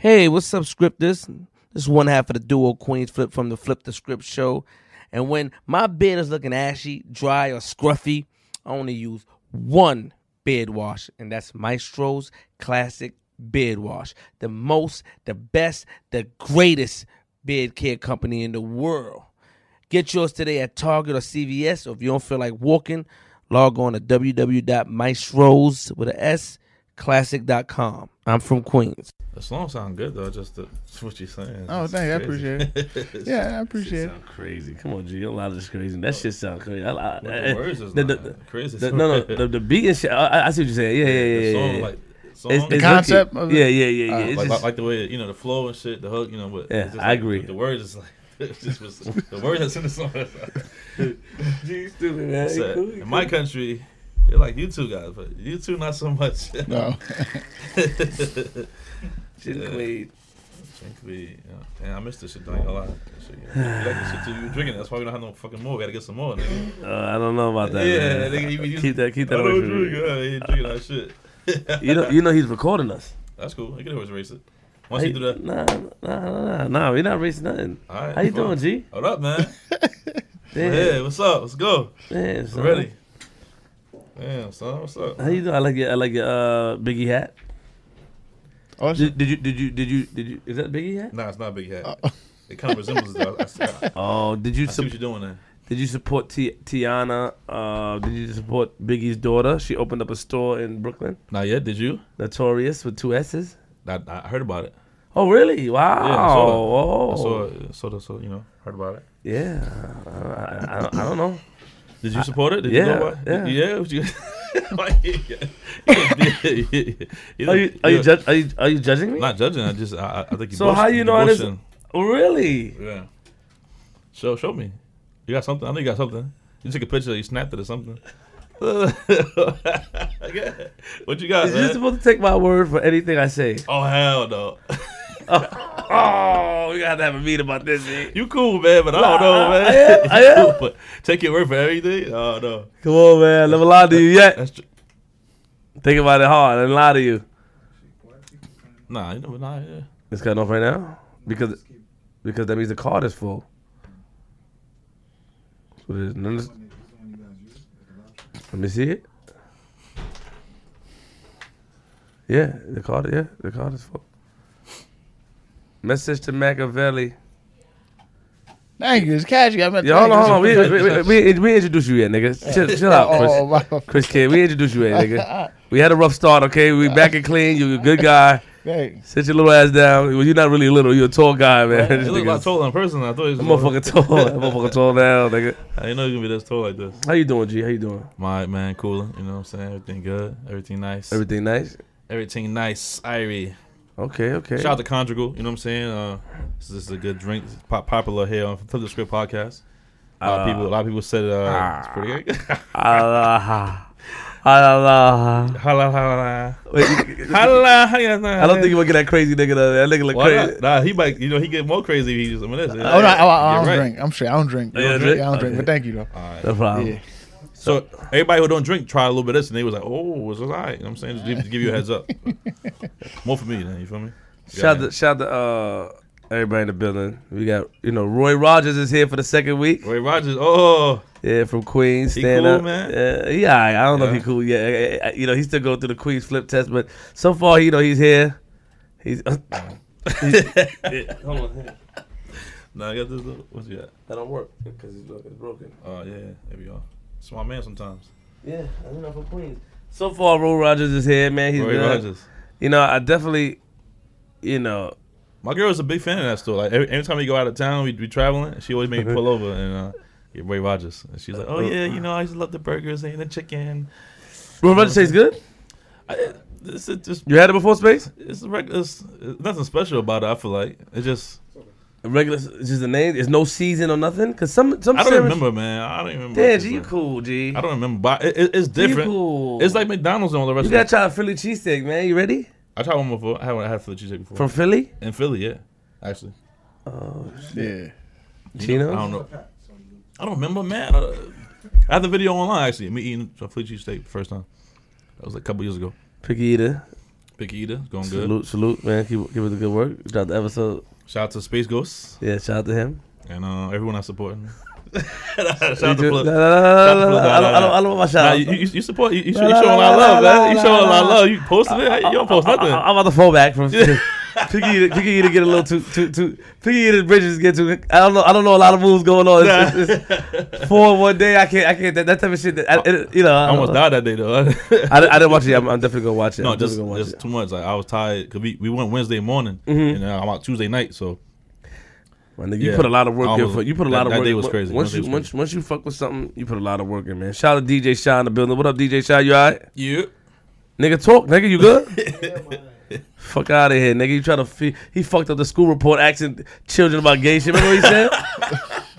Hey, what's up, scripters? This is one half of the duo Queens Flip from the Flip the Script show. And when my beard is looking ashy, dry, or scruffy, I only use one beard wash, and that's Maestro's Classic Beard Wash. The most, the best, the greatest beard care company in the world. Get yours today at Target or CVS, or if you don't feel like walking, log on to www.maestros with a S classic.com. I'm from Queens. The song sound good though. Just the, what you're saying. Oh, thank you. I appreciate it. Yeah, I appreciate it. Crazy. Come on, G. A lot of this crazy. That shit sound crazy. I, I, But the words is the- not the- crazy. the- no, no, the, the beat and shit. I, I see what you're saying. Yeah, yeah, yeah, the yeah. song yeah. like song, It's- The it's concept hooky. of it? Yeah, yeah, yeah, yeah. Uh, like, just- like, like the way you know the flow and shit, the hook, you know. But Yeah, it's just I agree. The words is like just was, the words that's in the song. G stupid man. It's, He cool, in my country, they're like you two guys, but you two not so much. No. Shit Yeah. Quaid. Yeah. Damn, I missed this shit. Don't a lot. Shit, yeah. You like this shit too. You drinking. That's why we don't have no fucking more. We gotta get some more. Nigga. Uh, I don't know about that. yeah, man. nigga, you, you, keep that, keep that away don't from drink. me. Yeah, he drinking that shit. You know, you know he's recording us. That's cool. You can always erase it. Once Hey, you do that. Nah, nah, nah, nah, nah. We're not racing nothing. All right. How you fine. doing, G? What up, man? Damn, Hey, what's up? Let's go. damn, I'm ready. Damn, son, what's up? How you doing? I like your, I like your uh, Biggie hat. Oh, Did, did you, did you, did you, did you? Is that Biggie hat? Nah, it's not a big hat. Uh, It kind of resembles it. though. I, I, Oh, did you, I see what you're doing there. did you support Ti- T'yanna? Uh, did you support Biggie's daughter? She opened up a store in Brooklyn, Not yet. Did you? Notorious with two S's. I, I heard about it. Oh, really? Wow. Yeah, I saw it. oh, I saw it. Saw the, so you know, heard about it. Yeah, I, I, I, I don't know. Did you support it? Did yeah, you by? yeah. Yeah. what you, yeah. Are you, are you, ju- are you, are you judging me? Not judging. I just, I, I think you. So how you know this-. Oh, really? Yeah. Show, show me. You got something? I know you got something. You took a picture. You snapped it or something. what you got, Is you man? supposed to take my word for anything I say? Oh hell no! Oh, we gotta have a meeting about this. G. You cool, man, but I don't know, man. I am, I am. cool, but take your word for everything. Oh no, Come on, man. Never lied to you yet. that's tr- Think about it hard. I didn't lie to you. nah. You know, nah. Yeah. It's cutting off right now because because that means the card is full. That's what it is. None of- Let me see it. Yeah, the card. Yeah, the card is full. Message to Machiavelli. Thank you. It's cash. You got Yeah, hold on, hold on. We, we, we, we, we introduced you yet, nigga. Chill, chill out, Chris. Oh, my- Chris Kidd, we introduced you yet, nigga. We had a rough start, okay? We back and clean. You a good guy. Thanks. Sit your little ass down. Well, you're not really little. You're a tall guy, man. This You look a lot nigga's- in person. I thought he was that motherfucker tall. That motherfucker tall now, nigga. I didn't know you gonna be this tall like this. How you doing, G? How you doing? My man, cooler. You know what I'm saying? Everything good. Everything nice. Everything nice? Everything nice. Irie. Okay, okay. Shout out to Conjugal. You know what I'm saying? Uh, this is a good drink. Pop- popular here on Flip the Script podcast. A lot of Uh, people. A lot of people said uh, it's pretty good. Allah. Allah. Holla, holla, Wait, you- holla, holla. I don't think you want to get that crazy nigga. That nigga look Why crazy. not? Nah, he might. You know, he get more crazy if he just. I mean, this. Oh, no, I, I, I don't right. drink. I'm straight. I don't drink. Oh, you don't I drink? don't drink. But thank you, though. All right. No problem. Yeah. So everybody who don't drink try a little bit of this, and they was like, "Oh, it's all right." You know what I'm saying? Just give, to give you a heads up. More for me, then. You feel me? Shout out to, shout out to uh, everybody in the building. We got, you know, Roy Rogers is here for the second week. Roy Rogers. Oh, Yeah, from Queens. He Stand cool, up. man? Uh, yeah, I I don't know if he cool. Yeah, uh, uh, you know, he's still going through the Queens flip test, but so far, you know, he's here. He's. he's yeah, hold on. no, I got this. Little, what's he got? That don't work because it's, it's broken. Oh yeah, there we go. It's my man sometimes. Yeah, I don't know from Queens. So far, Roy Rogers is here, man. He's Roy good. Rogers. You know, I definitely, you know, My girl's a big fan of that store. Like every, every time we go out of town, we be traveling. She always make me pull over and uh, get Roy Rogers. And she's like, "Oh yeah, you know, I just love the burgers and the chicken." Roy Rogers tastes good. I, this is just You had it before, Space? it's, reg- it's, it's nothing special about it. I feel like it just Regular, it's just a name. There's no season or nothing. Cause some, some. I don't sandwich- remember, man. I don't remember. Damn, G, you cool, G. I don't remember, but it, it, it's G, you different. cool. It's like McDonald's and all the rest. you gotta try a Philly cheesesteak, man. You ready? I tried one before. I haven't had Philly cheesesteak before. From Philly? in Philly, yeah, actually. Oh, shit. Yeah. Chino. I don't know. I don't remember, man. Uh, I had the video online actually. Me eating a Philly cheesesteak the first time. That was like a couple years ago. Picky eater. Big Eater, going good. Salute, salute, man. Keep keep up the good work. Drop the episode. Shout out to Space Ghost. Yeah, shout out to him. and uh, everyone that's supporting. Shout out to do- Flip. I don't- I don't- I don't want my shout Nah, out. you, you, you support. You, you, you Nah, showing a nah, lot of love, man. You nah, showing a lot of love. You posted it. You don't post nothing. I, am about to fall back from Piggy Eater. Piggy Eater get a little too too too. Piggy Eater bridges get too. I don't know. I don't know a lot of moves going on. It's, it's, it's four in one day. I can't. I can't. That, that type of shit. That, I, it, you know. I I, almost died that day though. I, I didn't watch it. I'm, I'm definitely gonna watch it. no, I'm just, gonna watch just it. too much. Like I was tired because we, we went Wednesday morning Mhm. and uh, I'm out Tuesday night. So My nigga, you Yeah. put a lot of work I in. For, you put a that- lot of that work. day was crazy. Once you was once once you fuck with something, you put a lot of work in, man. Shout out to DJ Shaw in the building. What up, DJ Shaw? You alright? yeah, Nigga, talk. Nigga, you good? Fuck out of here, nigga. You try to fe- he fucked up the school report asking children about gay shit. Remember what he said?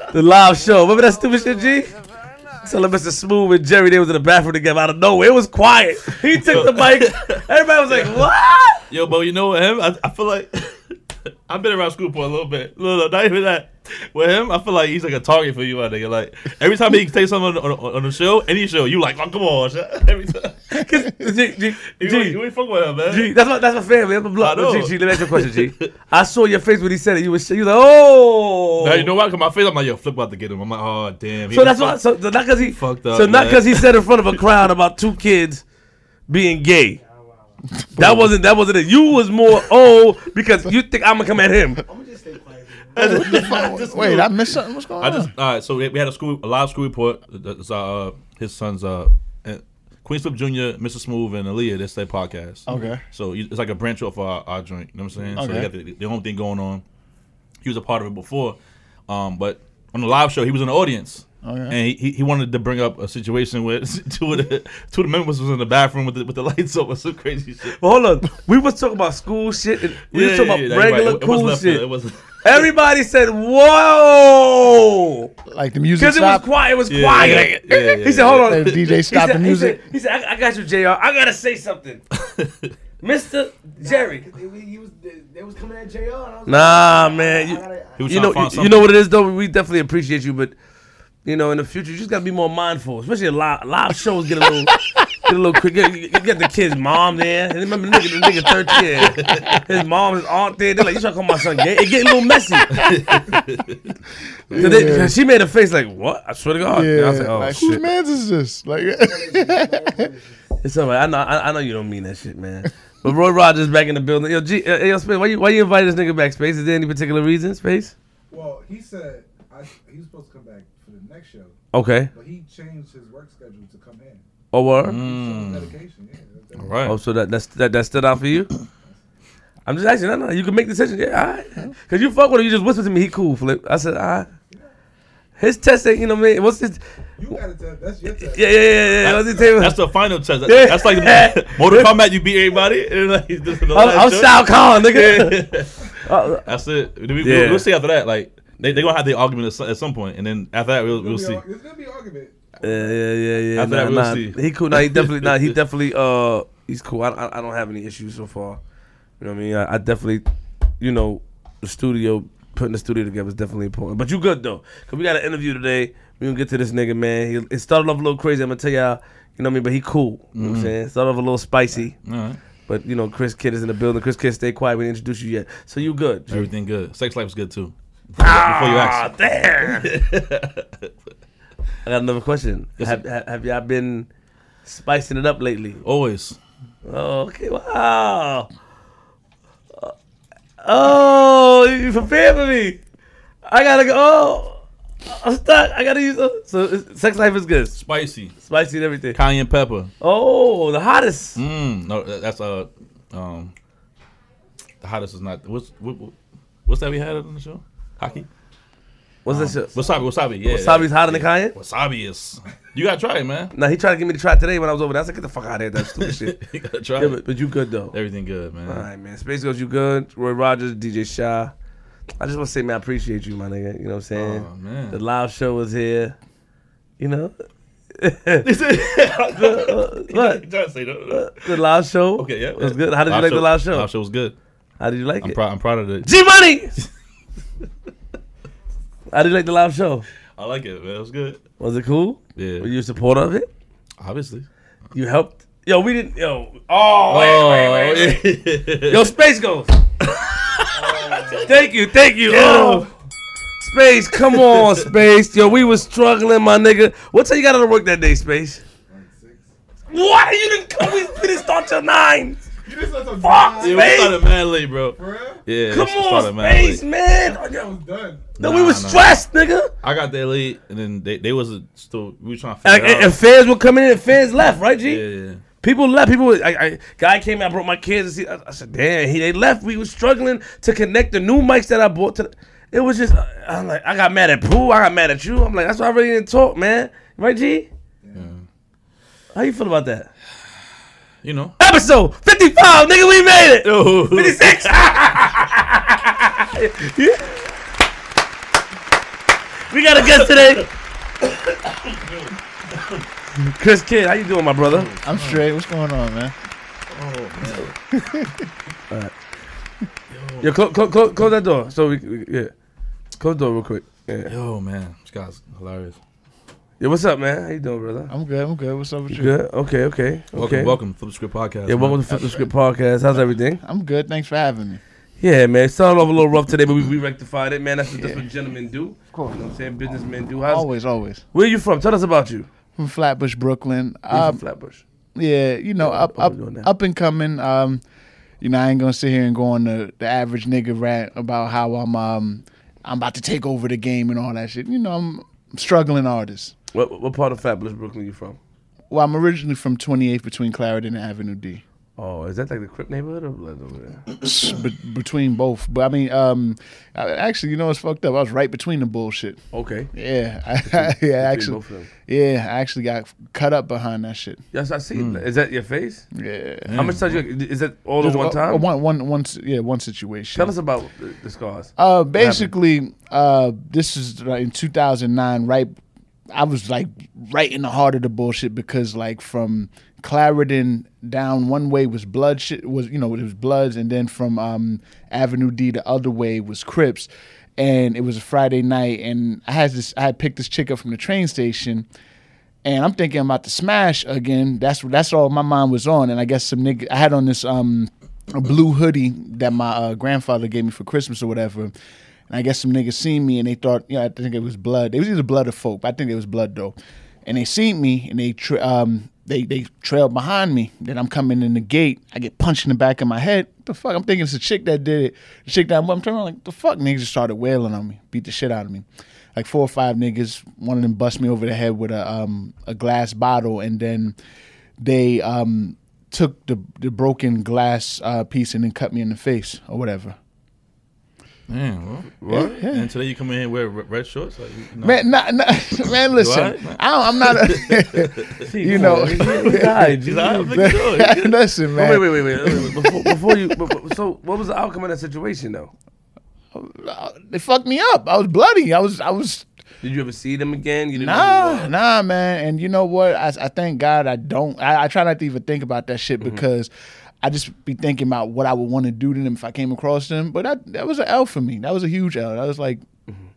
the live show. Remember that stupid shit, G? Telling Mr. Smooth and Jerry they was in the bathroom together out of nowhere. It was quiet. He took the mic. Everybody was like, "What?" yo, but you know what him? I, I feel like I've been around school for a little bit. No, no, not even that. With him, I feel like he's like a target for you, my nigga. Like every time he say something on, on, on the show, any show, you like, oh, come on, every time. G, G, You, G, you ain't fuck with him, man. G, that's my that's my family. I'm a I know. G, G, let me ask you a question, G. I saw your face when he said it. You was you was like, "Oh." Now you know what? Cause my face, I'm like, yo, flip about to get him. I'm like, oh damn. So that's why. So, not because he. Fucked up, so not man. because he said in front of a crowd about two kids being gay. That wasn't. That wasn't it. You was more oh because you think I'm gonna come at him. Wait, I missed something. What's going I on? just all right. So we we had a school, a live school report. It's uh his son's uh uh, Queen Flip Jr., Mr. Smooth, and Aaliyah. That's their podcast. okay. So you- it's like a branch off our, our joint. You know what I'm saying? So Okay. they got the, the own thing going on. He was a part of it before, um, but on the live show he was in the audience. Okay. And he, he, he wanted to bring up a situation where two of the two of the members was in the bathroom with the, with the lights off or some crazy shit. But hold on, we was talking about school shit. And we was talking about yeah, regular right. It- it cool shit. field. Everybody said, "Whoa," Like the music because it was quiet. It was Yeah, quiet. yeah, yeah, yeah, he said, "Hold on." Hey, DJ, He stop said- the he music. said- He said, I, "I got you, Jr. I gotta say something, Mister Jerry." He was, they was coming at JR. And I was Nah, man. You, He was you know, to find you, you know what it is though. We definitely appreciate you, but you know, in the future, you just gotta be more mindful, especially a live, live shows. Get a little, get a little quick. Get, you got the kid's mom there. And remember, the nigga, the nigga thirteen, his mom, his aunt there. They're like, you trying to call my son gay? It getting a little messy. 'Cause they- 'cause she made a face like, what? I swear to God. Yeah, And I was like, oh like shit. whose man's is this? Like, It's all right. I know. I, I know you don't mean that shit, man. But Roy Rogers back in the building. Yo, G, uh, yo, Space, why you why you invite this nigga back, Space? Is there any particular reason, Space? Well, he said I, he was supposed to come back for the next show, Okay. but he changed his work schedule to come in. Oh, word? Mm. Medication, yeah. that- All right. Oh, so that that's, that that stood out for you? I'm just asking. No, no, you can make decisions. Yeah, all right. Cause you fuck with him. You just whisper to me. He cool, Flip. I said, all right. His test ain't, you know, what I mean, what's his? You got to tell. That's your test. Yeah, yeah, yeah, yeah. What's his table? That's the final test. Yeah. That's like the Mortal Kombat. You beat everybody. And like, this is the I'm, last I'm show. Shao Kahn, nigga. Uh, That's it. We, Yeah. will we'll see after that. Like they they gonna have the argument at some, at some point, and then after that we'll we'll It's see. gonna It's gonna be argument. yeah, yeah, yeah, yeah. After Nah, that, we'll nah. see. He cool. Nah, he definitely. Nah, he definitely. Uh, he's cool. I, I, I don't have any issues so far. You know what I mean? I, I definitely, you know, the studio putting the studio together is definitely important. But you good though, cause we got an interview today. We gonna get to this nigga, man. He, it started off a little crazy. I'm gonna tell y'all. You know what I mean? But he cool. You know what I'm saying? Started off a little spicy. All right. But you know, Chris Kidd is in the building. Chris Kidd, stay quiet. We didn't introduce you yet. So you good? G. Everything good. Sex life's good too. Before you Ah, ask. damn. I got another question. Yes, have, have have y'all been spicing it up lately? Always. Oh, okay. Wow. Uh, Oh, you prepared for me. I gotta go. Oh, I'm stuck. I gotta use. Uh, so sex life is good, Spicy. spicy and everything. Cayenne pepper. Oh, the hottest. Mmm. No, that- that's uh um the hottest is not what's what, what- what's that we had on the show? Hockey? What's this um, shit? Wasabi, wasabi, yeah. Wasabi's that- hotter than yeah. cayenne? Wasabi is you gotta try it, man. Nah, he tried to get me to try it today when I was over there. I said, "Get the fuck out of here, that stupid shit." you gotta try Yeah, it. but, but you good though. Everything good, man. All right, man. Space Ghost, you good? Roy Rogers, DJ Shaw. I just want to say, man, I appreciate you, my nigga. You know what I'm saying? Oh man. The live show was here. You know? what? what? trying to say that? The live show? Okay, yeah. It was good. How did you like the live show? Live show was good. How did you like I'm it? proud. I'm proud of it. G Money! How did you like the live show? I like it, man. It was good. Was it cool? Yeah. Were you a supporter of it? Obviously. You helped Yo, we didn't. Yo. Oh, wait, wait, wait, wait. Yo, Space Ghost. thank you, thank you. Oh. Space, come on, Space. Yo, we was struggling, my nigga. What time you got out of work that day, Space? What? You didn't come? We, we didn't start till nine. You just let some Fuck, Yeah, we Space. started mad late, bro. For real? Yeah, Come we started on, mad Space, man. I was done. No, Nah, we was nah. stressed, nigga. I got there late, and then they, they was still we were trying to And, figure and, it and out. fans were coming in, and fans left, right, G? Yeah, yeah. People left. People, I, I guy came out, I brought my kids to see. I, I said, "Damn, he they left. We was struggling to connect the new mics that I bought to." The, it was just, I'm like, I got mad at Pooh. I got mad at you. I'm like, that's why I really didn't talk, man. Right, G? yeah. How you feel about that? You know. Episode 55, nigga, we made it. Yo. 56. we got a guest today. Chris Kidd, how you doing, my brother? I'm straight. What's going on, man? Yeah, close, close, close, close that door. So we, we yeah, close the door real quick. Yeah. Yo, man, this guy's hilarious. Yeah, what's up, man? How you doing, brother? I'm good. I'm good. What's up with you? Good. Okay. Okay. Welcome, okay. welcome, Flip the Script Podcast. Yeah, welcome to Flip the Script podcast. How's everything? I'm good. Thanks for having me. Yeah, man. Started off a little rough today, but we, we rectified it, man. That's what, that's Yeah. what gentlemen do. Of course. You know what I'm saying? Businessmen do. How's, Always, always. where you from? Tell us about you. From Flatbush, Brooklyn. Um, from Flatbush. yeah, you know, up, up, we doing now? up and coming. Um, you know, I ain't gonna sit here and go on the, the average nigga rant about how I'm um I'm about to take over the game and all that shit. You know, I'm struggling artist. What, what part of fabulous Brooklyn, you from? Well, I'm originally from 28th between Clarendon and Avenue D. Oh, is that like the Crip neighborhood or what over there? Be- between both, but I mean, um, I, actually, you know, it's fucked up. I was right between the bullshit. Okay. Yeah, I, yeah, actually, both of them. yeah, I actually got cut up behind that shit. Yes, I see. Is that your face? Yeah, How much time you? Is that all at one time? One, one, one, yeah, one situation. Tell us about the, the scars. Uh, basically, uh, this is in 2009. Right, I was like right in the heart of the bullshit because like from Clarendon down one way was blood shit was you know it was Bloods, and then from um, Avenue D the other way was Crips, and it was a Friday night, and I had this I had picked this chick up from the train station. And I'm thinking I'm about to smash again. That's that's all my mind was on. And I guess some nigga I had on this um blue hoodie that my uh, grandfather gave me for Christmas or whatever. And I guess some niggas seen me and they thought, you know, I think it was blood. It was either blood or folk, but I think it was blood though. And they seen me and they tra- um they they trailed behind me. Then I'm coming in the gate. I get punched in the back of my head. What the fuck? I'm thinking it's a chick that did it. The chick that I'm turning around like the fuck niggas just started wailing on me, beat the shit out of me. Like four or five niggas. One of them bust me over the head with a um a glass bottle, and then they um took the the broken glass uh, piece and then cut me in the face or whatever. Man, well, What? and today you come in here wear red shorts. Like, you know, Man, not, not, man, listen, alright? I don't, I'm not. A, you know, He's alright, He's I'm looking good. listen, man. Oh, wait, wait, wait, wait. wait. Before, before you, but- but- so what was the outcome of that situation though? They fucked me up. I was bloody. I was, I was. Did you ever see them again? You didn't Nah, nah, man. And you know what? I, I thank God I don't. I, I try not to even think about that shit Mm-hmm. because I just be thinking about what I would want to do to them if I came across them. But that that was an L for me. That was a huge L. That was like, mm-hmm.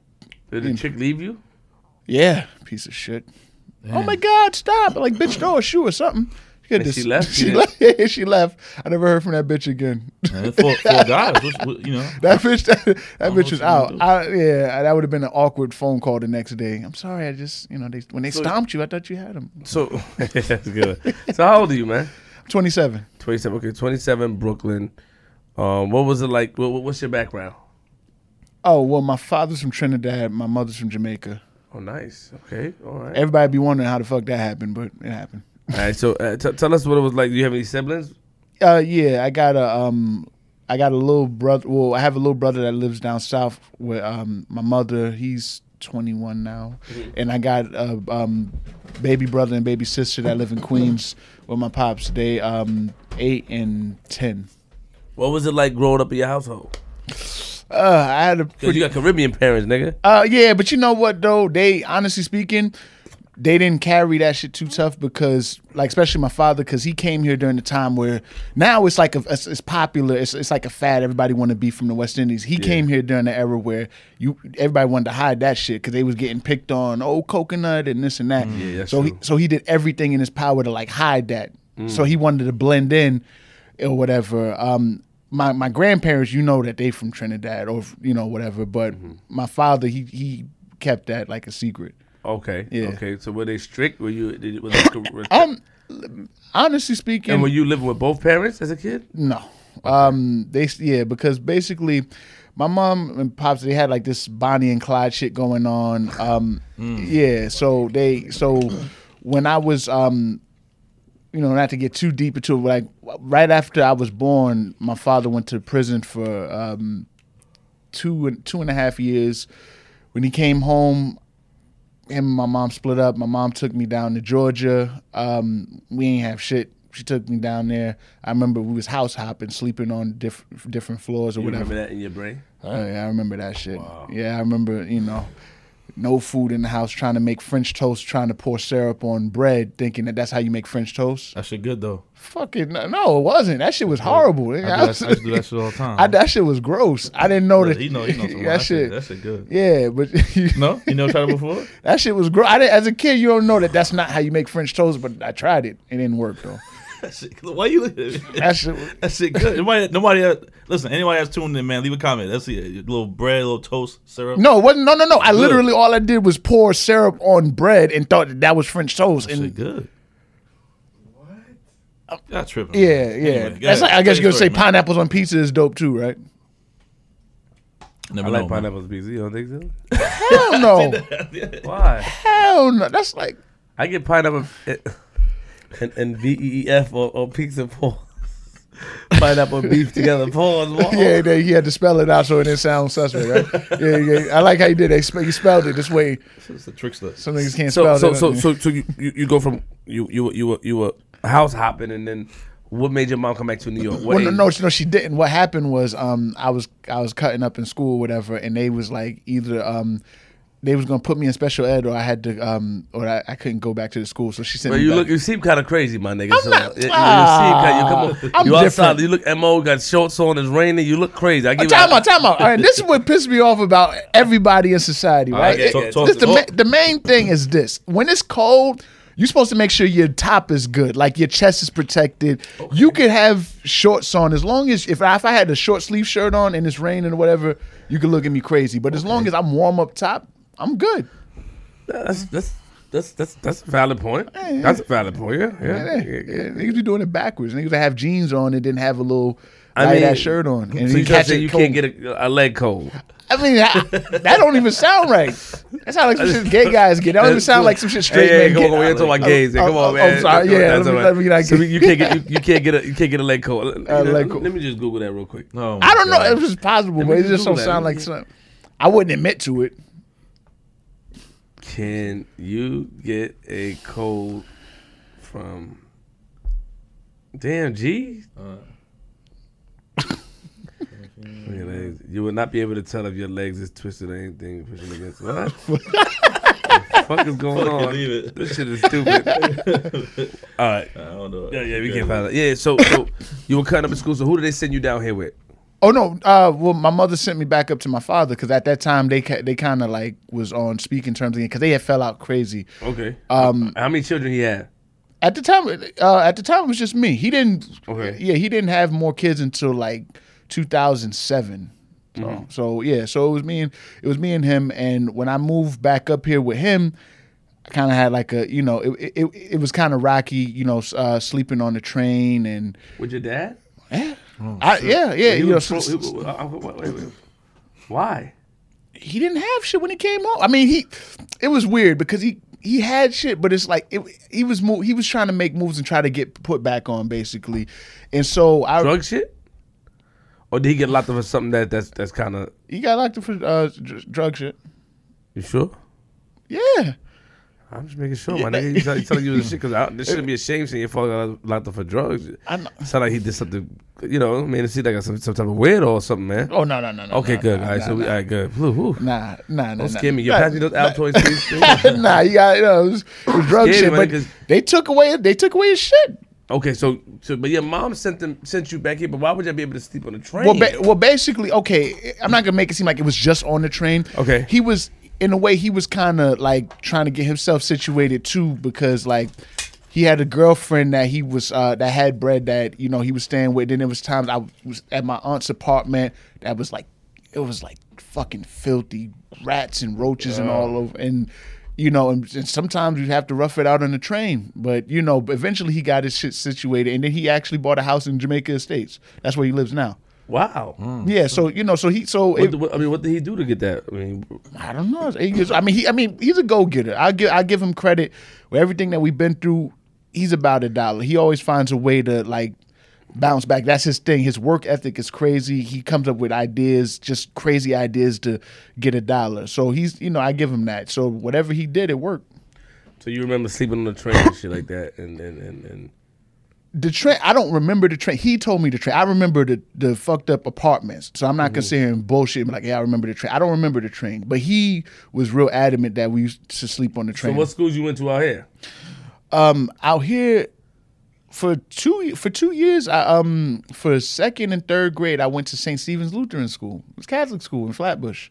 Did the chick leave you? yeah, piece of shit. Oh my God, stop! Like, bitch, throw a shoe or something. She, And she left? She Yeah. left. Yeah, she left. I never heard from that bitch again. man, for, for guys, what's, what, you know, That bitch, that, that bitch what was out. I, yeah, that would have been an awkward phone call the next day. I'm sorry, I just, you know, they when they So- stomped you, I thought you had them. So that's good. So how old are you, man? 27. Twenty-seven. Okay, twenty-seven, Brooklyn. Um, what was it like? What, what's your background? Oh well, my father's from Trinidad, my mother's from Jamaica. Oh, nice. Okay, all right. Everybody be wondering how the fuck that happened, but it happened. All right. So uh, t- tell us what it was like. Do you have any siblings? Uh, yeah, I got a um, I got a little brother. Well, I have a little brother that lives down south with um my mother. He's 21 now, and I got a um baby brother and baby sister that live in Queens with my pops. They um eight and ten. What was it like growing up in your household? Uh, I had a Because you got Caribbean parents, nigga. Uh, yeah, but you know what though? They honestly speaking, they didn't carry that shit too tough because, like, especially my father, because he came here during the time where now it's like a, it's, it's popular. It's, it's like a fad. Everybody want to be from the West Indies. He came here during the era where you everybody wanted to hide that shit because they was getting picked on. Oh, coconut and this and that. Mm, Yeah, so he so he did everything in his power to like hide that. so he wanted to blend in or whatever. Um, my my grandparents, you know that they from Trinidad or you know whatever, but my father he he kept that like a secret. Okay. Yeah. Okay. So were they strict? Were you? Did, was they, Um, honestly speaking, and were you living with both parents as a kid? No. Um they yeah, because basically my mom and pops they had like this Bonnie and Clyde shit going on. Um yeah, so they so when I was um you know, not to get too deep into it, like right after I was born, my father went to prison for um two and two and a half years. When he came home, him and my mom split up. My mom took me down to Georgia. Um, we ain't have shit. She took me down there. I remember we was house hopping, sleeping on different different floors or whatever. You whatever. remember that in your brain? Oh, yeah, I remember that shit. Yeah, I remember, you know, no food in the house, trying to make French toast, trying to pour syrup on bread, thinking that that's how you make French toast. That shit good though. Fucking no, no, it wasn't. That shit was horrible. I, I that, was- I do that shit all the time. I- that shit was gross. I didn't know that. he know, know some that shit. That shit good. Yeah, but No, you never tried it before. that shit was gross. I didn't, as a kid, you don't know that that's not how you make French toast. But I tried it. It didn't work though. That shit, why you? Look at That shit. Was, That shit good. Nobody, nobody. Has, listen, anybody that's tuned in, man, leave a comment. Let's see it. Little bread, a little toast, syrup. no, it wasn't. No, no, no. I Good. literally all I did was pour syrup on bread and thought that that was French toast. that And shit good. What? Y'all tripping. Yeah, man. yeah. Anyway, That's like. I guess you're gonna say man. pineapples on pizza is dope too, right? Never I know, like man. pineapples pizza. You don't think so? Hell no, Why? hell no. That's like I get pineapple eh, and, and V E E F or, or pizza pause. Pineapple and beef together. Pause. Whoa. yeah. They, he had to spell it out so it didn't sound suspect, right? yeah, yeah. I like how you did. They spe- you spelled it this way. It's the trickster. Some niggas can't So spell so it. so so so you, you, you go from you you you were you were house hopping and then what made your mom come back to New York? What Well, no, no, no, she didn't. What happened was, um, I was I was cutting up in school, whatever, and they was like either um, they was gonna put me in special ed, or I had to um, or I, I couldn't go back to the school. So she sent But me you back. look, you seem kind of crazy, my nigga. so not- you, you, you seem kind, you come on, I'm you outside, different. you look mo, got shorts on, it's raining, you look crazy. I give time you, out, time out. All right, this is what pissed me off about everybody in society, right? Okay, It- talk- talk this to- the, ma- the main thing is this: when it's cold, you're supposed to make sure your top is good, like your chest is protected. You could have shorts on as long as if I, if I had a short sleeve shirt on and it's raining or whatever, you could look at me crazy. But as long as I'm warm up top, I'm good. That's that's that's that's that's a valid point. That's a valid point. Yeah, yeah. Yeah, yeah, yeah, yeah. Niggas be doing it backwards. Niggas that have jeans on and didn't have a little I light mean, ass shirt on. And so you catch trying to say it you cold. can't get a, a leg cold? I mean, I, that don't even sound right. That sounds like some shit gay guys get. That don't even sound like some shit straight Hey, hey, men come get. on, we're talking about oh, gays. Oh, Come oh, on, oh, man. I'm sorry. Come on, Yeah, that's let me- all let me not So you can't get you, you can't get a you can't get a leg cold. You know, uh, leg let, cold. let me just Google that real quick. Oh, I don't know. God. It was just possible, Let but it just just don't Google that. sound like something. I wouldn't admit to it. Can you get a cold from? Damn, G. Uh. Legs. You will not be able to tell if your legs is twisted or anything pushing against. What? the fuck is going Fucking on? it. This shit is stupid. All right. I don't know. Yeah, yeah, we can't find that. Yeah, so so you were cutting up in school. So who did they send you down here with? Oh no! Uh, well, my mother sent me back up to my father because at that time they ca- they kind of like was on speaking terms again because they had fell out crazy. Okay. Um, how many children he had? At the time, uh, at the time it was just me. He didn't. Okay. Yeah, he didn't have more kids until like 2007. So, Mm-hmm. so yeah, so it was me and it was me and him. And when I moved back up here with him, I kind of had like a you know it it, it was kind of rocky, you know, uh, sleeping on the train and With your dad? yeah, I, yeah, yeah. You know, was pro- so- he- wait, wait, wait. Why? he didn't have shit when he came home. I mean, he it was weird because he he had shit, but it's like it, he was mo- he was trying to make moves and try to get put back on basically, and so I Drug shit? Or did he get locked up for something that that's that's kind of? he got locked up for uh, dr- drug shit. You sure? Yeah, I'm just making sure, my nigga. You tell- you telling you this shit because this shouldn't be a shame saying your father got locked up for drugs. I know. Sound like he did something, you know. I mean, it seemed like some, some type of weirdo or something, man. Oh no no no no. okay, no, good. Nah, all right, nah, so we, nah. all right, good. Whew, whew. Nah, nah, nah. Don't nah. scare me. You're Nah, passing those Altoids, please. nah, you got you know, it was, it was drug shit, man, but 'cause- they took away they took away his shit. Okay, so so but your mom sent them sent you back here, but why would you be able to sleep on the train? Well, ba- well, basically, okay. I'm not gonna make it seem like it was just on the train. Okay. He was, in a way, he was kind of like trying to get himself situated too, because like he had a girlfriend that he was uh, that had bread that you know he was staying with. Then there was times I was at my aunt's apartment that was like it was like fucking filthy rats and roaches and all over and. You know, and, and sometimes you have to rough it out on the train, but you know, eventually he got his shit situated, and then he actually bought a house in Jamaica Estates. That's where he lives now. Wow. Hmm. Yeah, so you know, so he, so What, it, what- I mean, what did he do to get that? I mean, I don't know. He is- I mean, he. I mean, he's a go getter. I give. I give him credit with everything that we've been through. He's about a dollar. He always finds a way to like bounce back. That's his thing. His work ethic is crazy. He comes up with ideas, just crazy ideas to get a dollar. So he's, you know, I give him that. So whatever he did, it worked. so you remember sleeping on the train and shit like that, and and and, and The train. I don't remember the train. He told me the train. I remember the the fucked up apartments. So I'm not considering bullshit. Like, yeah, I remember the train. I don't remember the train. But he was real adamant that we used to sleep on the train so what schools you went to out here? um out here for two for two years I um for second and third grade I went to St. Stephen's Lutheran School. It was Catholic school in Flatbush.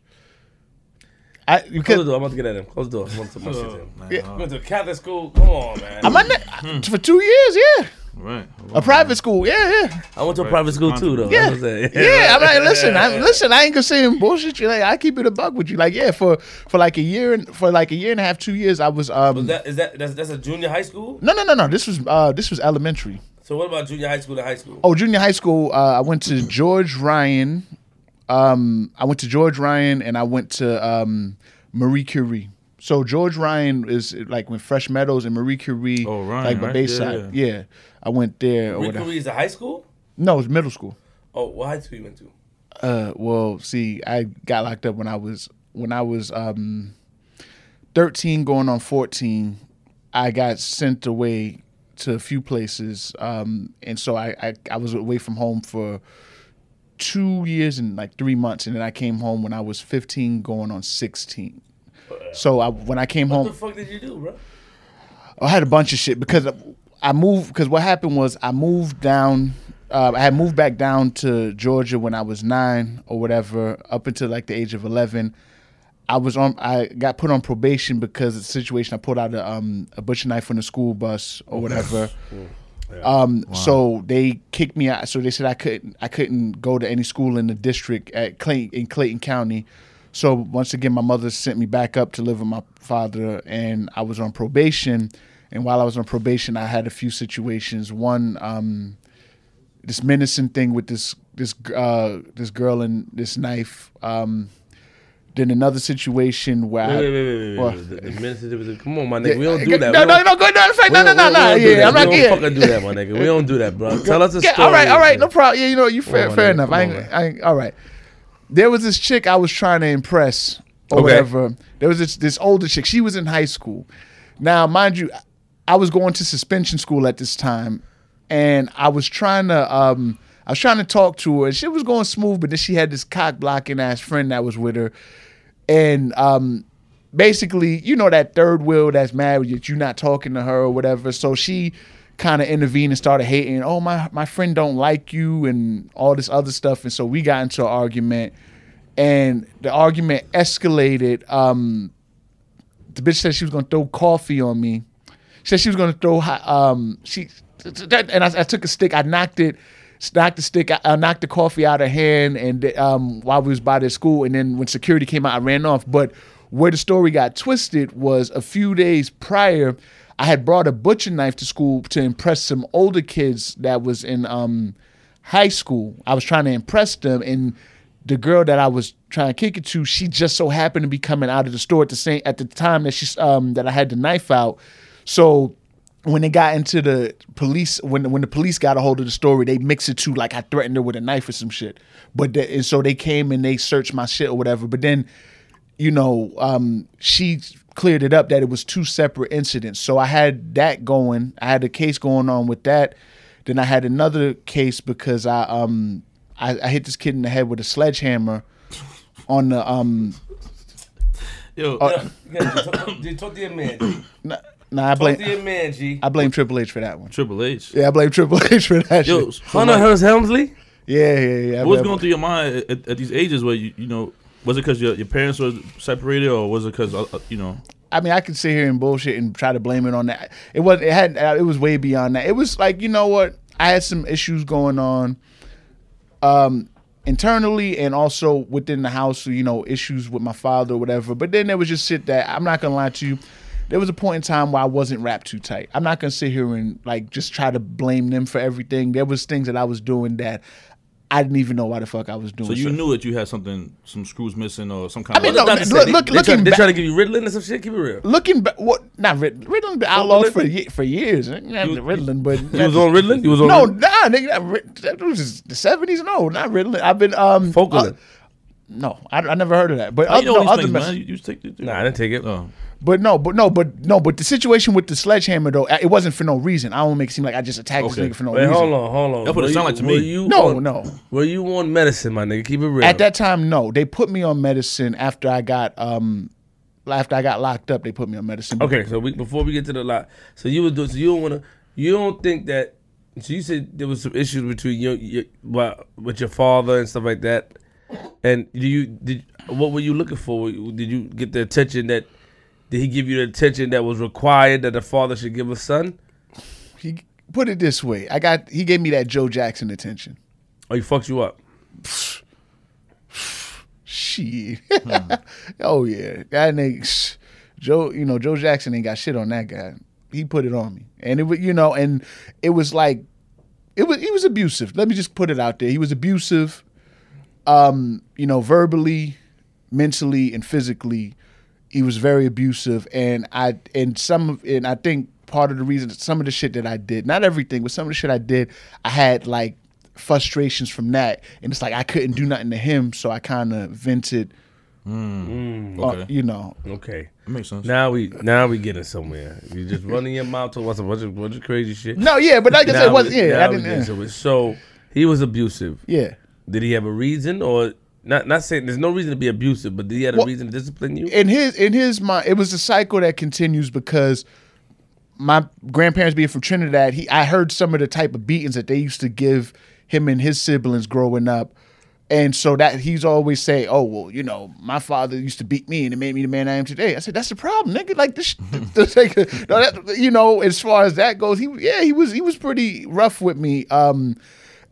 I Close the because door. I'm about to get at him. Close the door. I'm about to put my shit Oh, Yeah. Went to a Catholic school. Come on, man. I'm not, for two years, yeah. Right. A private school, yeah, yeah. I went to a private school too, though. Yeah. That's what I'm. Yeah, I'm like, listen, I'm, listen. I ain't gonna say him bullshit. You like, I keep it a buck with you. Like, yeah, for for like a year and for like a year and a half, two years, I was um. Was that is that that's, that's a junior high school? no, no, no, no. This was uh, this was elementary. So what about junior high school to high school? Oh, junior high school. Uh, I went to George Ryan. Um, I went to George Ryan, and I went to um, Marie Curie. So George Ryan is like when Fresh Meadows and Marie Curie, Oh, Ryan, like my right? Bayside. Yeah. I went there. Or Rick whatever. Curry is a high school? No, it was middle school. Oh, what high school you went to? Uh, well, see, I got locked up when I was when I was um, thirteen, going on fourteen. I got sent away to a few places, um, and so I, I I was away from home for two years and like three months, and then I came home when I was fifteen, going on sixteen. So I, when I came What home, what the fuck did you do, bro? I had a bunch of shit because I moved. Because what happened was I moved down. Uh, I had moved back down to Georgia when I was nine or whatever, up until like the age of eleven. I was on. I got put on probation because of the situation. I pulled out a um a butcher knife on the school bus or whatever. Um, so they kicked me out. So they said I couldn't. I couldn't go to any school in the district at Clayton in Clayton County. So once again, my mother sent me back up to live with my father, and I was on probation. And while I was on probation, I had a few situations. One, um, this menacing thing with this this uh, this girl and this knife. Um, then another situation where Wait, I, wait, wait. Well. The, come on, my nigga. We don't do that. No, no, no, go no, fact, no, no, no, no. Yeah. I'm not We don't fucking do that, my nigga. We don't do that, bro. Tell us a Yeah, story. all right, all right, no problem. Yeah, you know, you fair, on, fair enough. I ain't. I ain't, all right. There was this chick I was trying to impress or Okay. whatever. There was this this older chick. She was in high school. Now, mind you, I was going to suspension school at this time, and I was trying to um I was trying to talk to her. and She was going smooth, but then she had this cock blocking ass friend that was with her, and um basically, you know that third wheel that's mad that you're not talking to her or whatever. So she kind of intervened and started hating. Oh my, my friend don't like you and all this other stuff. And so we got into an argument, and the argument escalated. Um, the bitch said she was gonna throw coffee on me. Said she was gonna throw. hot- Um, she and I, I took a stick. I knocked it. Knocked the stick. I, I knocked the coffee out of hand, and um, while we was by the school, and then when security came out, I ran off. But where the story got twisted was a few days prior, I had brought a butcher knife to school to impress some older kids that was in um, high school. I was trying to impress them, and the girl that I was trying to kick it to, she just so happened to be coming out of the store at the same at the time that she um, that I had the knife out. So when they got into the police, when when the police got a hold of the story, they mixed it to like I threatened her with a knife or some shit. But the, and so they came and they searched my shit or whatever. But then, you know, um, she cleared it up that it was two separate incidents. So I had that going. I had a case going on with that. Then I had another case because I um I, I hit this kid in the head with a sledgehammer on the um Yo, Uh, Yeah, talk, G, talk to your man. G. nah, nah I Talk blame to your man, G. I blame Triple H for that one. Triple H. Yeah, I blame Triple H for that Yo, shit. so Hunter like, Hearst Helmsley? Yeah, yeah, yeah. What's blame- going through your mind at, at these ages where you, you know, was it because your, your parents were separated or was it because, uh, uh, you know, I mean, I could sit here and bullshit and try to blame it on that. It wasn't. it had uh, it was way beyond that. It was like you know what? I had some issues going on, um, internally and also within the house. You know, issues with my father or whatever. But then there was just shit that I'm not gonna lie to you. There was a point in time where I wasn't wrapped too tight. I'm not gonna sit here and like just try to blame them for everything. There was things that I was doing that I didn't even know why the fuck I was doing. So you knew that you had something, some screws missing or some kind I mean, of. no, like, man, They- look, they- look, they try- looking They back, trying to give you Ritalin or some shit. Keep it real. looking back, what? Not Ritalin. Ritalin been outlawed for for years. Not Ritalin, but You was on Ritalin. You was on. no, Ritalin? nah, nigga, that, Rit- that was the seventies. No, not Ritalin. I've been um Focalin. uh, no, I, I never heard of that. But How you other, know no, other things, mess- man? You, you take the, Nah, I didn't take it. Oh. But no, but no, but no, but the situation with the sledgehammer though, it wasn't for no reason. I don't make it seem like I just attacked Okay. this nigga for no Wait, reason. hold on, hold on. That's what it Were sound like to me. You No, on- no. Were you on medicine, my nigga? Keep it real. At that time, no. They put me on medicine after I got um after I got locked up. They put me on medicine. Okay, so we, before we get to the lot, so you would do. So you don't want to. You don't think that. So you said there was some issues between you, you well, with your father and stuff like that. And do you did what were you looking for? Did you get the attention that? Did he give you the attention that was required that a father should give a son? He put it this way: I got he gave me that Joe Jackson attention. Oh, he fucked you up? Shit. oh yeah, that nigga Joe. You know Joe Jackson ain't got shit on that guy. He put it on me, and it was you know, and it was like it was he was abusive. Let me just put it out there. He was abusive. Um, you know, verbally, mentally, and physically, he was very abusive. And I and some and I think part of the reason some of the shit that I did, not everything, but some of the shit I did, I had like frustrations from that, and it's like I couldn't do nothing to him, so I kind of vented. uh, Okay. you know, Okay. That makes sense. Now we now we getting somewhere. You just running your mouth to us a bunch of bunch of crazy shit. no, yeah, but like I said, it wasn't. Yeah, now I didn't. getting yeah. somewhere. So he was abusive. yeah. Did he have a reason or not? Not saying there's no reason to be abusive, but did he have a reason to discipline you? in his in his mind, it was a cycle that continues because my grandparents being from Trinidad, he I heard some of the type of beatings that they used to give him and his siblings growing up. And so that he's always say, "Oh well, you know, my father used to beat me, and it made me the man I am today." I said, "That's the problem, nigga. Like this, this like, no, that, you know, as far as that goes, he yeah, he was he was pretty rough with me. Um,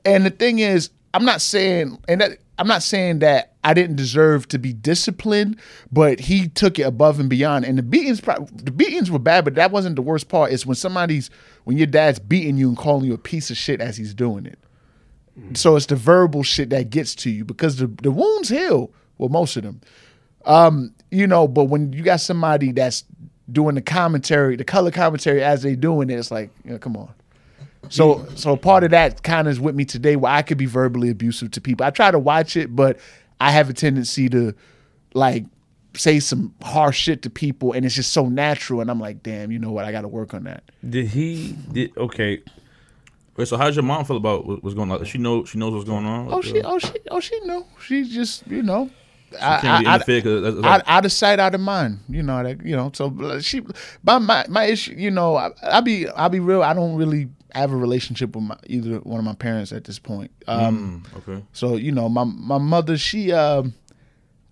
and the thing is, I'm not saying, and that, I'm not saying that I didn't deserve to be disciplined, but he took it above and beyond. And the beatings, the beatings were bad, but that wasn't the worst part. It's when somebody's, when your dad's beating you and calling you a piece of shit as he's doing it. So it's the verbal shit that gets to you because the the wounds heal. Well, most of them, um, you know. But when you got somebody that's doing the commentary, the color commentary as they doing it, it's like, you know, come on. So so part of that kind of is with me today where I could be verbally abusive to people. I try to watch it, but I have a tendency to like say some harsh shit to people and it's just so natural and I'm like, damn, you know what, I gotta work on that. Did he? Did okay? Wait, so how does your mom feel about what's going on? She know she knows what's going on. Oh she oh she oh she knew. She just, you know. she can't really I, I, interfere 'cause that's- that's out, out of sight, out of mind. You know that. You know. So she, my my, my issue. You know, I, I'll be I'll be real. I don't really have a relationship with my, either one of my parents at this point. Um, Mm, okay. So you know, my my mother, she, um,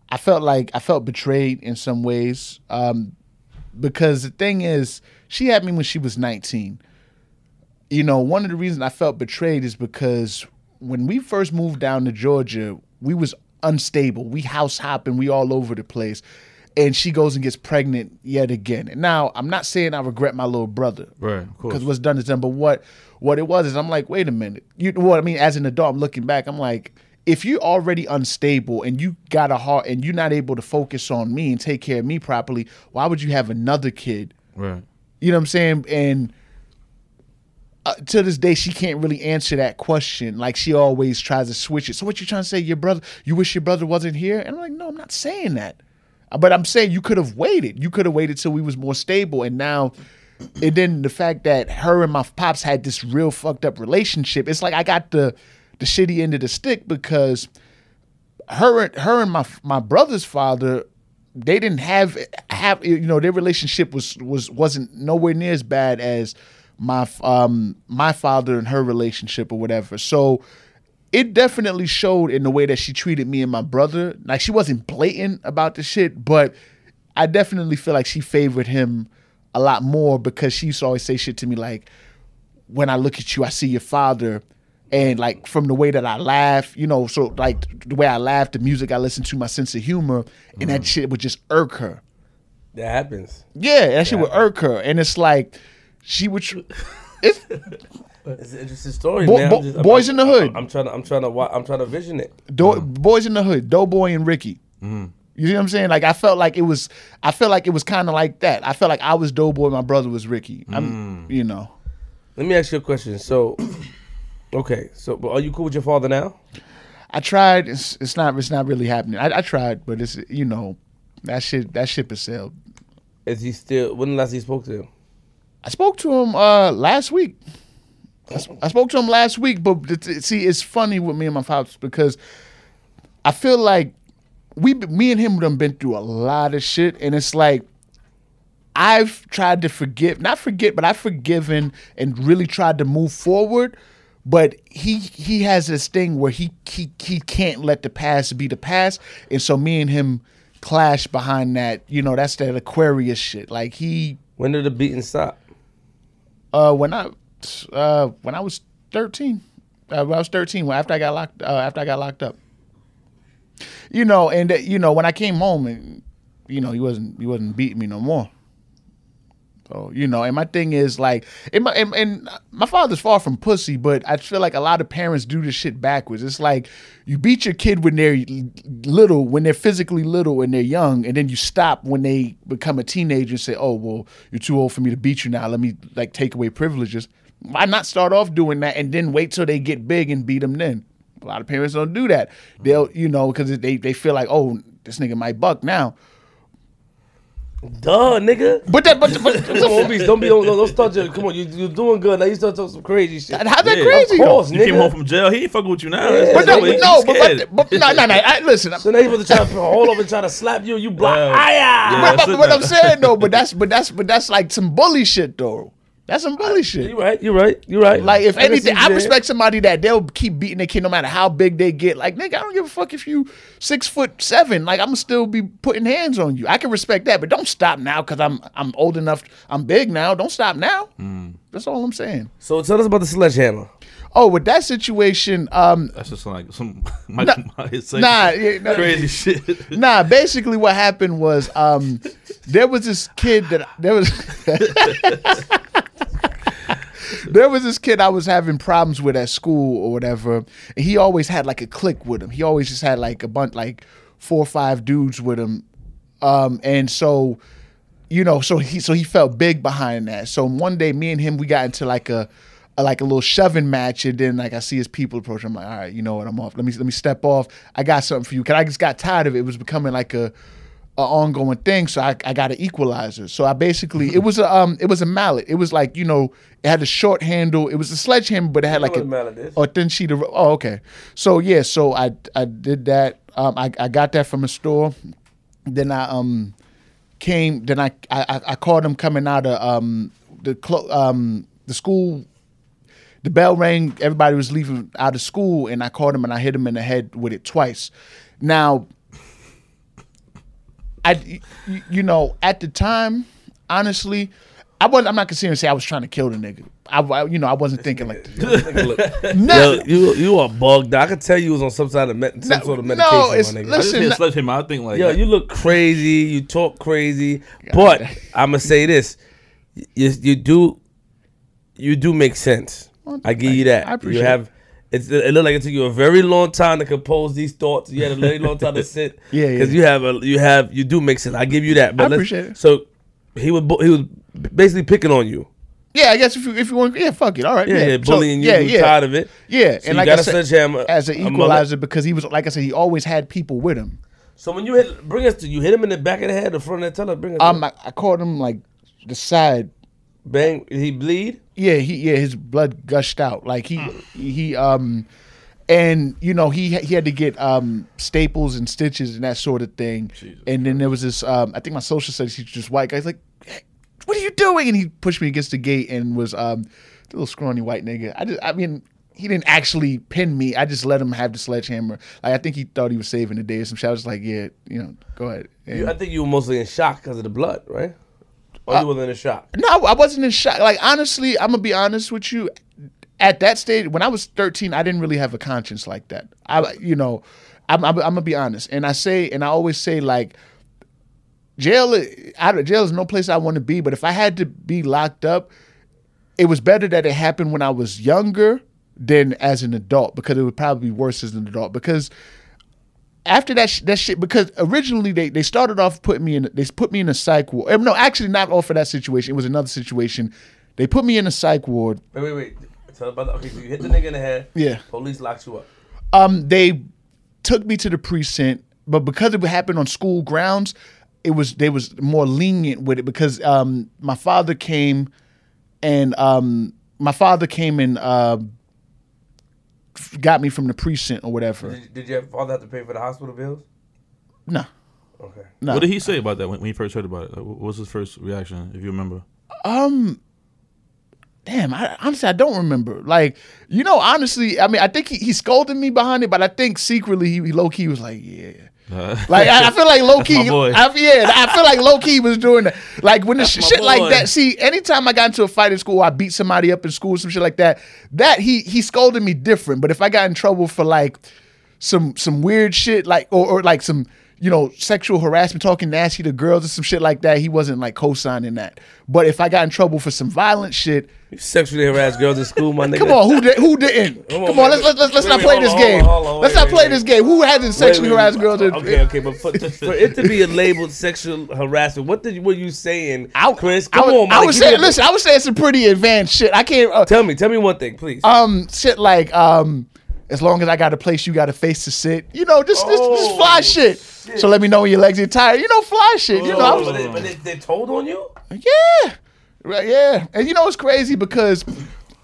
I felt like I felt betrayed in some ways, um, because the thing is, she had me when she was nineteen. You know, one of the reasons I felt betrayed is because when we first moved down to Georgia, we was unstable. We house hopping, we all over the place. And she goes and gets pregnant yet again. And now I'm not saying I regret my little brother Right. Because what's done is done. But what what it was is I'm like, wait a minute. You know what I mean? As an adult, I'm looking back. I'm like, if you're already unstable and you got a heart and you're not able to focus on me and take care of me properly, why would you have another kid? Right. You know what I'm saying? And uh, to this day, she can't really answer that question. Like she always tries to switch it. So what you trying to say? Your brother? You wish your brother wasn't here? And I'm like, no, I'm not saying that. But I'm saying you could have waited. You could have waited till we was more stable. And now, and then the fact that her and my pops had this real fucked up relationship. It's like I got the the shitty end of the stick because her and her and my my brother's father they didn't have have you know their relationship was was wasn't nowhere near as bad as my um my father and her relationship or whatever so it definitely showed in the way that she treated me and my brother like she wasn't blatant about the shit but I definitely feel like she favored him a lot more because she used to always say shit to me like, "When I look at you, I see your father." And like from the way that I laugh, you know, so like the way I laugh, the music I listen to, my sense of humor, and that mm. shit would just irk her. That happens. Yeah, that shit would irk her, and it's like she would. Tr- it's It's an interesting story, Bo- man. bo- I'm just- I'm- boys in the hood. I'm, I'm trying to. I'm trying to. wa- I'm trying to vision it. Do- boys in the hood, Doughboy and Ricky. You see what I'm saying? Like I felt like it was. I felt like it was kind of like that. I felt like I was Doughboy, my brother was Ricky. I'm, you know. Let me ask you a question. So, okay. So, but are you cool with your father now? I tried. It's, it's not. It's not really happening. I, I tried, but it's you know, that shit. That ship has sailed. Is he still? When the last he spoke to him? I spoke to him uh, last week. I, spoke to him last week, but see, it's funny with me and my father because I feel like we, me and him, done been through a lot of shit, and it's like I've tried to forgive, not forget, but I've forgiven and really tried to move forward. But he he has this thing where he he he can't let the past be the past, and so me and him clash behind that. You know, that's that Aquarius shit. Like he When did the beating stop? uh, when I uh, when I was thirteen, uh, when I was thirteen, when after I got locked, uh, after I got locked up, you know, and you know, when I came home, and you know, he wasn't he wasn't beating me no more. So you know, and my thing is like, and my, and, and my father's far from pussy, but I feel like a lot of parents do this shit backwards. It's like you beat your kid when they're little, when they're physically little and they're young, and then you stop when they become a teenager and say, "Oh, well, you're too old for me to beat you now. Let me like take away privileges." Why not start off doing that and then wait till they get big and beat them then? A lot of parents don't do that. They'll, you know, because they they feel like, "Oh, this nigga might buck now." Duh, nigga. But that, but, but Come on, Beast. Don't be. Don't, don't start. Your, come on, you you're doing good. Now you start talking some crazy shit. how's that Yeah, crazy? Of course, You came home from jail. He ain't fucking with you now. Yeah. But no, He- no, but, but, but no, no, no. I, listen, So now you supposed to try to hold up and try to slap you. You block. Yeah. Aya. Yeah. but, that's but what. I'm saying though, but that's but that's but that's like some bully shit though. That's some bully shit. You're right. You're right. You're right. Like if I anything, see I respect somebody that they'll keep beating their kid no matter how big they get. Like nigga, I don't give a fuck if you six foot seven. Like I'm gonna still be putting hands on you. I can respect that, but don't stop now because I'm I'm old enough. I'm big now. Don't stop now. That's all I'm saying. So tell us about the sledgehammer. Oh, with that situation, um, That's just like some Michael Myers saying nah, yeah, nah. crazy shit. Nah, basically what happened was um there was this kid that there was There was this kid I was having problems with at school or whatever. And he always had like a clique with him. He always just had like a bunch like four or five dudes with him. Um and so you know, so he so he felt big behind that. So one day me and him we got into like a, a like a little shoving match and then like I see his people approach. I'm like, all right, you know what, I'm off. Let me let me step off. I got something for you. Cause I just got tired of it. It was becoming like a a ongoing thing. So I, I got an equalizer. So I basically it was a um it was a mallet. It was like, you know, it had a short handle. It was a sledgehammer, but it had like a a or thin sheet of oh okay. So yeah, so I I did that. Um I, I got that from a store. Then I um came. Then I I, I caught him coming out of um the clo- um the school. The bell rang. Everybody was leaving out of school, and I called him and I hit him in the head with it twice. Now, I y- you know at the time, honestly, I wasn't. I'm not considering say I was trying to kill the nigga. I, I- you know I wasn't thinking like that. No, Yo, you you are bugged. I could tell you was on some side of me- some No, sort of medication. no, medication, it's- my nigga. I just Listen, hear that- sledgehammer. I think like Yo, you look crazy. You talk crazy. But I'm gonna say this: you you do you do make sense. I give you that. I appreciate you have. It's, it looked like it took you a very long time to compose these thoughts. You had a very long time to sit. Yeah, yeah. Because you have a you have you do make sense. I give you that. But I appreciate it. So he was he was basically picking on you. yeah, I guess if you if you want, yeah, fuck it, all right, Yeah, yeah, yeah, So, bullying you. yeah, yeah, tired of it. yeah. So and you like got I said, as an equalizer because he was like I said, he always had people with him. So when you hit, bring us to you hit him in the back of the head, the front of the teller. bring us. Um, I, I caught him like the side. Bang. Did he bleed? Yeah, he yeah, his blood gushed out. Like he he um, and you know he he had to get um staples and stitches and that sort of thing. And then there was this um, I think my social studies teacher, just white guy's like, what are you doing? And he pushed me against the gate and was um, a little scrawny white nigga. I just I mean. he didn't actually pin me. I just let him have the sledgehammer. Like I think he thought he was saving the day or some shit. I was like, yeah, you know, go ahead. And- You- I think you were mostly in shock because of the blood, right? Or you wasn't in shock. No, I wasn't in shock. Like honestly, I'm gonna be honest with you. At that stage, when I was 13, I didn't really have a conscience like that. I, you know, I'm, I'm, I'm gonna be honest, and I say, and I always say, like, jail, out of jail is no place I want to be. But if I had to be locked up, it was better that it happened when I was younger than as an adult because it would probably be worse as an adult because after that sh- that shit because originally they, they started off putting me in they put me in a psych ward. Eh, No, actually not all for that situation. It was another situation. They put me in a psych ward. Wait, wait, wait. Tell about okay, so you hit the nigga in the head. Yeah. Police locked you up. Um, they took me to the precinct, but because it happened on school grounds, it was they was more lenient with it because um my father came and um my father came and uh, got me from the precinct or whatever. Did, did your father have to pay for the hospital bills? No, Okay. no. What did he say about that when, when he first heard about it? Like, what was his first reaction, if you remember? Um, damn. I, honestly, I don't remember. Like, you know, honestly, I mean, I think he, he scolded me behind it, but I think secretly he, he low key was like, yeah. Uh, Like I, I feel like low key. I, yeah, I feel like low key was doing that. Like when the sh- shit like that. See, anytime I got into a fight in school, I beat somebody up in school, some shit like that. That he he scolded me different. But if I got in trouble for like some some weird shit, like or, or like some you know sexual harassment, talking nasty to girls or some shit like that, he wasn't like co-signing that. But if I got in trouble for some violent shit, You sexually harassed girls in school, my nigga. come on, who did, who didn't? Come on, Come on, let's let's, let's, Wait, not play hold this game. hold on, let's wait, not play wait. this game. Who hasn't sexually Wait, wait, harassed wait. girls? in- Okay, okay, but for, for it to be a labeled sexual harassment, what did were you saying, I, Chris? I Come was, on. I was saying, listen, I was saying some pretty advanced shit. I can't. Uh, Tell me, tell me one thing, please. um, shit like um, as long as I got a place you got a face to sit. You know, just this, this Oh, fly shit. So let me know when your legs get tired. You know, fly shit. You know, I Oh, was, but, they, but they, they told on you? yeah, right, yeah. And you know it's crazy because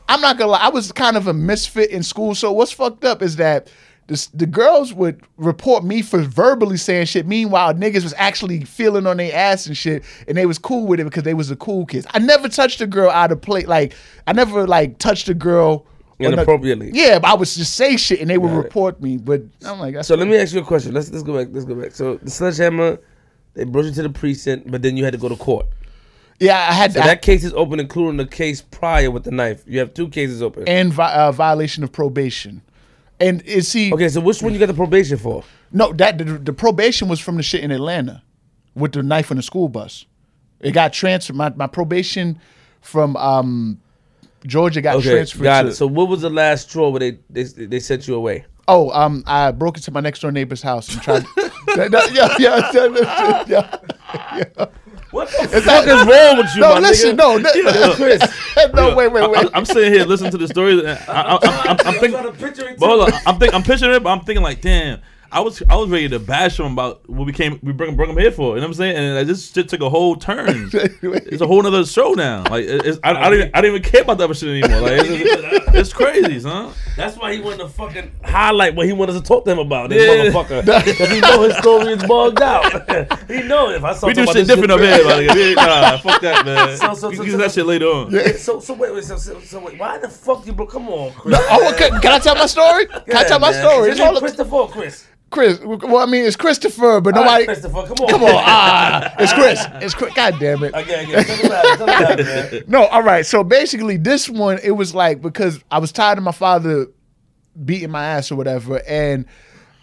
I'm not gonna lie, I was kind of a misfit in school. So what's fucked up is that. The, the girls would report me for verbally saying shit. Meanwhile, niggas was actually feeling on their ass and shit, and they was cool with it because they was the cool kids. I never touched a girl out of play. Like I never like touched a girl Inappropriately. yeah, but I would just say shit and they would Got it. report me. But I'm like, So let me ask you a question. Let's let's go back. Let's go back. So the sledgehammer, they brought you to the precinct, but then you had to go to court. yeah, I had So that that case is open, including the case prior with the knife. You have two cases open. and vi- uh, violation of probation. And is see, Okay, so which one you got the probation for? no, that the, the probation was from the shit in Atlanta with the knife on the school bus. It got transferred. My, my probation from um, Georgia got Okay, transferred. got to, it. So what was the last straw where they they, they sent you away? oh, um, I broke into my next door neighbor's house and tried. yeah, yeah, yeah, yeah, yeah. What the fuck is wrong with you, No, my listen, nigga? no, no, Chris. no, wait, wait, wait. I, wait. am sitting here listening to the story. I, I, I, I'm, I'm thinking, but hold on, I'm think I'm picturing it, but I'm thinking like, damn. I was I was ready to bash him about what we came we bring bring him here for. You know what I'm saying? And like, this shit took a whole turn. It's a whole nother show now. Like it's, I, I, don't even, I don't even care about that shit anymore. Like it's, it's, it's crazy, son. That's why he wanted to fucking highlight what he wanted to talk to him about. This Yeah. motherfucker. Because he know his story is bugged out. he know if I saw We do about shit different up here. Like, nah, fuck that, man. So- so- We so- can so- do that shit later on. So so wait wait so, so, so wait why the fuck you bro come on Chris? Oh, okay. Can I tell my story? Can I tell my man. story? Is It's all Christopher Chris? Chris. Well, I mean, it's Christopher, but All right, nobody. Christopher, come on. Come on, ah, it's Chris. It's Chris. God damn it. Again, about it. Tell me about it, man. No, all right. So basically, this one it was like because I was tired of my father beating my ass or whatever, and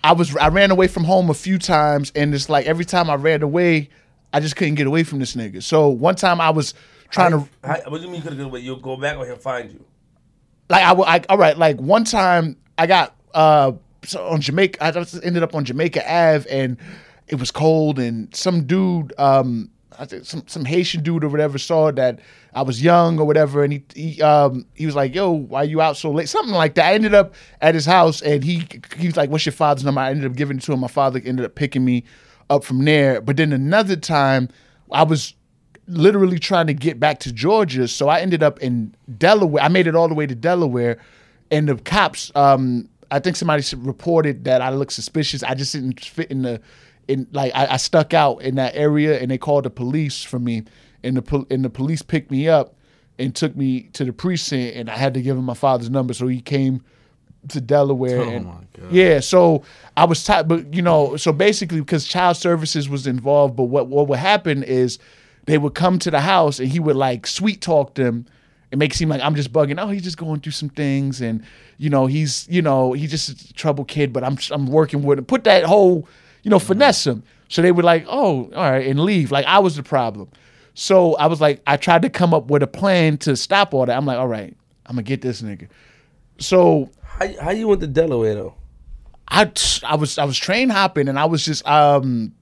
I was I ran away from home a few times, and it's like every time I ran away, I just couldn't get away from this nigga. So one time I was trying to How, what do you mean you could have You'll go back or he'll find you? like I, I all right like one time I got uh so on Jamaica I ended up on Jamaica Ave and it was cold and some dude um I think some some Haitian dude or whatever saw that I was young or whatever and he he um he was like yo why you out so late something like that I ended up at his house and he he was like what's your father's number I ended up giving it to him my father ended up picking me up from there but then another time I was literally trying to get back to Georgia. So I ended up in Delaware. I made it all the way to Delaware, and the cops. Um, I think somebody reported that I looked suspicious. I just didn't fit in the, in like I, I stuck out in that area, and they called the police for me, and the pol- and the police picked me up and took me to the precinct, and I had to give him my father's number, so he came to Delaware. Oh and, my God. Yeah, so I was tired, but you know, so basically because child services was involved, but what what would happen is they would come to the house and he would like sweet talk them and makes it seem like I'm just bugging. Oh, he's just going through some things, and you know, he's you know, he's just a trouble kid, but I'm I'm working with him. Put that whole, you know, finesse him. So they were like, oh, all right, and leave. Like I was the problem. So I was like, I tried to come up with a plan to stop all that. I'm like, all right, I'm gonna get this nigga. So How, how you went to Delaware though? I I was I was train hopping and I was just um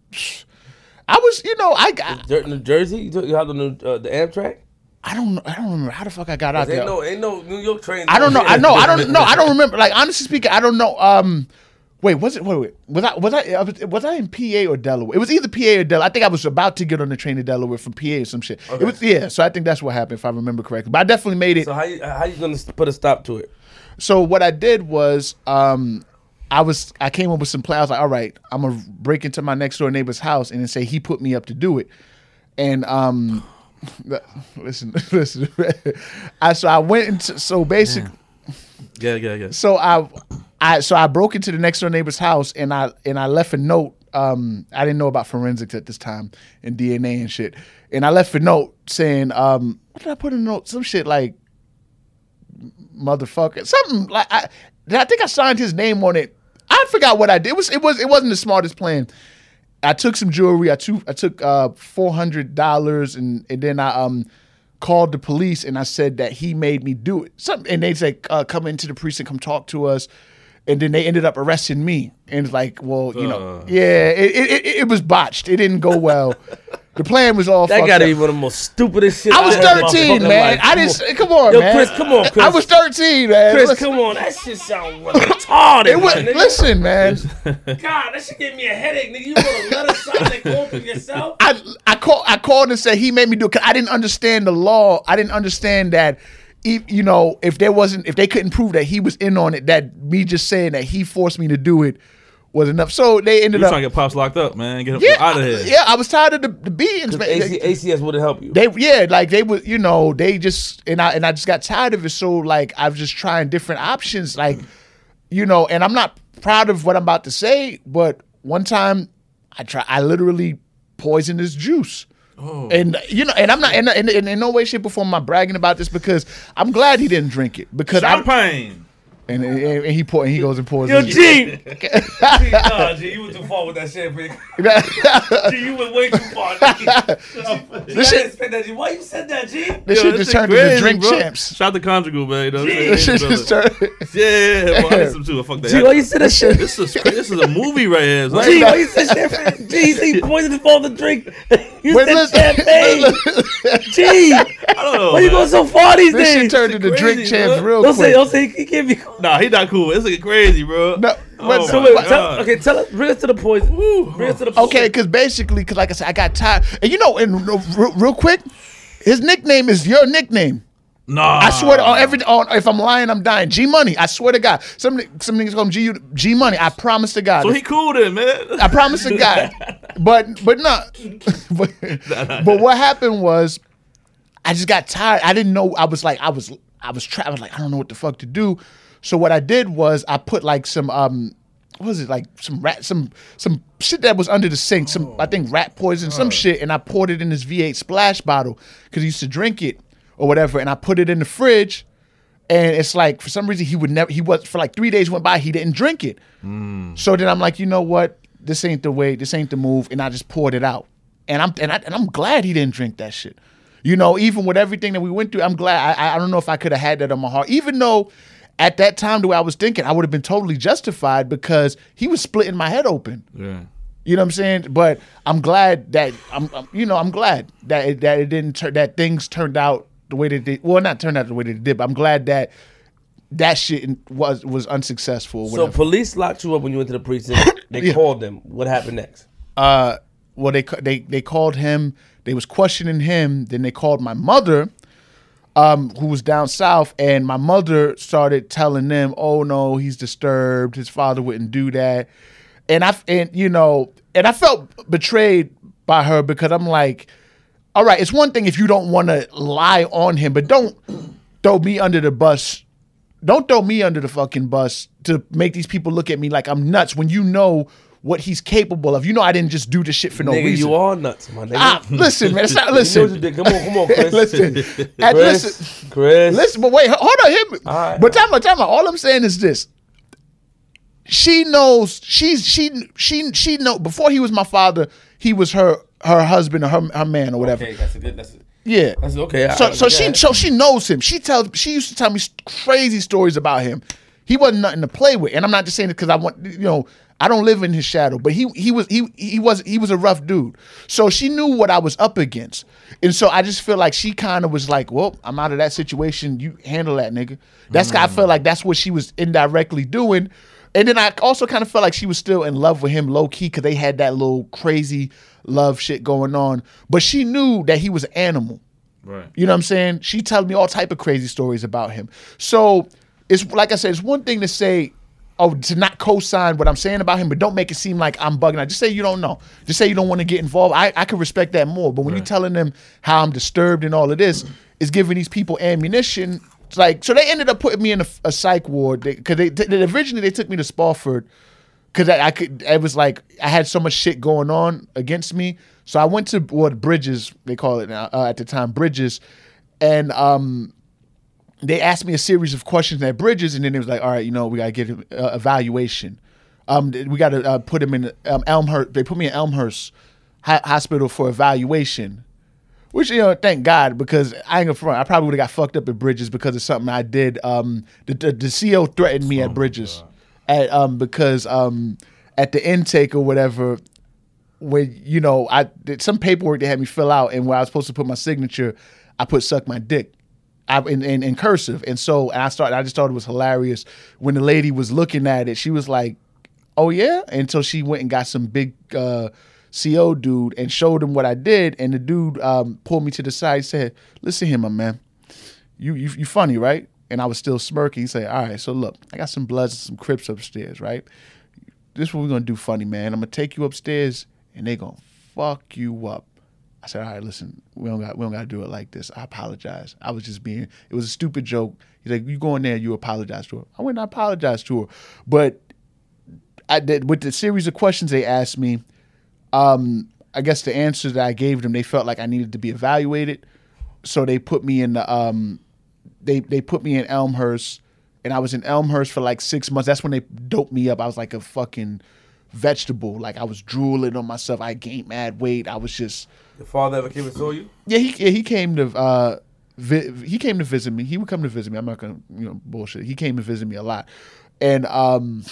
I was you know I got New Jersey? You took you had the new uh, the Amtrak? I don't know I don't remember how the fuck I got out Ain't there. no ain't no New York train. I don't know. I know. I don't know. I don't remember. Like honestly speaking, I don't know. Um, wait, was it? Wait, wait. Was I? Was I? Was, I in PA or Delaware? It was either PA or Delaware. I think I was about to get on the train to Delaware from PA or some shit. Okay. It was yeah. So I think that's what happened if I remember correctly. But I definitely made it. So how you how you gonna put a stop to it? So what I did was, um, I was I came up with some plan. I was like, all right, I'm gonna break into my next door neighbor's house and then say he put me up to do it. And um, listen, listen. I so I went into so basically. Yeah, yeah, yeah. so I, I so I broke into the next door neighbor's house and I and I left a note. Um, I didn't know about forensics at this time and DNA and shit. And I left a note saying, um, what did I put in the note? Some shit like motherfucker, something like I. I think I signed his name on it. I forgot what I did. It was it was it wasn't the smartest plan. I took some jewelry. I took I took uh, four hundred dollars, and and then I um called the police and I said that he made me do it. Some and they said uh, come into the precinct, come talk to us, and then they ended up arresting me. And it's like, well, you know, Uh. yeah, it, it it it was botched. It didn't go well. the plan was all That fucked gotta up. be one of the most stupidest shit. I was I've heard in my 13, man. I Come didn't. on. Come on, Yo, man. Chris, come on, Chris. I was 13, man. Chris, Listen- come on. That shit sound retarded. It was, nigga. listen, man. God, that shit gave me a headache, nigga. You wrote a letter sign and go through yourself. I I called I called and said he made me do it because I didn't understand the law. I didn't understand that. e- You know, if there wasn't, if they couldn't prove that he was in on it, that me just saying that he forced me to do it was enough. So they ended You up. trying to get pops locked up, man? Get him yeah, out of here. yeah. I was tired of the, the beatings, man. AC, ACS would help you. They yeah, like they would, you know, they just and I and I just got tired of it. So like I was just trying different options, like you know, and I'm not proud of what I'm about to say, but one time I try, I literally poisoned his juice. Oh. And you know, and I'm not, and, and, and in no way, shape, or form am I bragging about this because I'm glad he didn't drink it because I'm, Champagne. And, and, and he pour, and he goes and pours. Yo, G. G, nah, G, you went too far with that shit, man. G, you went way too far. G. This shit- expect that, G. Why you said that, G? this Yo, shit this just shit turned into drink bro. champs. Shout out to Conjugal, man. You know what I'm This shit just turned. Yeah, boy, I need some too. Fuck that. G, why you said that shit? This is this is a movie right here. son. G, why you said that? G, you said you poisoned his father drink. You Wait, said listen- champagne. G, I don't know. why you going so far these This shit turned into drink champs bro. real Don't say, don't say, he can't be. Nah, he not cool. This nigga crazy, bro. No, Oh but- my So wait, tell, okay, tell us, bring us to the poison. Bring us to the poison. Okay, because basically, because like I said, I got tired. And you know, and real, real quick, his nickname is your nickname. Nah, I swear to on every on if I'm lying, I'm dying. G Money. I swear to God. Some some niggas call him G G Money. I promise to God. So he cool then, man. I promise to God. But but not. but, but what happened was, I just got tired. I didn't know. I was like, I was I was trapped. I was like, I don't know what the fuck to do. So what I did was I put like some um. What was it like some rat some some shit that was under the sink some I think rat poison some shit and I poured it in this V8 splash bottle because he used to drink it or whatever and I put it in the fridge and it's like for some reason he would never he was for like three days went by he didn't drink it so then I'm like, you know what? This ain't the way. This ain't the move. And I just poured it out. And I'm and, I, and I'm glad he didn't drink that shit. You know, even with everything that we went through, I'm glad. I, I don't know if I could have had that on my heart. Even though at that time, the way I was thinking, I would have been totally justified because he was splitting my head open. Yeah. You know what I'm saying? But I'm glad that I'm, I'm you know, I'm glad that it, that it didn't turn that things turned out the way they did. Well, not turned out the way they did, but I'm glad that that shit was was unsuccessful. So police locked you up when you went to the precinct. They Yeah. called them. What happened next? uh well they they they called him they was questioning him then they called my mother um who was down south and my mother started telling them oh no he's disturbed. His father wouldn't do that. And i and you know and i felt betrayed by her because i'm like all right it's one thing if you don't want to lie on him but don't throw me under the bus. Don't throw me under the fucking bus to make these people look at me like I'm nuts when you know what he's capable of. You know I didn't just do this shit for no nigga, reason. you are nuts, my nigga. Ah, listen, man. It's not, You know what you listen. Come on, come on, Chris. listen. Chris, listen. Chris. Listen, but wait, hold on. Hear me. All right. But time out, time out. All I'm saying is this. She knows she's she she she know before he was my father, he was her her husband or her her man or whatever. Okay, that's a good. That's a, Yeah. that's okay. I- So I- so she so she knows him. She tells she used to tell me crazy stories about him. He wasn't nothing to play with, and I'm not just saying it because I want you know I don't live in his shadow, but he he was he he was he was a rough dude. So she knew what I was up against, and so I just feel like she kind of was like, "Well, I'm out of that situation. You handle that, nigga." That's I felt mm. like that's what she was indirectly doing. And then I also kind of felt like she was still in love with him low key because they had that little crazy love shit going on. But she knew that he was an animal. Right. You know what I'm saying? She tells me all type of crazy stories about him. So it's like I said, it's one thing to say, oh, to not co-sign what I'm saying about him, but don't make it seem like I'm bugging out. Just say you don't know. Just say you don't want to get involved. I, I can respect that more. But when you're telling them how I'm disturbed and all of this, is giving these people ammunition. It's like so they ended up putting me in a, a psych ward because they, they, originally they took me to Spofford because I, I could. It was like I had so much shit going on against me. So I went to what Bridges they call it now uh, at the time Bridges, and um, they asked me a series of questions at Bridges, and then it was like, all right, you know, we gotta get an uh, evaluation. Um, we gotta uh, put him in um, Elmhurst. They put me in Elmhurst Ho- Hospital for evaluation. Which you know, thank God, because I ain't gonna front. I probably would have got fucked up at Bridges because of something I did. Um, the the, the CO threatened me at Bridges, at um because um at the intake or whatever, when you know I did some paperwork they had me fill out, and where I was supposed to put my signature, I put suck my dick. I, in, in, in cursive, and so I started. I just thought it was hilarious when the lady was looking at it. She was like, "Oh yeah," until she went and got some big uh, CO dude and showed him what I did, and the dude um, pulled me to the side, said, "Listen here, my man, you you you funny, right?" And I was still smirking. He said, "All right, so look, I got some Bloods and some Crips upstairs, right? This is what we're gonna do, funny man. I'm gonna take you upstairs, and they gonna fuck you up." I said, "All right, listen, we don't got we don't got to do it like this. I apologize. I was just being. It was a stupid joke." He's like, "You go in there, you apologize to her." I went and I apologized to her, but I did with the series of questions they asked me. Um, I guess the answers that I gave them, they felt like I needed to be evaluated, so they put me in the um, they they put me in Elmhurst, and I was in Elmhurst for like six months. That's when they doped me up. I was like a fucking vegetable. Like I was drooling on myself. I gained mad weight. I was just Your father ever came and saw you? yeah. He yeah, he came to uh, vi- he came to visit me. He would come to visit me. I'm not gonna you know bullshit. He came to visit me a lot, and um,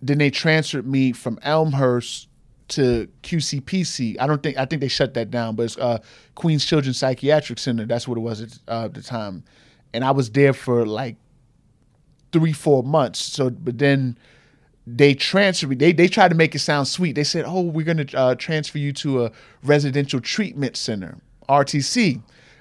then they transferred me from Elmhurst to QCPC. I don't think I think they shut that down, but it's uh, Queens Children's Psychiatric Center. That's what it was at uh, the time, and I was there for like three four months. So, but then they transferred me. They they tried to make it sound sweet. They said, "Oh, we're gonna uh, transfer you to a residential treatment center, RTC."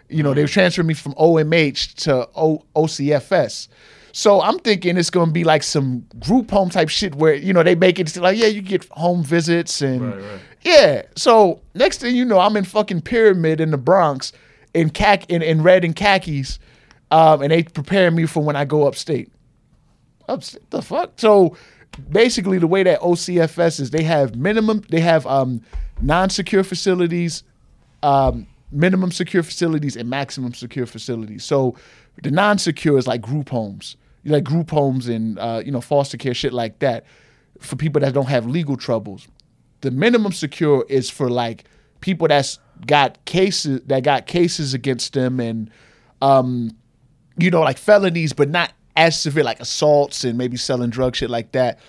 You know, they transferred me from OMH to o- OCFS. So I'm thinking it's gonna be like some group home type shit where you know they make it like, yeah, you get home visits and Right, right. yeah. So next thing you know, I'm in fucking Pyramid in the Bronx in khack in, in red and khakis, um, and they preparing me for when I go upstate. Upstate the fuck? So basically, the way that OCFS is, they have minimum, they have um, non-secure facilities, um, minimum secure facilities, and maximum secure facilities. So the non-secure is like group homes, like group homes and uh, you know foster care shit like that for people that don't have legal troubles. The minimum secure is for like people that's got cases that got cases against them and um, you know, like felonies, but not as severe, like assaults and maybe selling drug shit like that.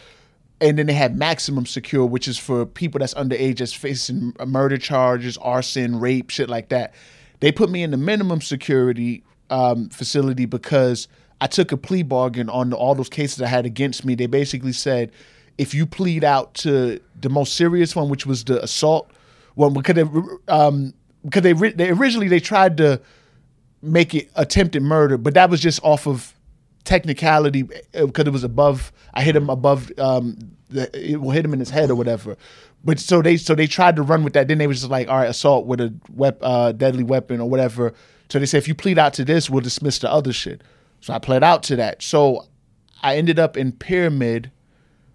And then they have maximum secure, which is for people that's underage that's facing murder charges, arson, rape, shit like that. They put me in the minimum security um, facility because I took a plea bargain on all those cases I had against me. They basically said, if you plead out to the most serious one, which was the assault one, because they, um, because they, they originally they tried to make it attempted murder, but that was just off of technicality because it was above. I hit him above. Um, the, it will hit him in his head or whatever. But so they so they tried to run with that. Then they was just like, all right, assault with a wep- uh, deadly weapon or whatever. So they said if you plead out to this, we'll dismiss the other shit. So I pled out to that. So I ended up in Pyramid.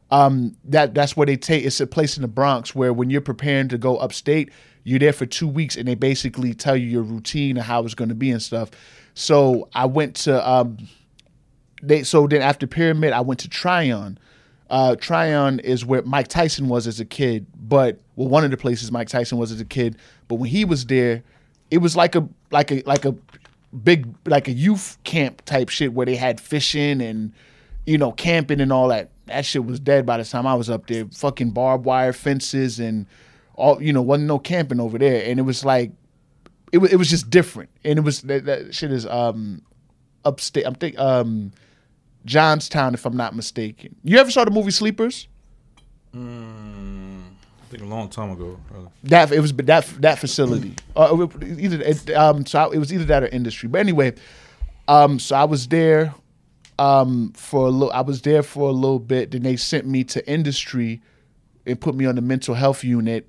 Um, that that's where they take. It's a place in the Bronx where when you're preparing to go upstate, you're there for two weeks, and they basically tell you your routine and how it's going to be and stuff. So I went to um, they. So then after Pyramid, I went to Tryon. Uh, Tryon is where Mike Tyson was as a kid, but well, one of the places Mike Tyson was as a kid. But when he was there, it was like a like a like a big like a youth camp type shit where they had fishing and you know camping and all that. That shit was dead by the time I was up there. Fucking barbed wire fences and all you know wasn't no camping over there, and it was like it was it was just different, and it was that, that shit is um upstate. I'm think um Johnstown if I'm not mistaken. You ever saw the movie Sleepers? I think a long time ago. Uh, That it was that that facility. Uh, either it, um, so I, it was either that or industry. But anyway, um, so I was there um for a little. I was there for a little bit. Then they sent me to industry and put me on the mental health unit.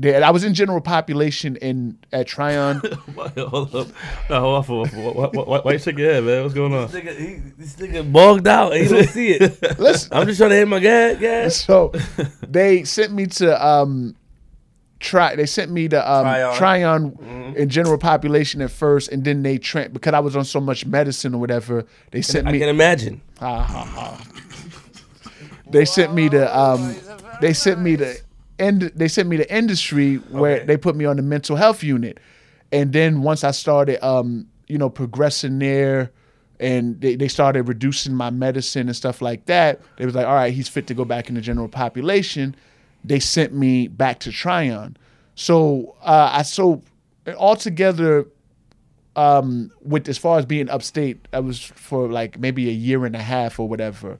There, I was in general population in at Tryon. hold up. No, hold on. For, for, why, why, why you shaking your head, man? What's going on? This nigga, he, this nigga bugged out. He don't see it. Listen, I'm just trying to hit my gas. gas. so they sent me to um try they sent me to um Tryon. Tryon in general population at first and then they tra- because I was on so much medicine or whatever they sent I me can imagine. ha, ha, ha. they sent me to um they sent me to end they sent me to industry where Okay. they put me on the mental health unit. And then once I started um you know progressing there and they, they started reducing my medicine and stuff like that they was like all right he's fit to go back in the general population. They sent me back to Tryon. So uh I so altogether um with as far as being upstate i was for like maybe a year and a half or whatever.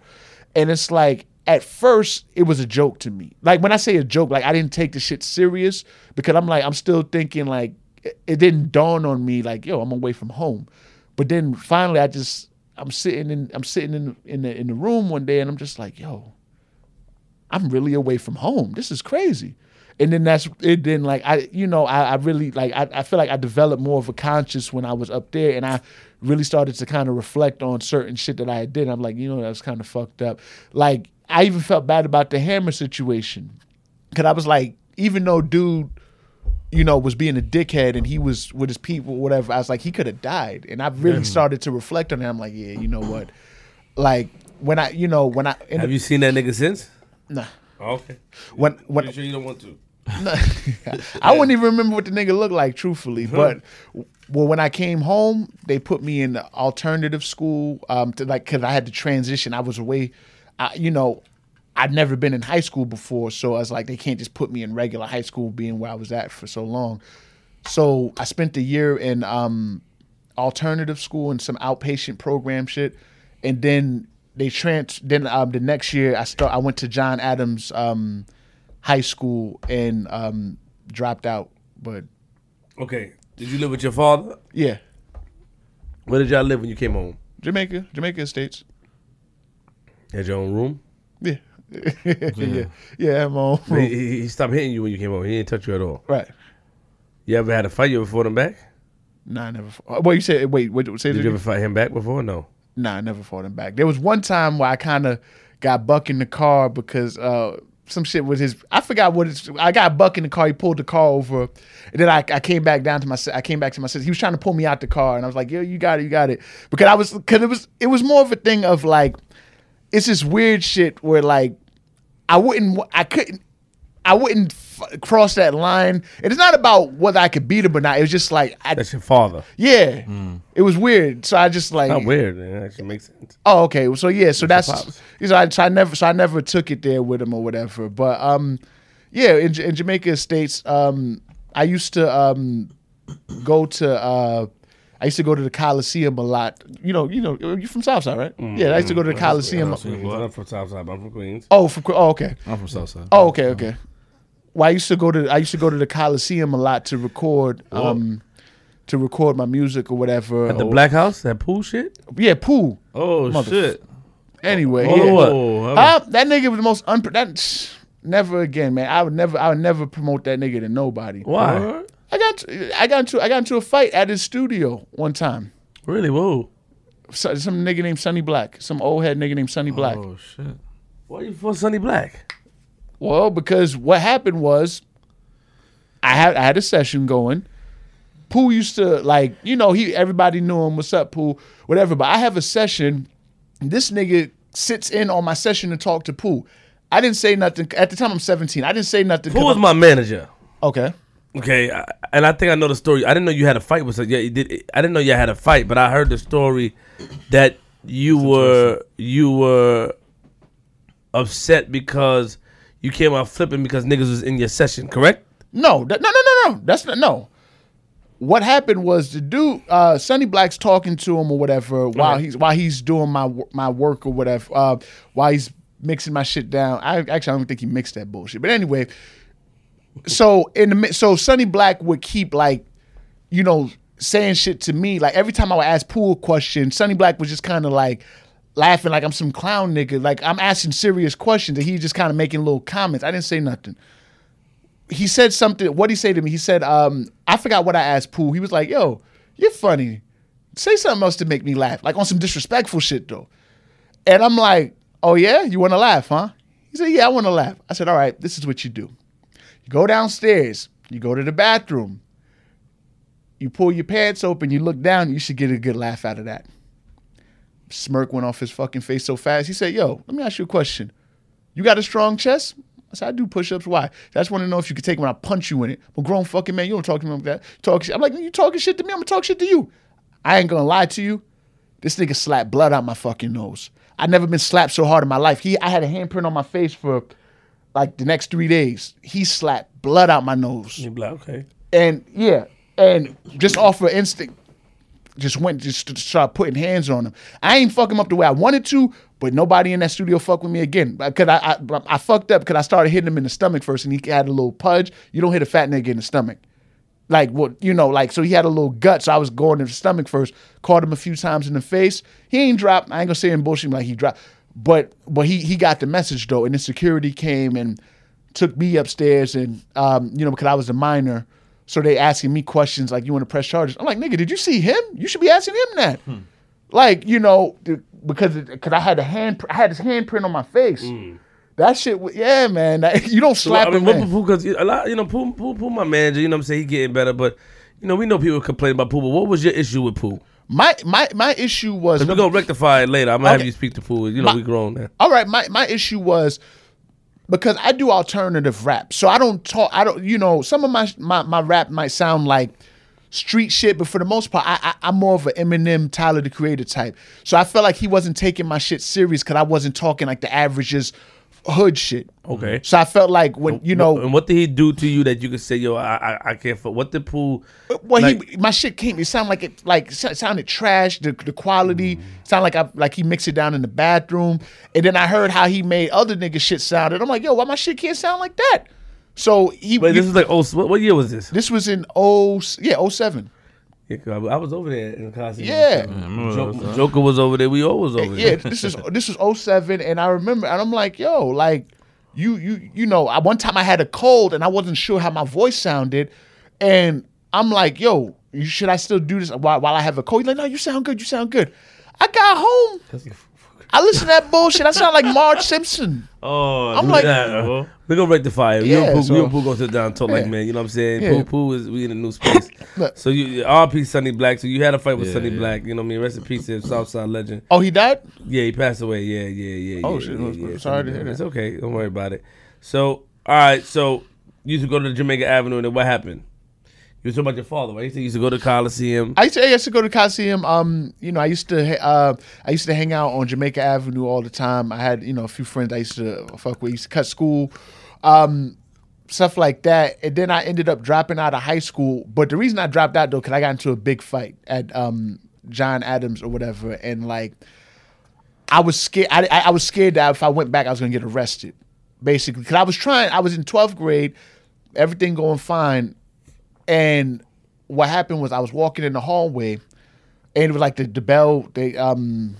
And it's like at first it was a joke to me like when i say a joke like i didn't take the shit serious because i'm like i'm still thinking like it, didn't dawn on me like yo i'm away from home but then finally i just i'm sitting in i'm sitting in in the in the room one day and i'm just like yo I'm really away from home. This is crazy. And then that's it. Then like I, you know, I, I really like I, I feel like I developed more of a conscience when I was up there, and I really started to kind of reflect on certain shit that I did. I'm like, you know, that was kind of fucked up. Like I even felt bad about the hammer situation, cause I was like, even though dude, you know, was being a dickhead and he was with his people, whatever. I was like, he could have died, and I really started to reflect on it. I'm like, yeah, you know what, like when I, you know, when I, Have the, you seen that nigga since? nah, Okay. when when Pretty sure you don't want to. Nah, I wouldn't even remember what the nigga looked like, truthfully. But well, when I came home, they put me in the alternative school. Um, to like, cause I had to transition. I was away. I, you know, I'd never been in high school before, so I was like, they can't just put me in regular high school, being where I was at for so long. So I spent a year in um, alternative school and some outpatient program shit, and then they trans. Then um, the next year, I start. I went to John Adams um, High School and um, dropped out. But Okay. Did you live with your father? yeah, Where did y'all live when you came home? Jamaica, Jamaica Estates. Had your own room? Yeah, yeah, yeah. I'm on. He, he, he stopped hitting you when you came home. He didn't touch you at all. Right. You ever had a fight? You ever fought him back? Nah, I never. Fought. Wait, you said wait. Wait, say Did you ever fight him back before? No. Nah, I never fought him back. There was one time where I kind of got buck in the car because uh, some shit was his. I forgot what it's. I got buck in the car. He pulled the car over, and then I, I came back down to my. I came back to my sister. He was trying to pull me out the car, and I was like, "Yo, you got it, you got it." Because I was because it was it was more of a thing of like, it's this weird shit where like, I wouldn't I couldn't. I wouldn't f- cross that line. And it's not about whether I could beat him or not. It was just like, I, That's your father. yeah, it was weird. So I just like, Not weird. Man. That actually makes sense. Oh, okay. So yeah, so That's that's pops. so I, so I never so I never took it there with him or whatever. But um, yeah, in, in Jamaica Estates, um, I used to um go to uh. I used to go to the Coliseum a lot. You know, you know, you're from Southside, right? Yeah, I used to go to the Coliseum. I'm from Southside. I'm from Queens. Oh, from, oh, okay. I'm from Southside. Oh, okay, okay. Well, I used to go to I used to go to the Coliseum a lot to record um to record my music or whatever. At the or- Black House, that Pooh shit. yeah, Pooh. Oh Mother- shit! Anyway, Oh, yeah. what? Oh, Uh, that nigga was the most unpro- that never again, man. I would never I would never promote that nigga to nobody. Why? I got I got into I got into a fight at his studio one time. Really? Whoa. So- Some nigga named Sonny Black. Some old head nigga named Sonny Black. Oh shit. Why you for Sonny Black? Well, because what happened was, I had I had a session going. Pooh used to like, you know, he everybody knew him. What's up, Pooh? Whatever. But I have a session. This nigga sits in on my session to talk to Pooh. I didn't say nothing at the time. I'm 17. I didn't say nothing. Who was my manager? okay? Okay, and I think I know the story. I didn't know you had a fight with. Yeah, you did. I didn't know you had a fight, but I heard the story that you were you were upset because you came out flipping because niggas was in your session. Correct? No, that, no, no, no, no. That's not no. What happened was the dude, uh, Sonny Black's talking to him or whatever while he's while he's doing my my work or whatever. Uh, while he's mixing my shit down. I actually I don't think he mixed that bullshit. But anyway, so in the so Sonny Black would keep like, you know, saying shit to me. Like every time I would ask Pooh a question, Sonny Black was just kind of like laughing like I'm some clown nigga. Like I'm asking serious questions and he's just kind of making little comments. I didn't say nothing he said something. What he say to me? He said, um, I forgot what I asked Pooh. He was like, "Yo, you're funny. Say something else to make me laugh, like on some disrespectful shit though." And I'm like, "Oh yeah, you want to laugh, huh?" He said, "Yeah, I want to laugh." I said, "All right, this is what you do. You go downstairs. You go to the bathroom. You pull your pants open. You look down. You should get a good laugh out of that." Smirk went off his fucking face so fast. He said, "Yo, let me ask you a question. You got a strong chest?" I said, I do push ups. Why? I just want to know if you could take when I punch you in it. I'm grown fucking man. You don't talk to me like that. Talk shit. I'm like, you talking shit to me? I'm going to talk shit to you. I ain't going to lie to you. This nigga slapped blood out my fucking nose. i never been slapped so hard in my life. He, I had a handprint on my face for like the next three days. He slapped blood out my nose You black? Okay. and yeah, and just off of instinct, just went just to start putting hands on him. I ain't fuck him up the way I wanted to, but nobody in that studio fuck with me again. Because I, I I fucked up because I started hitting him in the stomach first, and he had a little pudge. You don't hit a fat nigga in the stomach. Like what you know, like so he had a little gut, so I was going in the stomach first. Caught him a few times in the face. He ain't dropped. I ain't gonna say in bullshit like he dropped, but but he he got the message though, and the security came and took me upstairs, and um you know because I was a minor, so they asking me questions like you want to press charges. I'm like nigga, did you see him? You should be asking him that. Like you know because because I had a hand I had his handprint on my face. That shit, yeah, man. That- you don't slap I mean, a what man. Pooh, because a lot, you know, Pooh, Pooh, Pooh, my manager, you know, what I'm saying he getting better, but you know, we know people complain about Pooh. But what was your issue with Pooh? My my my issue was We're gonna rectify it later. I'm gonna have you speak to Pooh. You know, My- we grown now. all right. My my issue was because I do alternative rap, so I don't talk. I don't. You know, some of my my my rap might sound like street shit, but for the most part, I, I I'm more of an Eminem, Tyler the Creator type. So I felt like he wasn't taking my shit serious because I wasn't talking like the averages hood shit. Okay. So I felt like when you know and what did he do to you that you could say, yo, I, I, I can't. fuck- What the Pooh? Well, like- he my shit came. It sounded like it like so- sounded trash. The the quality Mm. sounded like I like he mixed it down in the bathroom. And then I heard how he made other niggas shit sounded. I'm like, yo, why my shit can't sound like that? So he. Wait, this is like oh, what, what year was this? this was in oh yeah oh seven. Yeah, 'cause I I was over there in Coliseum. Yeah. Joker, Joker was over there. We all was over there. Yeah, this is this was 07 and I remember and I'm like, yo, like you you you know, I, one time I had a cold and I wasn't sure how my voice sounded and I'm like, yo, you- should I still do this while, while I have a cold? He's like, no, you sound good, you sound good. I got home. I listen to that bullshit. I sound like Marge Simpson. Oh, I'm dude, like- yeah, bro. We're gonna rectify it. Yeah, you and Pooh, so- you and Pooh gonna sit down and talk like man. You know what I'm saying? Yeah. Pooh, Pooh is we in a new space. So you RP Sonny Black. So you had a fight with Yeah, Sonny yeah. Black. You know what I mean? Rest in peace, to Southside legend. Oh, he died? Yeah, he passed away. Yeah, yeah, yeah. Oh, yeah, shit. Yeah, I'm yeah. sorry to hear that. It's okay. Don't worry about it. So, all right. So you used to go to the Jamaica Avenue, and then what happened? You was talking about your father, right? Said used to go to Coliseum. I used to, I used to go to Coliseum. Um, you know, I used to uh, I used to hang out on Jamaica Avenue all the time. I had you know a few friends I used to fuck with. I used to cut school, um, stuff like that. And then I ended up dropping out of high school. But the reason I dropped out though, because I got into a big fight at um, John Adams or whatever, and like I was scared. I, I was scared that if I went back, I was gonna get arrested. Basically, because I was trying. I was in twelfth grade, everything going fine, and what happened was I was walking in the hallway, and it was like the the bell. They um,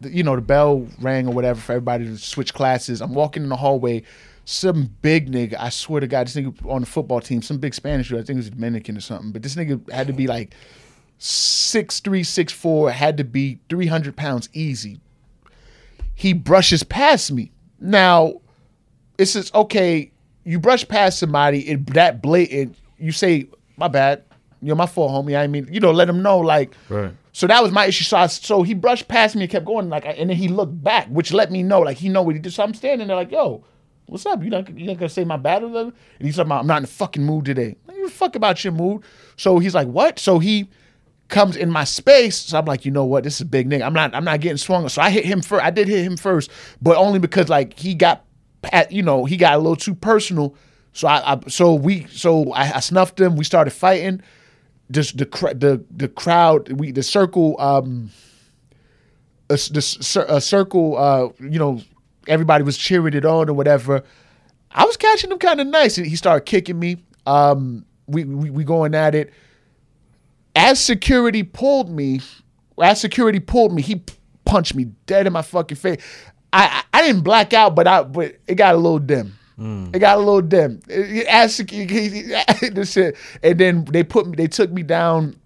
the, you know, the bell rang or whatever for everybody to switch classes. I'm walking in the hallway. Some big nigga, I swear to God, this nigga on the football team, some big Spanish dude, I think he was Dominican or something, but this nigga had to be like six three, six four, had to be three hundred pounds easy. He brushes past me. Now, it's just okay. You brush past somebody, it that blatant. You say, "My bad, you're my fault, homie." I mean, you know, let him know, like. Right. So that was my issue. So, I, so he brushed past me and kept going, like, and then he looked back, which let me know, like, he know what he did. So I'm standing there, like, yo, what's up? You not, you not gonna say my bad or whatever? And he's talking about, I'm not in the fucking mood today. Like, you fuck about your mood. So he's like, what? So he comes in my space. So I'm like, you know what? This is a big nigga. I'm not, I'm not getting swung. So I hit him first. I did hit him first, but only because like he got, you know, he got a little too personal. So I, I so we, so I, I snuffed him. We started fighting. Just the the the crowd we the circle um a, the a circle uh you know everybody was cheering it on or whatever. I was catching him kind of nice he started kicking me. Um we, we we going at it. As security pulled me as security pulled me he punched me dead in my fucking face. I i, I didn't black out but i but it got a little dim it got a little dim. It- it- As security, this shit, and then they put me. They took me down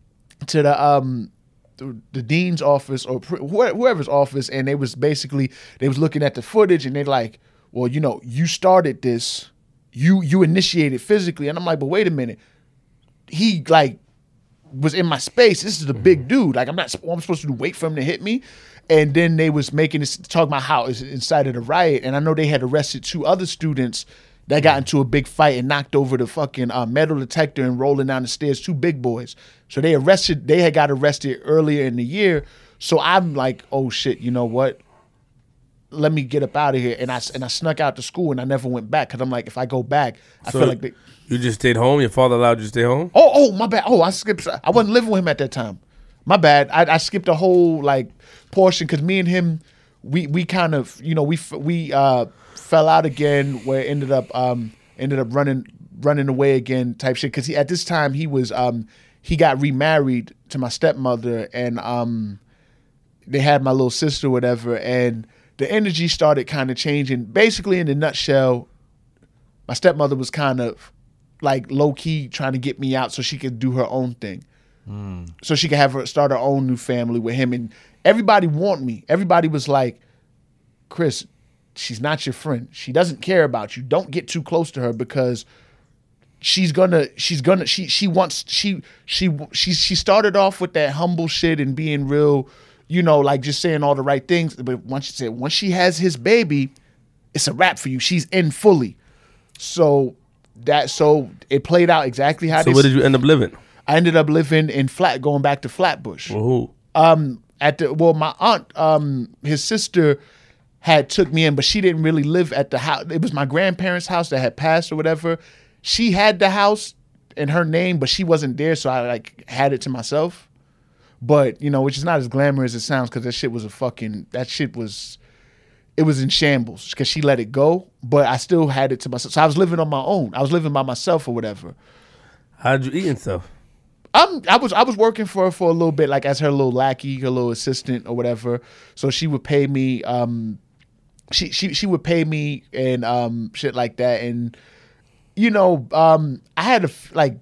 to the um the, the dean's office or whoever's office, and they was basically they was looking at the footage, and they like, well, you know, you started this, you you initiated physically, and I'm like, but wait a minute, he like was in my space. This is a big dude. Like I'm not. I'm supposed to wait for him to hit me. And then they was making this talking about how it's inside of the riot. And I know they had arrested two other students that got into a big fight and knocked over the fucking uh, metal detector and rolling down the stairs. Two big boys. So they arrested. They had got arrested earlier in the year. So I'm like, oh shit. You know what? Let me get up out of here. And I and I snuck out to school and I never went back because I'm like, if I go back, I So feel like they. you just stayed home. Your father allowed you to stay home. Oh, oh, my bad. Oh, I skipped. I wasn't living with him at that time. My bad. I, I skipped a whole like portion because me and him, we we kind of you know we we uh fell out again. Where ended up um ended up running running away again type shit. Because he at this time he was um he got remarried to my stepmother and um they had my little sister or whatever and the energy started kind of changing. Basically, in a nutshell, my stepmother was kind of like low key trying to get me out so she could do her own thing. So she could have her start her own new family with him. And everybody want me. Everybody was like, Chris, she's not your friend. She doesn't care about you. Don't get too close to her because she's gonna she's gonna she she wants she she she she started off with that humble shit and being real, you know, like just saying all the right things. But once she said once she has his baby, it's a wrap for you. She's in fully. So that so it played out exactly how So where did you end up living? I ended up living in flat, going back to Flatbush. Well, who? Um, at the well, my aunt, um, his sister had took me in, but she didn't really live at the house. It was my grandparents' house that had passed or whatever. She had the house in her name, but she wasn't there, so I like had it to myself. But you know, which is not as glamorous as it sounds, because that shit was a fucking that shit was. It was in shambles because she let it go, but I still had it to myself. So I was living on my own. I was living by myself or whatever. How'd you eat and stuff? I'm I was I was working for her for a little bit, like as her little lackey, her little assistant or whatever. So she would pay me. Um, she she she would pay me and um shit like that. And you know, um, I had a like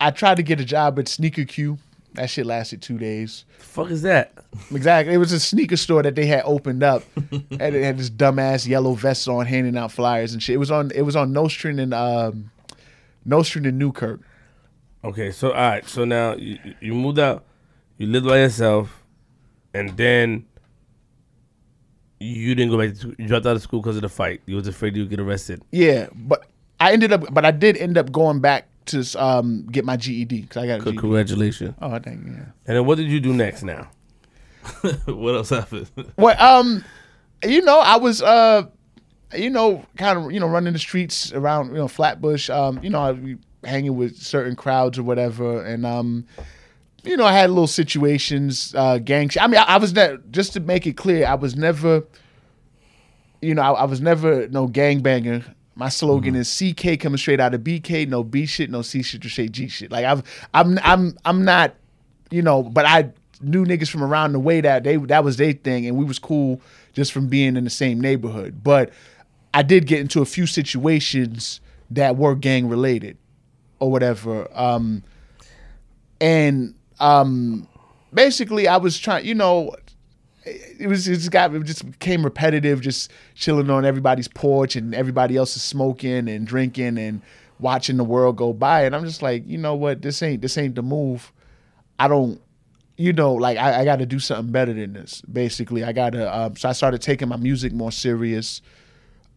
I tried to get a job at Sneaker Q. That shit lasted two days. The fuck is that? Exactly. It was a sneaker store that they had opened up, and it had this dumbass yellow vest on, handing out flyers and shit. It was on. It was on Nostrand and um, Nostrand and Newkirk. Okay, so all right, so now you, you moved out, you lived by yourself, and then you didn't go back. To, you dropped out of school because of the fight. You was afraid you would get arrested. Yeah, but I ended up, but I did end up going back to um get my GED because I got a Co- GED. Congratulations. Oh, thank you. yeah. And then what did you do next? Now, what else happened? Well, um, you know, I was uh, you know, kind of you know running the streets around you know Flatbush. Um, you know, I be hanging with certain crowds or whatever, and um. You know, I had little situations, uh, gang. sh- I mean, I, I was ne- just to make it clear, I was never, you know, I, I was never no gang banger. My slogan is CK coming straight out of BK, no B shit, no C shit or straight G shit. Like I've, I'm, I'm, I'm not, you know, but I knew niggas from around the way that they that was their thing, and we was cool just from being in the same neighborhood. But I did get into a few situations that were gang related or whatever. Um, and um, basically, I was trying. You know, it was it just got it just became repetitive, just chilling on everybody's porch and everybody else is smoking and drinking and watching the world go by. And I'm just like, you know what? This ain't this ain't the move. I don't. You know, like I, I got to do something better than this. Basically, I got to. Um, so I started taking my music more serious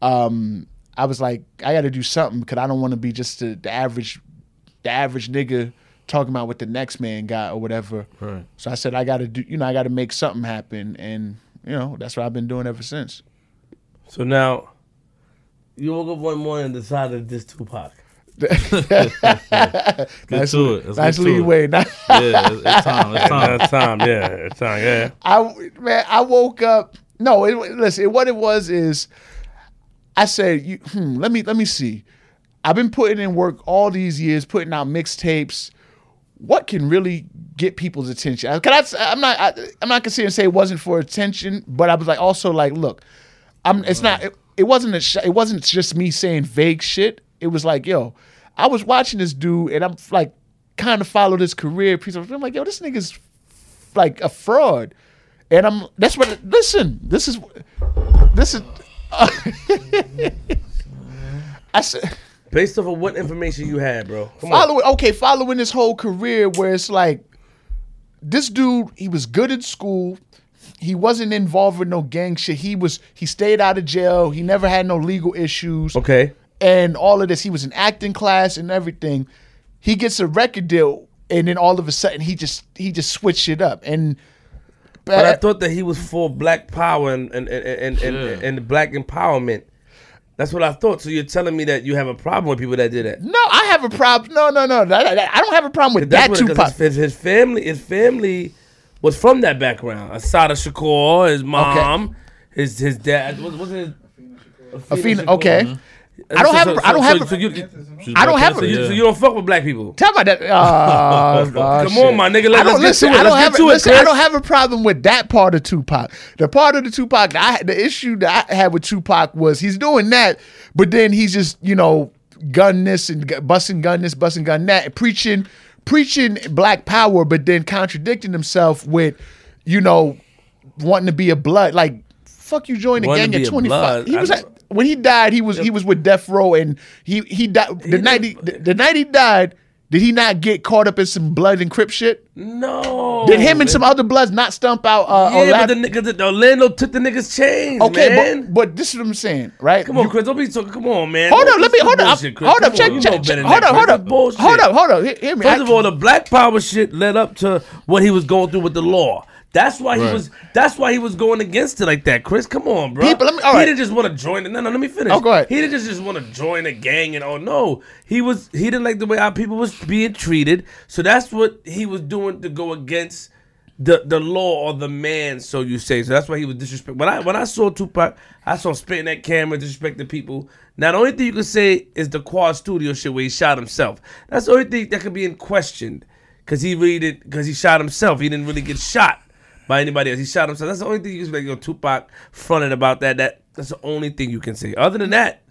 um, I was like, I got to do something because I don't want to be just the, the average, the average nigga talking about what the next man got or whatever. Right. So I said, I got to do, you know, I got to make something happen, and you know, that's what I've been doing ever since. So now, you woke up one morning and decided this Tupac. Get Nice, to it. Let's nice to it. Yeah, it's, it's time. It's time. That's time, yeah, it's time, yeah. I man, I woke up. No, it, listen. What it was is, I said, you, hmm, let me let me see. I've been putting in work all these years, putting out mixtapes. What can really get people's attention? I, I'm not. I, I'm not and say it wasn't for attention, but I was like, also like, look, I'm. It's not. It, it wasn't a. Sh- it wasn't just me saying vague shit. It was like, yo, I was watching this dude, and I'm like, kind of followed his career. piece of- I'm like, yo, this nigga's like a fraud. And I'm that's what listen, this is this is I said Based off of what information you had, bro. Come on. okay, following his whole career where it's like this dude, he was good at school. He wasn't involved with no gang shit. He was he stayed out of jail. He never had no legal issues. Okay. and all of this. He was in acting class and everything. He gets a record deal, and then all of a sudden he just he just switched it up. And But I thought that he was for black power and and and and, and, Yeah. and black empowerment. That's what I thought. So you're telling me that you have a problem with people that did that? no, I have a problem. No, no, no, I, don't have a problem with that what, Tupac. his, his family, his family was from that background. Assata Shakur, his mom, his his dad. What was it? Afeni, Shakur. okay. I don't have a- I don't have a- So you, She's I don't have a- Panther, so you don't fuck with black people. Tell about that. Oh, oh Come shit. on, my nigga. Let, I don't us listen. get to it. I don't Let's have get to it, listen. I don't have a problem with that part of Tupac. The part of the Tupac, that I, the issue that I had with Tupac was he's doing that, but then he's just you know gun this and gu- busting gun this, busting gun that, preaching preaching black power, but then contradicting himself with you know wanting to be a blood like fuck you join the gang at 25 blood. he was know. at, when he died he was he was with death row and he he died the night he, the, the night he died did he not get caught up in some blood and crip shit No. did him and some other bloods not stump out uh Yeah, Orlando? but the nigga, the Orlando took the nigga's chains, okay man. but, but this is what i'm saying right Come on, You- Chris. Don't be so. Come on, man. hold up let me hold up Chris. hold up check check, check hold up hold up bullshit. hold up hold up hear me. First I- of all, the Black Power shit led up to what he was going through with the law. That's why he was. That's why he was going against it like that. Chris, come on, bro. People, let me- all he right. didn't just want to join. it. No, no, let me finish. Oh, go ahead. He didn't just, just want to join a gang and oh no, he was. He didn't like the way our people was being treated. So that's what he was doing to go against the the law or the man, so you say. So that's why he was disrespect. When I when I saw Tupac, I saw him spitting that camera, disrespecting people. Now the only thing you can say is the Quad Studio shit where he shot himself. That's the only thing that could be in question, because he really did because he shot himself. He didn't really get shot by anybody else. He shot himself. That's the only thing you can say. Yo, Tupac fronted about that. That that's the only thing you can say. Other than that,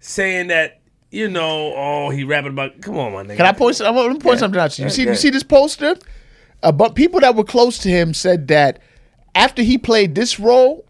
saying that you know, oh, he rapping about. Come on, my nigga. Can I point? I want to point something out to you. Yeah, see, yeah. you see this poster? Uh, but people that were close to him said that after he played this role,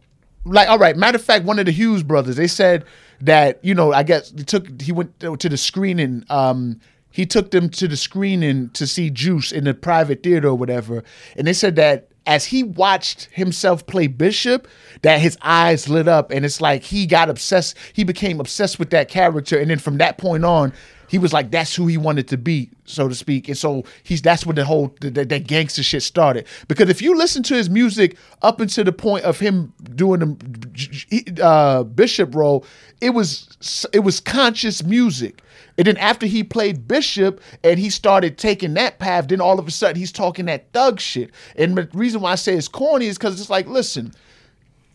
like, all right. Matter of fact, one of the Hughes brothers, they said that you know, I guess he took he went to the screening. Um, he took them to the screening to see Juice in the private theater or whatever, and they said that as he watched himself play Bishop, that his eyes lit up, and it's like he got obsessed. He became obsessed with that character, and then from that point on, he was like that's who he wanted to be, so to speak. And so he's that's when the whole the, that gangster shit started. Because if you listen to his music up until the point of him doing the uh, Bishop role, it was it was conscious music. And then after he played Bishop and he started taking that path, then all of a sudden he's talking that thug shit. And the reason why I say it's corny is because it's like, listen,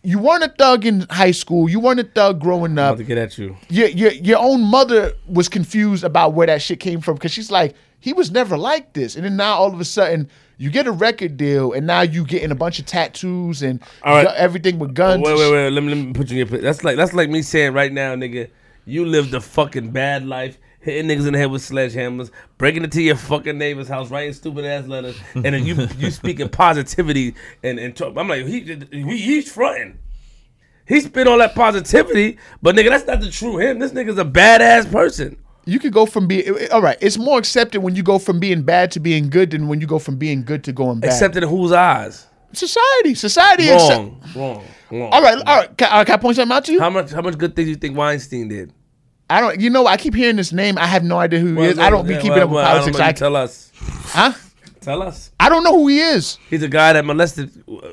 you weren't a thug in high school, you weren't a thug growing up to get at you. your your your own mother was confused about where that shit came from because she's like, he was never like this, and then now all of a sudden you get a record deal, and now you getting a bunch of tattoos and right. everything with guns. Wait, wait, wait. Let me, let me put you in your place. That's like that's like me saying right now, nigga, you lived a fucking bad life hitting niggas in the head with sledgehammers, breaking into your fucking neighbor's house, writing stupid ass letters, and then you you speaking positivity and and talk, I'm like he, he he's fronting. He spit all that positivity, but nigga, that's not the true him. This nigga's a badass person. You could go from being all right. It's more accepted when you go from being bad to being good than when you go from being good to going bad. Except in whose eyes? society, society. accept- Wrong, wrong, wrong. all right, all right. Can, uh, can I point something out to you? How much how much good things you think Weinstein did? I don't. You know, I keep hearing this name. I have no idea who he Well, is. I don't be keeping well, up with well, I politics. know. I, tell us. huh? Tell us. I don't know who he is. He's a guy that molested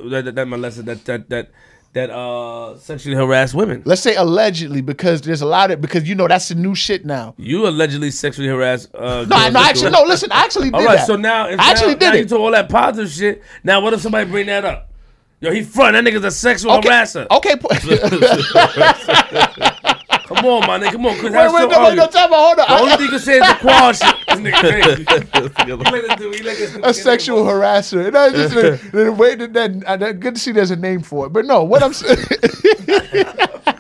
that, that, molested that that that that uh sexually harassed women. Let's say allegedly because there's a lot of because you know that's the new shit now. You allegedly sexually harassed. Uh, No, I, no, actually, no. Listen, I actually did All right, that. so now if I actually now, did now it. You told all that positive shit. Now what if somebody bring that up? Yo, he front. That nigga's a sexual okay, harasser. okay. po- Come on, my nigga. Come on, Chris. wait, Wait, wait, no, wait, no, time out, hold on. The only thing you can say is the quad shit. This nigga crazy. He like to do- he like to- a sexual harasser. And I just the, the way that, that, uh, that good to see there's a name for it. But no, what I'm saying,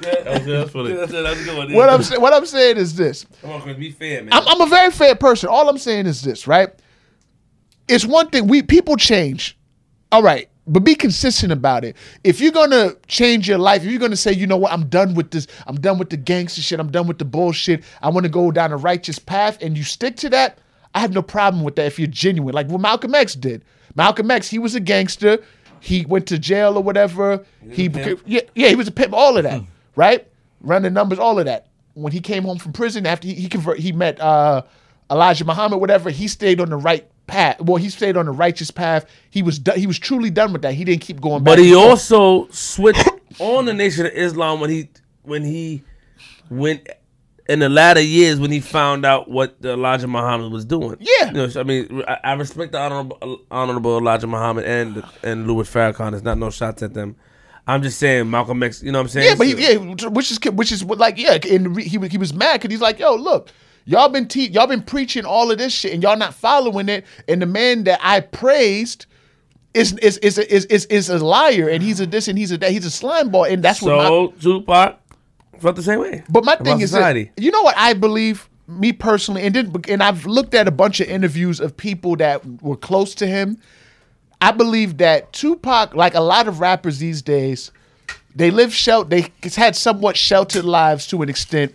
That's, that's funny. That's a- good one. what I'm sa- what I'm saying is this. Come on, Chris. Be fair, man. I'm, I'm a very fair person. All I'm saying is this, right? It's one thing we people change, all right, but be consistent about it. If you're gonna change your life, if you're gonna say, you know what, I'm done with this, I'm done with the gangster shit, I'm done with the bullshit, I want to go down a righteous path, and you stick to that, I have no problem with that. If you're genuine, like what Malcolm X did. Malcolm X, he was a gangster. He went to jail or whatever. He, yeah, yeah, he was a pimp. All of that, right? Running numbers, all of that. When he came home from prison after he he, convert, he met uh, Elijah Muhammad, whatever. He stayed on the right path. Well, he stayed on the righteous path. He was do- he was truly done with that. He didn't keep going back. But he also switched on the Nation of Islam when he when he went in the latter years when he found out what the Elijah Muhammad was doing. Yeah. you know, I mean, I, I respect the honorable, honorable Elijah Muhammad and and Louis Farrakhan. There's not no shots at them. I'm just saying Malcolm X. You know what I'm saying? Yeah, but he, yeah, which is which is like yeah, and re- he he was mad because he's like, yo, look, y'all been te- y'all been preaching all of this shit and y'all not following it, and the man that I praised. Is is, is is is is a liar and he's a this and he's a that he's a slime ball and that's what my, so Tupac felt the same way. But my thing is, that, you know what I believe, me personally, and then and I've looked at a bunch of interviews of people that were close to him. I believe that Tupac, like a lot of rappers these days, they live shel They had somewhat sheltered lives to an extent.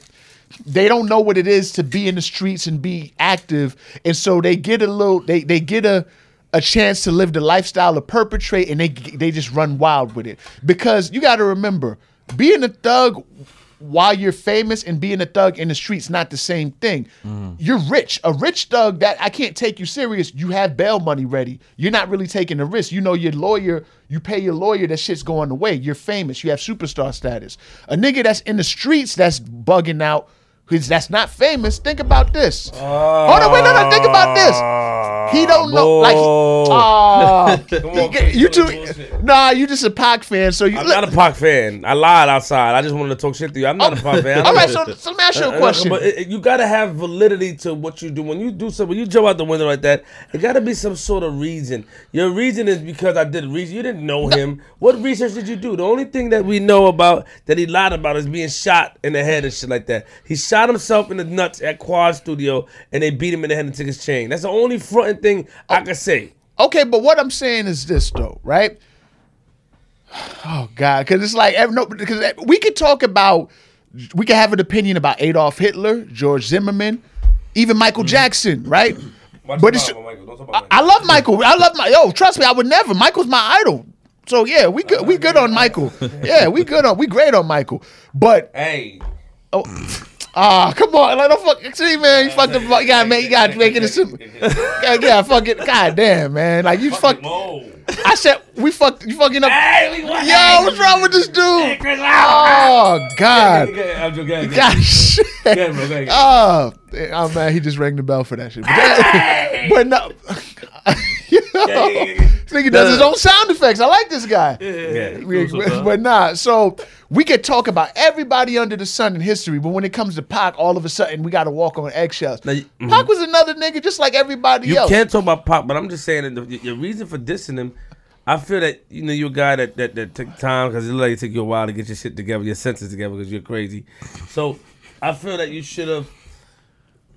They don't know what it is to be in the streets and be active, and so they get a little. They they get a a chance to live the lifestyle of perpetrate, and they they just run wild with it. Because you got to remember, being a thug while you're famous and being a thug in the streets not the same thing. Mm. You're rich. A rich thug that I can't take you serious. You have bail money ready. You're not really taking a risk. You know your lawyer, you pay your lawyer, that shit's going away. You're famous. You have superstar status. A nigga that's in the streets that's bugging out, who's that's not famous, think about this. Hold on, wait, no, no, think about this. He don't know like uh, on, you, you two. Nah, you just a Pac fan, so you I'm not a Pac fan. I lied outside. I just wanted to talk shit to you. I'm not a Pac fan. All right, so, so let me ask you a Uh, question. But it, you gotta have validity to what you do. When you do something, when you jump out the window like that, it gotta be some sort of reason. Your reason is because I did research. You didn't know him. What research did you do? The only thing that we know about that he lied about is being shot in the head and shit like that. He shot himself in the nuts at Quad Studio, and they beat him in the head and took his chain. That's the only fronting thing I can say. Okay, but what I'm saying is this though, right? Oh God, because it's like no, because eh, we could talk about, we could have an opinion about Adolf Hitler, George Zimmerman, even Michael mm-hmm. Jackson, right? But it's, I, I love Michael. I love my yo. Trust me, I would never. Michael's my idol. So yeah, we good. We uh, good on Michael. Yeah, we good on. We great on Michael. But Hey, oh, ah, come on, like don't fuck. See, man, you fucked up. You gotta make. You gotta make it a simple. Yeah, fuck it. God damn, man. Like you fuck. I said we fucked. You fucking up. Hey, Yo, what's wrong with this dude? Oh God. Gosh. Oh, oh man, he just rang the bell for that shit. But, that- but no, this nigga does his own sound effects. I like this guy. We- but nah, so we could talk about everybody under the sun in history, but when it comes to Pac, all of a sudden we got to walk on eggshells. Now, you- Pac mm-hmm. was another nigga just like everybody You else. You can't talk about Pac, but I'm just saying that the, your reason for dissing him, I feel that you know you're a guy that that, that took time because it like took you a while to get your shit together, your senses together because you're crazy. So I feel that you should have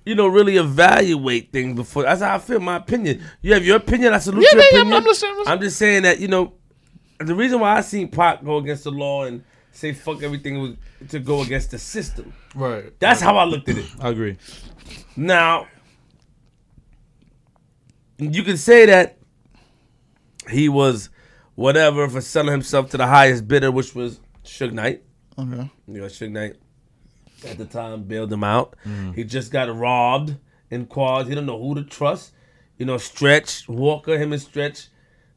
you know, really evaluate things before. That's how I feel. My opinion. You have your opinion. I salute Yeah, your yeah, yeah, I'm- opinion. I'm listening, I'm listening. I'm just saying that you know, the reason why I seen Pac go against the law and say fuck everything was to go against the system. Right. That's how I looked at it. I agree. Now, you can say that he was whatever for selling himself to the highest bidder, which was Suge Knight. Okay. You know, Suge Knight at the time bailed him out. Mm. He just got robbed in quads. He didn't know who to trust. You know, Stretch Walker, him and Stretch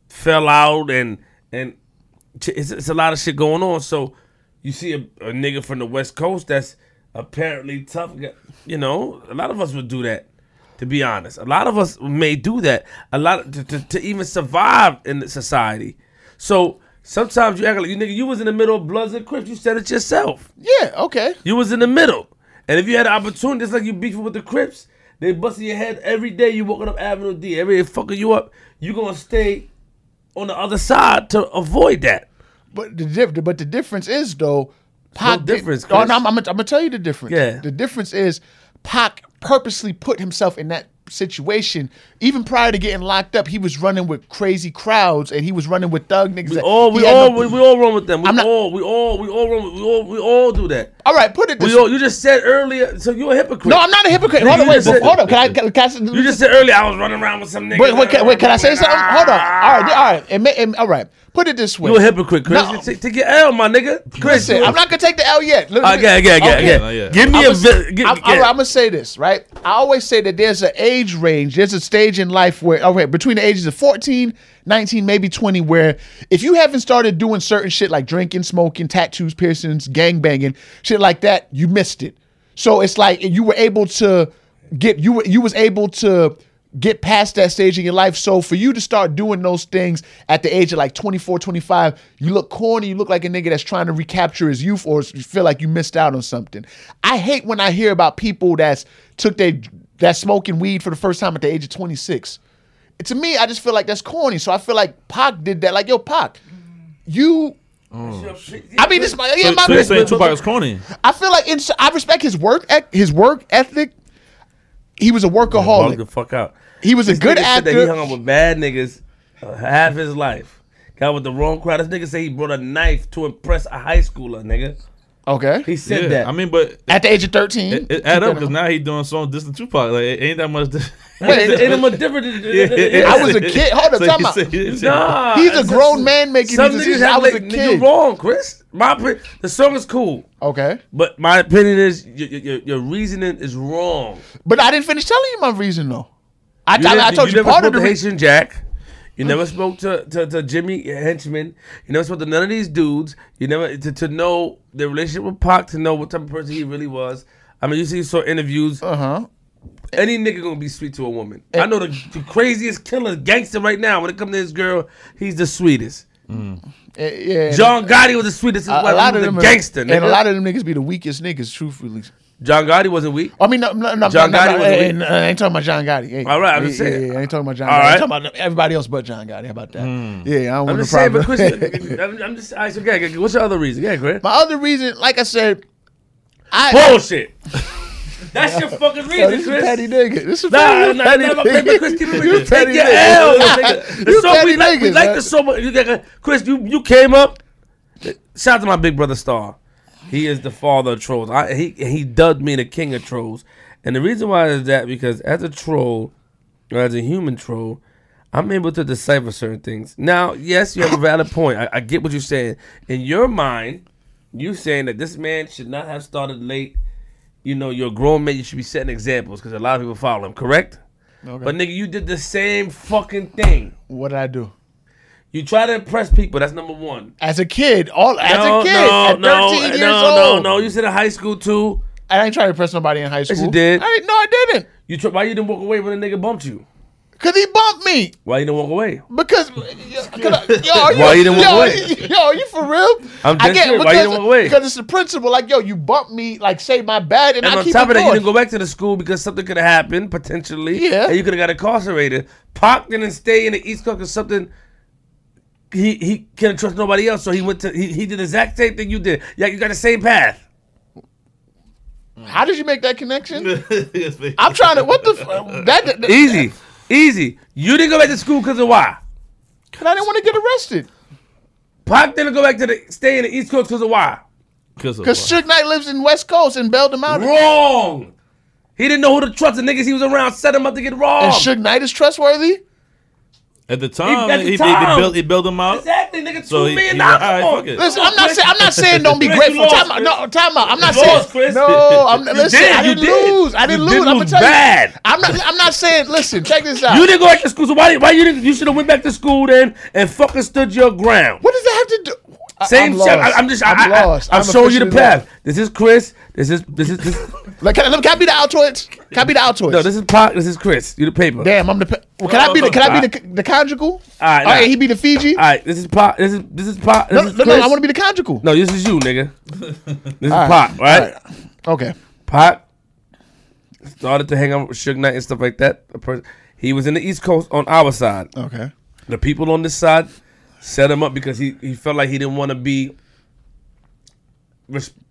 fell out, and and it's, it's a lot of shit going on. So you see a, a nigga from the West Coast that's apparently tough. You know, a lot of us would do that. To be honest, a lot of us may do that. A lot to, to, to even survive in society. So sometimes you act like you nigga. You was in the middle of Bloods and Crips. You said it yourself. Yeah. Okay. You was in the middle. And if you had an opportunity, it's like you beefing with the Crips. They busting your head every day. You walking up Avenue D. Every day fucking you up. You gonna stay on the other side to avoid that. But the diff- but the difference is though, Pac did- difference, Oh, Chris. no, I'm, I'm, I'm gonna tell you the difference. Yeah. The difference is Pac purposely put himself in that situation. Even prior to getting locked up, he was running with crazy crowds and he was running with thug niggas. We all we all no- we, we all run with them. We not- all we all we all run with, we all we all do that. all right, put it this We all you just said earlier. So you're a hypocrite. No, I'm not a hypocrite. Hold on, wait, said- hold on. Can I? Can, can I You just said earlier I was running around with some niggas. wait, wait, can, wait, can I say something? Hold on. All right, all right. And, ma- and, all right. Put it this way. You a hypocrite, Chris. No. Take, take your L, my nigga. Chris, Listen, I'm not gonna take the L yet. Look, Uh, yeah, yeah, yeah, Okay. yeah. Give me I'm a. gonna say- vi- Give, I'm, yeah. right, I'm gonna say this right. I always say that there's an age range, there's a stage in life where okay, between the ages of 14, 19, maybe 20, where if you haven't started doing certain shit like drinking, smoking, tattoos, piercings, gang banging, shit like that, you missed it. So it's like you were able to get you you was able to get past that stage in your life. So for you to start doing those things at the age of like 24, 25, you look corny, you look like a nigga that's trying to recapture his youth or you feel like you missed out on something. I hate when I hear about people that's took their that smoking weed for the first time at the age of 26. To me, I just feel like that's corny. So I feel like Pac did that. Like, yo, Pac, you oh, I mean, this my yeah, So, my so you're saying Tupac is corny? I feel like in, I respect his work his work ethic. He was a Bug workaholic. the fuck out. He was a good nigga said that he hung actor. up with bad niggas uh, half his life. Got with the wrong crowd. This nigga say he brought a knife to impress a high schooler, nigga. Okay. He said Yeah. that. I mean, but At the age of 13. it, it add up because now he doing songs distant Tupac. Like, it ain't that much. di- Wait, ain't much different? than- I was a kid. Hold on, So time you out. say- Nah, He's a grown just- man making Some music. niggas I was like, a nigga, kid. wrong, Chris. My the song is cool, Okay. but my opinion is your, your, your reasoning is wrong. But I didn't finish telling you my reason, though. I, You I, I didn't- told you, never part spoke of the to. Haitian Jack. You never mm. spoke to, to, to Jimmy Henchman. You never spoke to none of these dudes. You never to, to know the relationship with Pac, to know what type of person he really was. I mean, you see, saw interviews. Uh huh. Any nigga gonna be sweet to a woman. Eh. I know the, the craziest killer gangster right now. When it comes to this girl, he's the sweetest. Mm. Eh, yeah. John Gotti was the sweetest. a, His a lot was of them a are- gangster. and a lot of them niggas be the weakest niggas, truthfully. John Gotti wasn't weak. I mean, no, no, no, John no, Gotti no, wasn't weak. I ain't talking about John Gotti. Hey, All right, I'm just saying. Yeah, I ain't talking about John All Gotti. right. I'm talking about everybody else but John Gotti. How about that? Hmm. Yeah, I don't I'm want no just saying, but problem. Chris, I'm, I'm just. I okay, what's your other reason? Yeah, Chris. My other reason, like I said, I Bullshit. That's your fucking Yo, reason, this is Chris. petty nigga. This is Nah, petty, nah, petty nah, nigga. Chris, keep it You real. Take petty your nigga. L, nigga. You we petty like, we niggas, like man. the song. You got, Chris, you you came up. Shout out to my big brother Star. He is the father of trolls. I, he he dubbed me the king of trolls, and the reason why is that because as a troll, or as a human troll, I'm able to decipher certain things. Now, yes, you have a valid point. I, I get what you're saying. In your mind, you saying that this man should not have started late. You know, you're a grown man. You should be setting examples because a lot of people follow him. Correct? Okay. But nigga, you did the same fucking thing. What did I do? You try to impress people. That's number one. As a kid, all as no, a kid, no, at 13 no, years no, old. no, no. You said in high school too. I ain't trying to impress nobody in high school. you did. I, no, I didn't. You try, why you didn't walk away when a nigga bumped you? Cause he bumped me. Why you didn't walk away? Because cause I, yo, are you, Why you didn't walk yo, away? Yo, are you for real? I'm I dead get serious. Why you didn't walk away? Because it's the principle. Like, yo, you bumped me. Like, say my bad, and, And I on keep top of that, you didn't go back to the school because something could have happened potentially. Yeah. And you could have got incarcerated. Pac didn't stay in the East Coast because something. He he couldn't trust nobody else, so he went to he, he did the exact same thing you did. Yeah, you got the same path. How did you make that connection? I'm trying to. What the? F- that, that, Easy, easy. You didn't go back to school because of why? Cause I didn't want to get arrested. Pac didn't go back to the stay in the East Coast because of why? Cause Cause what? Suge Knight lives in West Coast and bailed him out. Wrong. He didn't know who to trust. The niggas he was around set him up to get wrong. And Suge Knight is trustworthy. At the time, at the he, he, time. he built he built them out. Exactly, nigga. So Two he- million he like, dollars. all right, fuck it. Listen, I'm not saying I'm not saying don't be grateful. you lost, Time out. No, time out. I'm not You saying lost, Chris. no. I'm You listen. Did, I didn't did. lose. I didn't did lose. I'm gonna tell bad. you. I'm not. I'm not saying. Listen, check this out. You didn't go back to school, so why? Why you didn't? You should have went back to school then and fucking stood your ground. what does that have to do? I- Same I'm shit. I, am just. I'm I, I, lost. I'm, I'm showing you the path. lost. This is Chris. This is this is this. Like, can I, can I be the Altoids? Can I be the Altoids? no, this is Pac. This is Chris. You the paper. Damn, I'm the. pe- Well, can I be the? Can I be the, the conjugal? All right, right, nah. he be the Fiji. All right. This is Pac. This is this is Pac. This no, is no, Chris. no, I want to be the conjugal. No, this is you, nigga. This is All Pac, right? all Okay. Pac started to hang out with Suge Knight and stuff like that. He was in the East Coast on our side. Okay. The people on this side set him up because he, he felt like he didn't want to be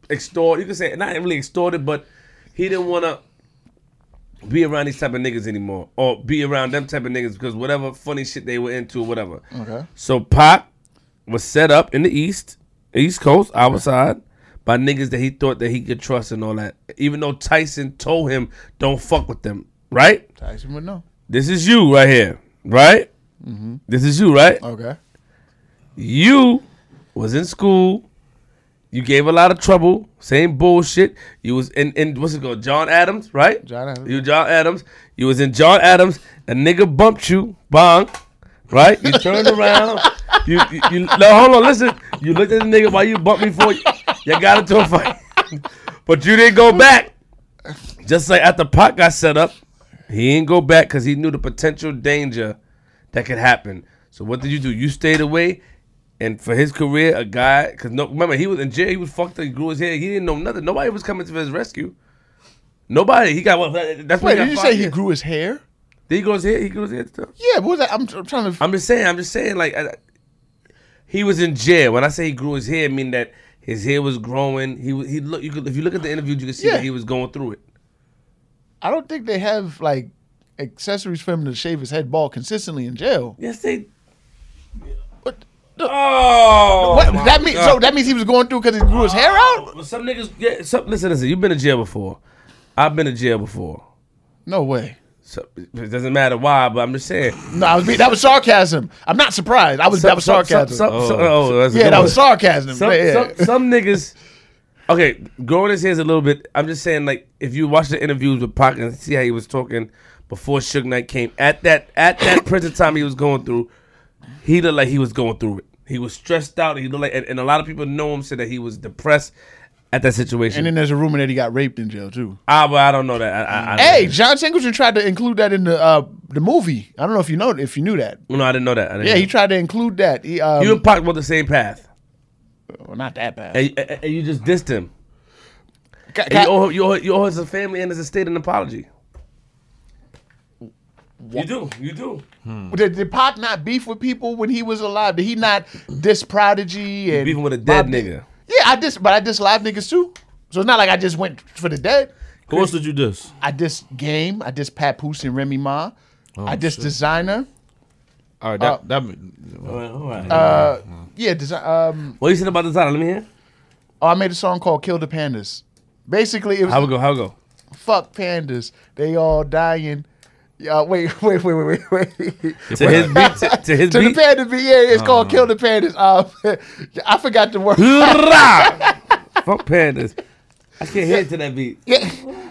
extorted. You could say not really extorted, but he didn't want to be around these type of niggas anymore, or be around them type of niggas because whatever funny shit they were into, or whatever. Okay. So Pac was set up in the East, East Coast, our side, by niggas that he thought that he could trust and all that. Even though Tyson told him, "Don't fuck with them," right? Tyson would know. This is you right here, right? Mm-hmm. This is you, right? Okay. You was in school. You gave a lot of trouble. Same bullshit. You was in, in what's it called? John Adams, right? John Adams. You John Adams. You was in John Adams. A nigga bumped you, bong, right? You turned around. You, you, you no, hold on, listen. You looked at the nigga while you bumped me for you. You got into a fight, but you didn't go back. Just like after Pac got set up, he didn't go back because he knew the potential danger that could happen. So what did you do? You stayed away, and for his career, a guy because no, remember he was in jail. He was fucked up. He grew his hair. He didn't know nothing. Nobody was coming to his rescue. Nobody. He got what? That's Wait, why he got did you say he years. grew his hair? Did he grow his hair? He grew his hair still. Yeah, what was that? I'm, I'm trying to. I'm just saying. I'm just saying. Like I, he was in jail. When I say he grew his hair, I mean that his hair was growing. He. He look. You could if you look at the interview, you can see Yeah. that he was going through it. I don't think they have like accessories for him to shave his head bald consistently in jail. Yes, they. What? Oh, What that means? So that means he was going through because he grew his hair out. Well, some niggas. Yeah. Some, listen, listen. You've been to jail before. I've been to jail before. No way. So it doesn't matter why, but I'm just saying. No, I was being, that was sarcasm. I'm not surprised. I was that was Some- some- sarcasm. some- some- oh, oh that's yeah, good that one. was sarcasm. Some, yeah. some, some niggas. Okay, growing his hairs a little bit. I'm just saying, like, if you watch the interviews with Pac and see how he was talking before Suge Knight came at that at that prison time he was going through, he looked like he was going through it. He was stressed out. He looked like, and, and a lot of people know him said that he was depressed at that situation. and then there's a rumor that he got raped in jail too. ah, but I don't know that. I, I, I, Hey, John Singleton tried to include that in the uh, the movie. I don't know if you know if you knew that. no, I didn't know that. Didn't Yeah, know. he tried to include that. He, um, You and Pac were the same path, well, not that bad. and, and- and you just dissed him. Ca- you owe, you, owe, you owe his family and his estate an apology. You do, you do. Did, did Pac not beef with people when he was alive? Did he not diss Prodigy and beefing with a dead Bob nigga. Yeah, I diss, but I diss live niggas too. So it's not like I just went for the dead. Who else did you diss? I diss Game. I diss Papoose and Remy Ma. I diss shit. Desiigner. All right, Uh, that, that Uh, yeah, design. Um, What you said about Desiigner? Let me hear. oh, I made a song called "Kill the Pandas." Basically, it was How we go? How we go? fuck pandas. They all dying. Yeah, wait, wait, wait, wait, wait, wait. To his beat. To, to his to beat. the panda beat. Yeah, it's called "Kill the Pandas." Um, I forgot the word. Fuck pandas. I can't hear to that beat. Yeah,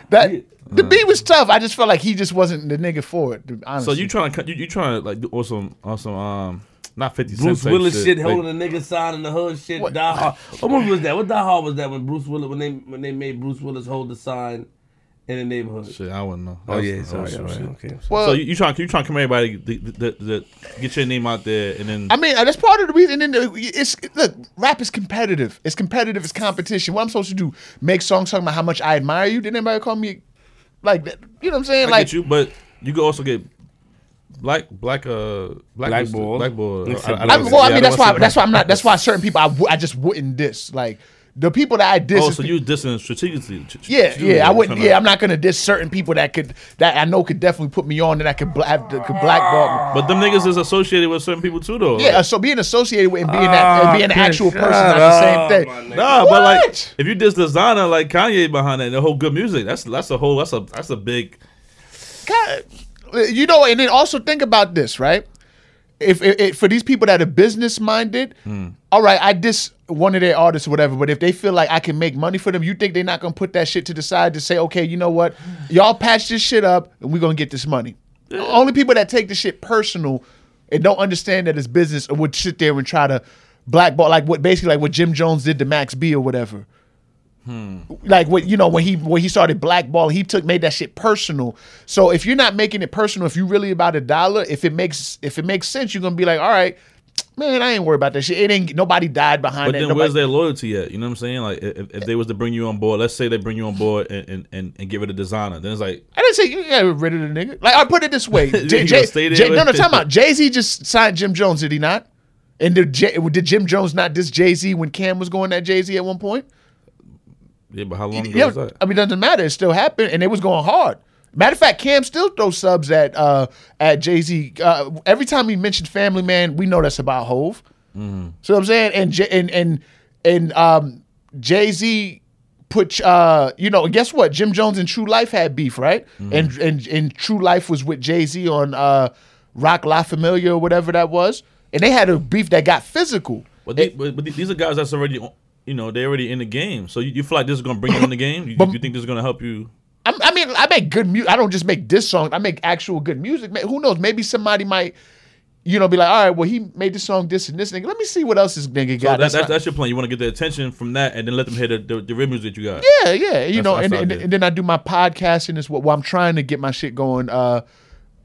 that the beat was tough. I just felt like he just wasn't the nigga for it. to be So you trying to you, you trying to like do awesome awesome um not fifty Bruce type Willis shit, like- holding a nigga sign in the hood shit. What? Die Hard. What movie was that? What Die Hard was that when Bruce Willis when they when they made Bruce Willis hold the sign in the neighborhood? Shit, I wouldn't know. Oh That yeah, was- that sorry, was some all right, shit. okay. well, So you, you trying you trying to come everybody to, to, to, to get your name out there and then I mean, that's part of the reason. And then it's look, rap is competitive. It's competitive. It's competition. What I'm supposed to do? Make songs talking about how much I admire you. Did anybody call me like that? You know what I'm saying? I like get you, but you could also get black black uh black Blackball. blackball. It's I- I a- don't I, well, say- I mean, don't that's why. That's why I'm not. That's why certain people I, w- I just wouldn't diss. Like the people that I diss. Oh, is so pe- you dissing strategically? ch- ch- yeah, yeah. I wouldn't. Yeah, I'm not gonna diss certain people that could that I know could definitely put me on and that could, bla- have, that could blackball me. But them niggas is associated with certain people too, though. Yeah, so being associated with and being that and being an Ah, actual person is not the same thing. nigga. Nah, but like if you diss Desiigner like Kanye behind it, and the whole good music, that's that's a whole that's a that's a big. God, you know, and then also think about this, right? If, if, if- for these people that are business minded, hmm. all right, I diss one of their artists or whatever, but if they feel like I can make money for them, you think they're not gonna put that shit to the side to say, okay, you know what, y'all patch this shit up and we're gonna get this money. Only people that take the shit personal and don't understand that it's business or would sit there and try to blackball like what basically like what Jim Jones did to Max B or whatever like what you know when he when he started blackballing, he took made that shit personal. So if you're not making it personal, if you really about a dollar, if it makes if it makes sense, you're gonna be like, all right, man, I ain't worried about that shit. It ain't nobody died behind But it. then Nobody, where's their loyalty at? You know what I'm saying? Like if, if they was to bring you on board, let's say they bring you on board and and, and, and get rid of Desiigner, then it's like I didn't say you got rid of the nigga. Like I put it this way, You J, gonna J, stay there J, no, no, time out. Jay Z just signed Jim Jones, did he not? And did, J, did Jim Jones not diss Jay Z when Cam was going at Jay Z at one point? Yeah, but how long ago Yeah, was that? I mean, it doesn't matter. It still happened, and it was going hard. Matter of fact, Cam still throws subs at uh, at Jay Z. Uh, every time he mentioned Family Man, we know that's about Hove. Mm-hmm. So I'm saying, and J- and and and um, Jay Z put uh, you know, guess what? Jim Jones and Tru Life had beef, right? Mm-hmm. And and and Tru Life was with Jay Z on uh, Roc La Familia or whatever that was, and they had a beef that got physical. But, they, but, but these are guys that's already, you know, they're already in the game. So you, you feel like this is gonna bring you in the game? You, you think this is gonna help you? I'm, I mean, I make good music. I don't just make diss songs. I make actual good music. Who knows? Maybe somebody might, you know, be like, all right, well, he made this song, this and this nigga. Let me see what else this nigga So got. that, That's that's, not- that's your plan. You want to get the attention from that, and then let them hear the the, the real music that you got. yeah, yeah. You That's know, what I and, and, and then I do my podcasting as well. While I'm trying to get my shit going. Uh,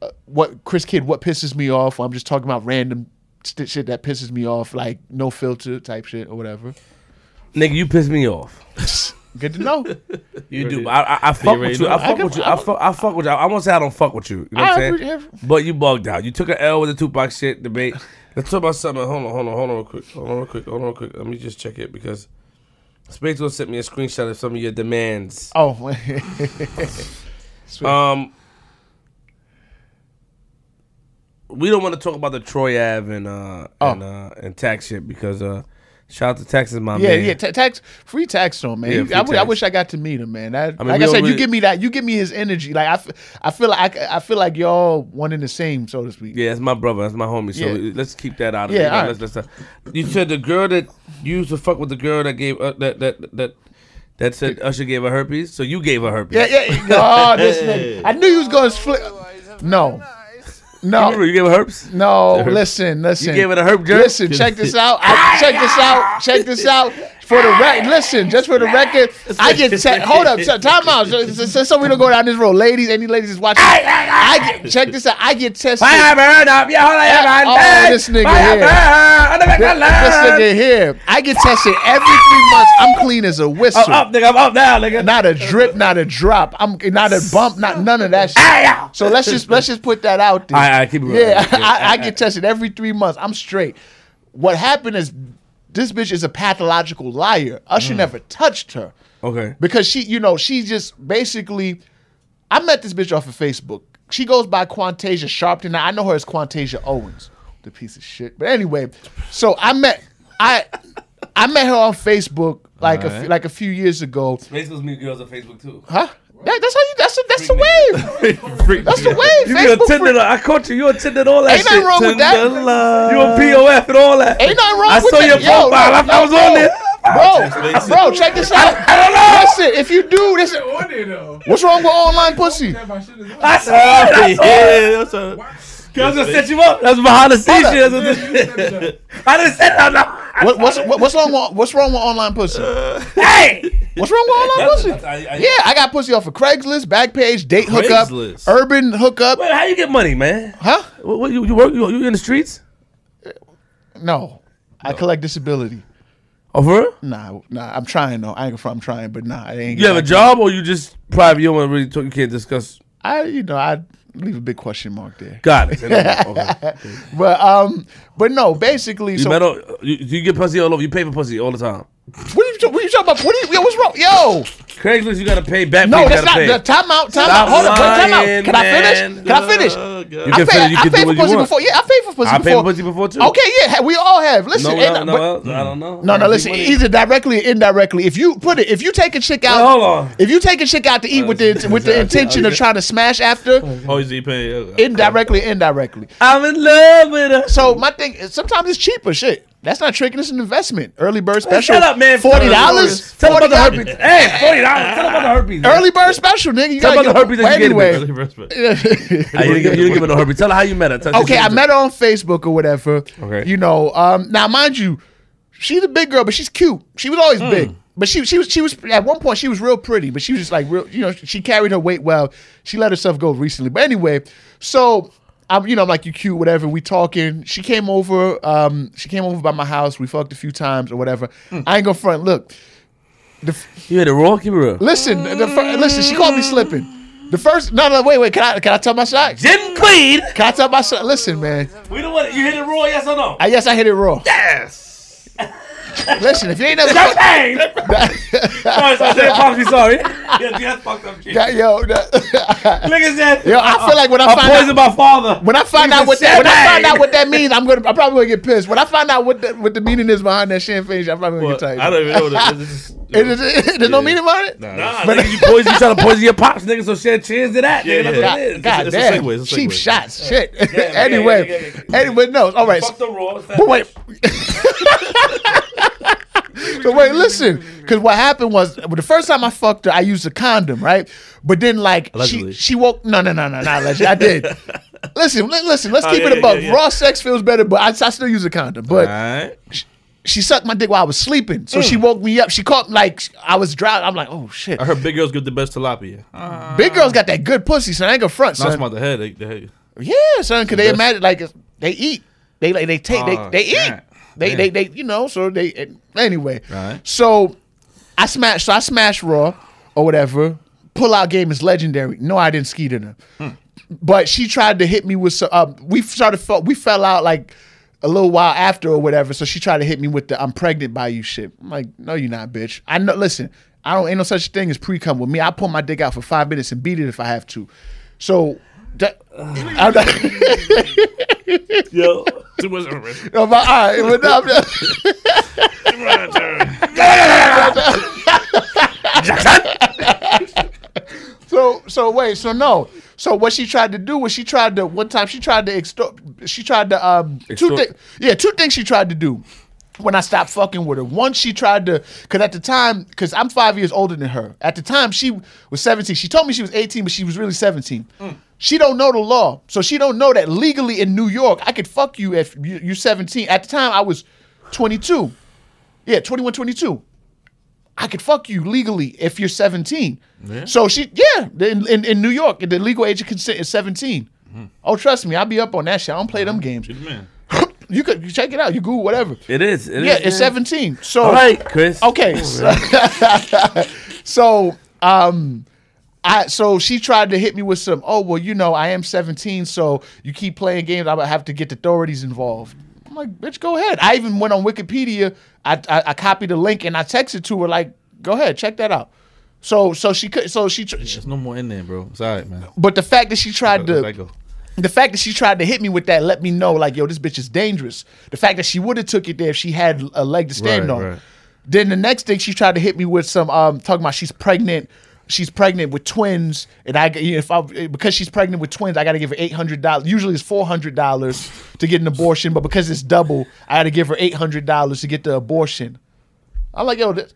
uh, what Chris Kidd? What pisses me off? I'm just talking about random st- shit that pisses me off, like no filter type shit or whatever. Nigga, you piss me off. Good to know. You do. I, I, I fuck with you. I fuck I with you. I fuck, I fuck with you. I won't say I don't fuck with you. You know what I I'm saying? agree. But you bugged out. You took an L with the Tupac shit debate. Let's talk about something. Hold on, hold on, hold on real quick. Hold on real quick. Hold on real quick. Let me just check it because Space will sent me a screenshot of some of your demands. oh, Sweet. Um, we don't want to talk about the Troy Ave and uh Oh. and uh and tax shit because uh shout out to Taxstone, my Yeah, man. yeah, ta- tax free tax on man. Yeah, You- free I, w- I tax. wish I got to meet him, man. That, I mean, like I said, don't you give me that. You give me his energy. Like I, f- I feel like I, I feel like y'all one in the same, so to speak. Yeah, that's my brother. That's my homie. So Yeah. let's keep that out of Yeah, it. all right. Let's, let's, uh, you said the girl that you used to fuck with the girl that gave uh, that that that that said Usher gave her herpes. So you gave her herpes. Yeah, yeah. Oh, this nigga. I knew he was going to split. No, You remember no, you gave her herpes. no. Listen, listen. You gave her the herp jerk. Listen, check this out. I, check this out. Check this out. For the ah, record, listen, just for the record, I get te- hold up, so- time out, so, so, so- so we don't go down this road, ladies. Any ladies is watching? I get check this out. I get tested. I burn up. Yeah, hold on, yeah, Oh, man. this nigga here. burn. This, nigga here, I get tested every three months. I'm clean as a oh, whistle. I'm up, nigga. I'm up now, nigga. Not a drip, not a drop. I'm not a bump, not none of that shit. So let's just let's just put that out there. All right, all right, keep it. Yeah, Yeah, I, I get tested every three months. I'm straight. What happened is this bitch is a pathological liar. Usher Mm. never touched her Okay. because she, you know, she just basically. I met this bitch off of Facebook. She goes by Quantasia Sharpton. Now I know her as Quantasia Owens, the piece of shit. But anyway, so I met I I met her on Facebook like a, f- Alright. like a few years ago. Facebook's meet girls on Facebook too. Huh? That, that's how you. That's the, that's the wave. That's the nigga. wave. You be Facebook on Tinder. free- I caught you. You attended all that Ain't nothing shit. wrong with that. Tender love. You on POF and all that. Ain't nothing wrong I with saw your profile. yo, I, I was yo, on it. Bro, bro, check this out. I don't know. Listen, if you do this, On there though. what's wrong with online pussy? That my shit is on I saw it. I saw it. yeah, that's a, I was gonna set you up. That's behind the scenes. Hold shit. That's what this- there. I didn't set it up. What, what's what, what's wrong with what's wrong with online pussy? Hey. What's wrong with online pussy? That's- I- I- Yeah, I got pussy off of Craigslist, Backpage, Date Hookup, Urban Hookup. Wait, how you get money, man? Huh? What, what, you, you work? You, you in the streets? No, I collect disability. Over? for? Nah, nah. I'm trying though. I ain't gonna. I'm trying, but nah. I ain't. You have a job or you just private? You don't want to really talk. You can't discuss. I, you know, I leave a big question mark there. Got it. okay. But um, but no, basically, You so met all, you, you get pussy all over. You pay for pussy all the time. what are you what you talking about? What are you, yo, what's wrong? Yo, Craigslist, you gotta pay. Back no, you not. pay. The, time out. Time Stop out. Hold on. Time out. Can I finish? Can I finish? Oh. You I can finish, you I can do paid what for you pussy want. before. Yeah, I paid for pussy I paid for pussy before too. Okay, yeah, we all have. Listen, No, and- no, but- no, I don't know. No, no, listen. Either directly or indirectly. If you put it, if you take a chick out, hold on. if you take a chick out to eat with the with the intention of trying to smash after, Oh, is he paying? indirectly, indirectly. I'm in love with her. So my thing, sometimes it's cheaper. Shit, that's not tricking. It's an investment. Early bird special. Shut up, man. Forty dollars. Tell them about the herpes. Hey, forty dollars. Tell them about the herpes. man. Early bird special, nigga. You Tell about the herpes that you gave me. anyway. Ah, you, didn't give, you didn't give her no herpes. Tell her how you met her. Tell okay, I met her on Facebook or whatever. Okay. You know, um, now mind you, she's a big girl, but she's cute. She was always Hmm. big. But she she was she was at one point she was real pretty, but she was just like real, you know, she carried her weight well. She let herself go recently. But anyway, so I'm you know, I'm like you cute, whatever. We talking. She came over, um, she came over by my house. We fucked a few times or whatever. Hmm. I ain't gonna front. Look, the, f- You hit it raw. Keep it real. listen, the fir- listen. She called me slipping. The first no no wait wait can I can I tell my shot? Didn't bleed. Can I tell my shot? Listen, man. We don't want it. You hit it raw. Yes or no? I yes I hit it raw. Yes. Listen, if you ain't never Bang. sorry, sorry. Say Pops, be sorry. Yeah, that's fucked up shit. that, yo, that, Nigga said. yo, I feel like when I, I find poisoned out my father. when I find out what said that when I find out what that means, I'm gonna I'm probably gonna get pissed. When I find out what the, what the meaning is behind that champagne, I'm probably gonna Well, get tight. I don't even know what it is. It is- There's no meaning behind it. Nah, Nah, But- nigga, you poison. You trying to poison your pops, nigga. So share cheers to that, Yeah, nigga. That's yeah. what it is. God it's a damn, it's cheap segue. shots, shit. man, anyway, yeah, yeah, yeah. anyway, no, all right. Fuck the raw. But wait. So wait, listen, because what happened was well, the first time I fucked her, I used a condom, right? But then like Allegedly. she she woke. No, no, no, no, not allegedly. I did. listen, li- listen. Let's Oh, keep yeah, it above. yeah, yeah. Raw sex feels better, but I, I still use a condom. But Alright. she sucked my dick while I was sleeping, so she woke me up. She caught like I was drowning. I'm like, oh shit. I heard big girls give the best tilapia. Uh, Big girls got that good pussy, so I ain't gonna front, not son. about the head. They, the head. Yeah, son, because they imagine like they eat, they like they take, Oh, they they eat, shit. They Damn. they they you know. So they anyway. Right. So I smashed. So I smashed Raw or whatever. Pull out game is legendary. No, I didn't ski to her, Hmm. but she tried to hit me with. some- Uh, we started. fell- We fell out like. A little while after or whatever, so she tried to hit me with the "I'm pregnant by you" shit. I'm like, no, you're not, bitch. I know. Listen, I don't ain't no such thing as pre cum with me. I pull my dick out for five minutes and beat it if I have to. So, that, I'm not, Yo, too much information. no, but, all right, but no, I'm not- so so wait, so no. So what she tried to do was she tried to one time she tried to extort she tried to um two Extort. things yeah, two things she tried to do when I stopped fucking with her. Once she tried to, because at the time, because I'm five years older than her. At the time, she was 17. She told me she was 18, but she was really 17. She don't know the law, so she don't know that legally in New York, I could fuck you if you, you're 17. At the time, I was 22. Yeah, 21, 22. I could fuck you legally if you're 17. So she, yeah, in, in, in New York, the legal age of consent is 17. Oh, trust me, I'll be up on that shit. I don't play them games. Good man. You could you check it out. You Google whatever. It is. It yeah, is, it's man. 17. So All right, Chris. Okay. So, so, um I so she tried to hit me with some, oh well, you know, I am 17, so you keep playing games, I would have to get the authorities involved. I'm like, bitch, go ahead. I even went on Wikipedia, I I, I copied the link and I texted to her, like, go ahead, check that out. So so she could so she, tr- There's no more in there, bro. It's all right, man. but the fact that she tried Let to that go. The fact that she tried to hit me with that let me know like yo this bitch is dangerous. The fact that she would have took it there if she had a leg to stand Right, on. right. then the next thing she tried to hit me with some um talking about she's pregnant she's pregnant with twins and i if i because she's pregnant with twins i gotta give her $800 usually it's $400 to get an abortion but because it's double i gotta give her $800 to get the abortion. I'm like yo this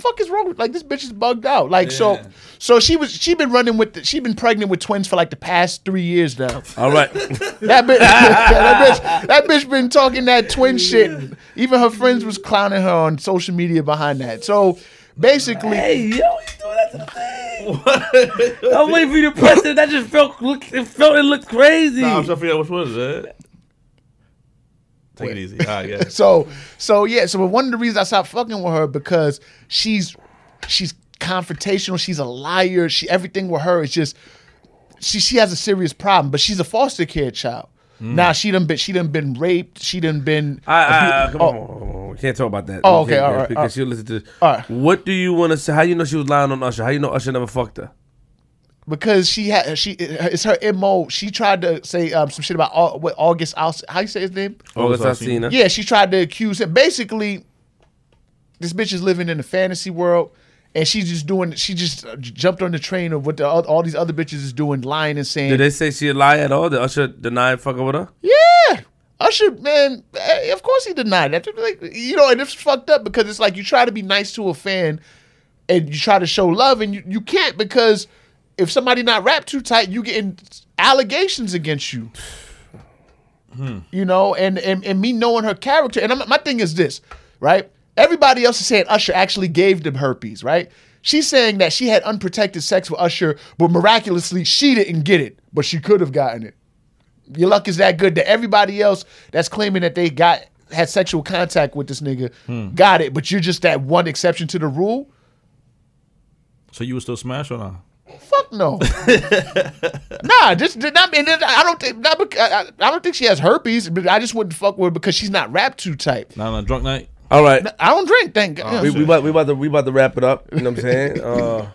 fuck is wrong with like this bitch is bugged out like so Yeah. so she was she been running with the, she been pregnant with twins for like the past three years now All right. that bitch, that bitch, that bitch been talking that twin shit. Even her friends was clowning her on social media behind that. So basically, hey, yo, you doing that to the thing? I'm waiting for you to press it. That just felt look. It felt it looked crazy. Nah, I'm trying to figure out which one is that. Take it easy. All right, yeah. so so yeah. So but one of the reasons I stopped fucking with her because she's she's confrontational. She's a liar. She everything with her is just she she has a serious problem. But she's a foster care child. Hmm. Now she done been she done been raped. She done been. I, I, I, come oh, on. we can't talk about that. Oh, We okay, all right, Because all right. she'll listen to this. All right. What do you want to say? How you know she was lying on Usher? How you know Usher never fucked her? Because she had she it's her mo. She tried to say um, some shit about Au- what August. Alsina. How you say his name? August August Alsina. Yeah, she tried to accuse him. Basically, this bitch is living in a fantasy world, and she's just doing. She just uh, jumped on the train of what the, all, all these other bitches is doing, lying and saying. Did they say she a lie at all? Did Usher deny fucking with her? Yeah. Usher, man, eh, of course he denied that. Like, you know, and it's fucked up because it's like you try to be nice to a fan and you try to show love and you, you can't because if somebody not wrapped too tight, you getting allegations against you. Hmm. You know, and, and and me knowing her character, and I'm, my thing is this, right? Everybody else is saying Usher actually gave them herpes, right? She's saying that she had unprotected sex with Usher, but miraculously she didn't get it, but she could have gotten it your luck is that good that everybody else that's claiming that they got had sexual contact with this nigga hmm. got it, but you're just that one exception to the rule. So you would still smash or not? Fuck no. nah, just not. And I don't think. Not, bec- I, I- I don't think she has herpes, but I just wouldn't fuck with her because she's not wrapped too tight. Not on a drunk night. All right. I don't drink. Thank God. we, we, about, we about to we about to wrap it up. You know what I'm saying? Uh,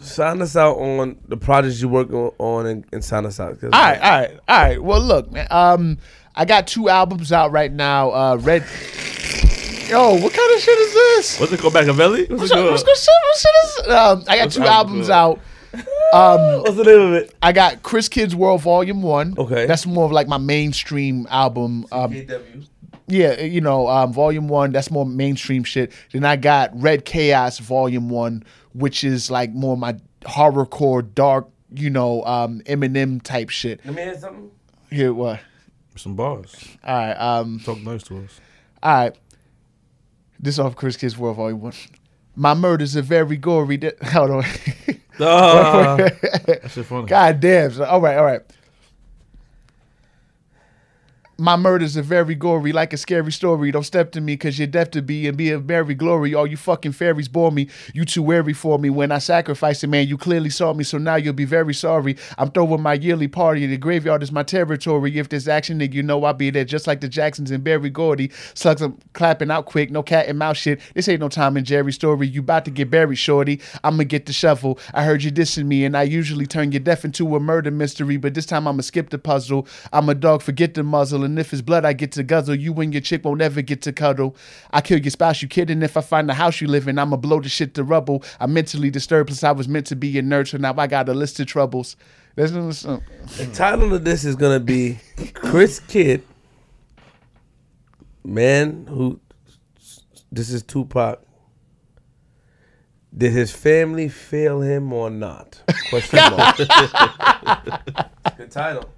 sign us out on the projects you work on, on and, and sign us out. All right, all right, all right. Well, look, man. Um, I got two albums out right now. Uh, Red. Yo, what kind of shit is this? What's it called? Machiavelli? What's, What's, it called? what's, what's, what's shit is? Um, I got What's two albums good? out. Um, What's the name of it? I got Chris Kidd's World Volume One. Okay. that's more of like my mainstream album. Um, yeah, you know, um, Volume One. That's more mainstream shit. Then I got Red Chaos Volume One, which is like more my horrorcore, dark, you know, um, Eminem type shit. Let me hear something. Here, what? Some bars. All right, um, Talk nice to us. all right. This off Chris Kidd's World Volume One. My murders are very gory. Hold on. Ah. Funny. God damn. So, all right, all right. My murders are very gory, like a scary story. Don't step to me, cause you're deaf to be and be of very glory. All you fucking fairies bore me. You too wary for me. When I sacrificed a man, you clearly saw me, so now you'll be very sorry. I'm throwing my yearly party. The graveyard is my territory. If there's action, nigga, you know I'll be there, just like the Jacksons and Berry Gordy. Slugs I'm clapping out quick, no cat and mouse shit. This ain't no Tom and Jerry story. You about to get buried, shorty. I'ma get the shovel. I heard you dissing me, and I usually turn your death into a murder mystery, but this time I'ma skip the puzzle. I'm a dog, forget the muzzle, and if it's blood, I get to guzzle. You and your chick won't ever get to cuddle. I kill your spouse, you kidding? If I find the house you live in, I'ma blow the shit to rubble. I'm mentally disturbed, plus I was meant to be a nurture. Now I got a list of troubles. There's no. The title of this is gonna be Chris Kidd, man who. This is Tupac. Did his family fail him or not? Question mark. Good title.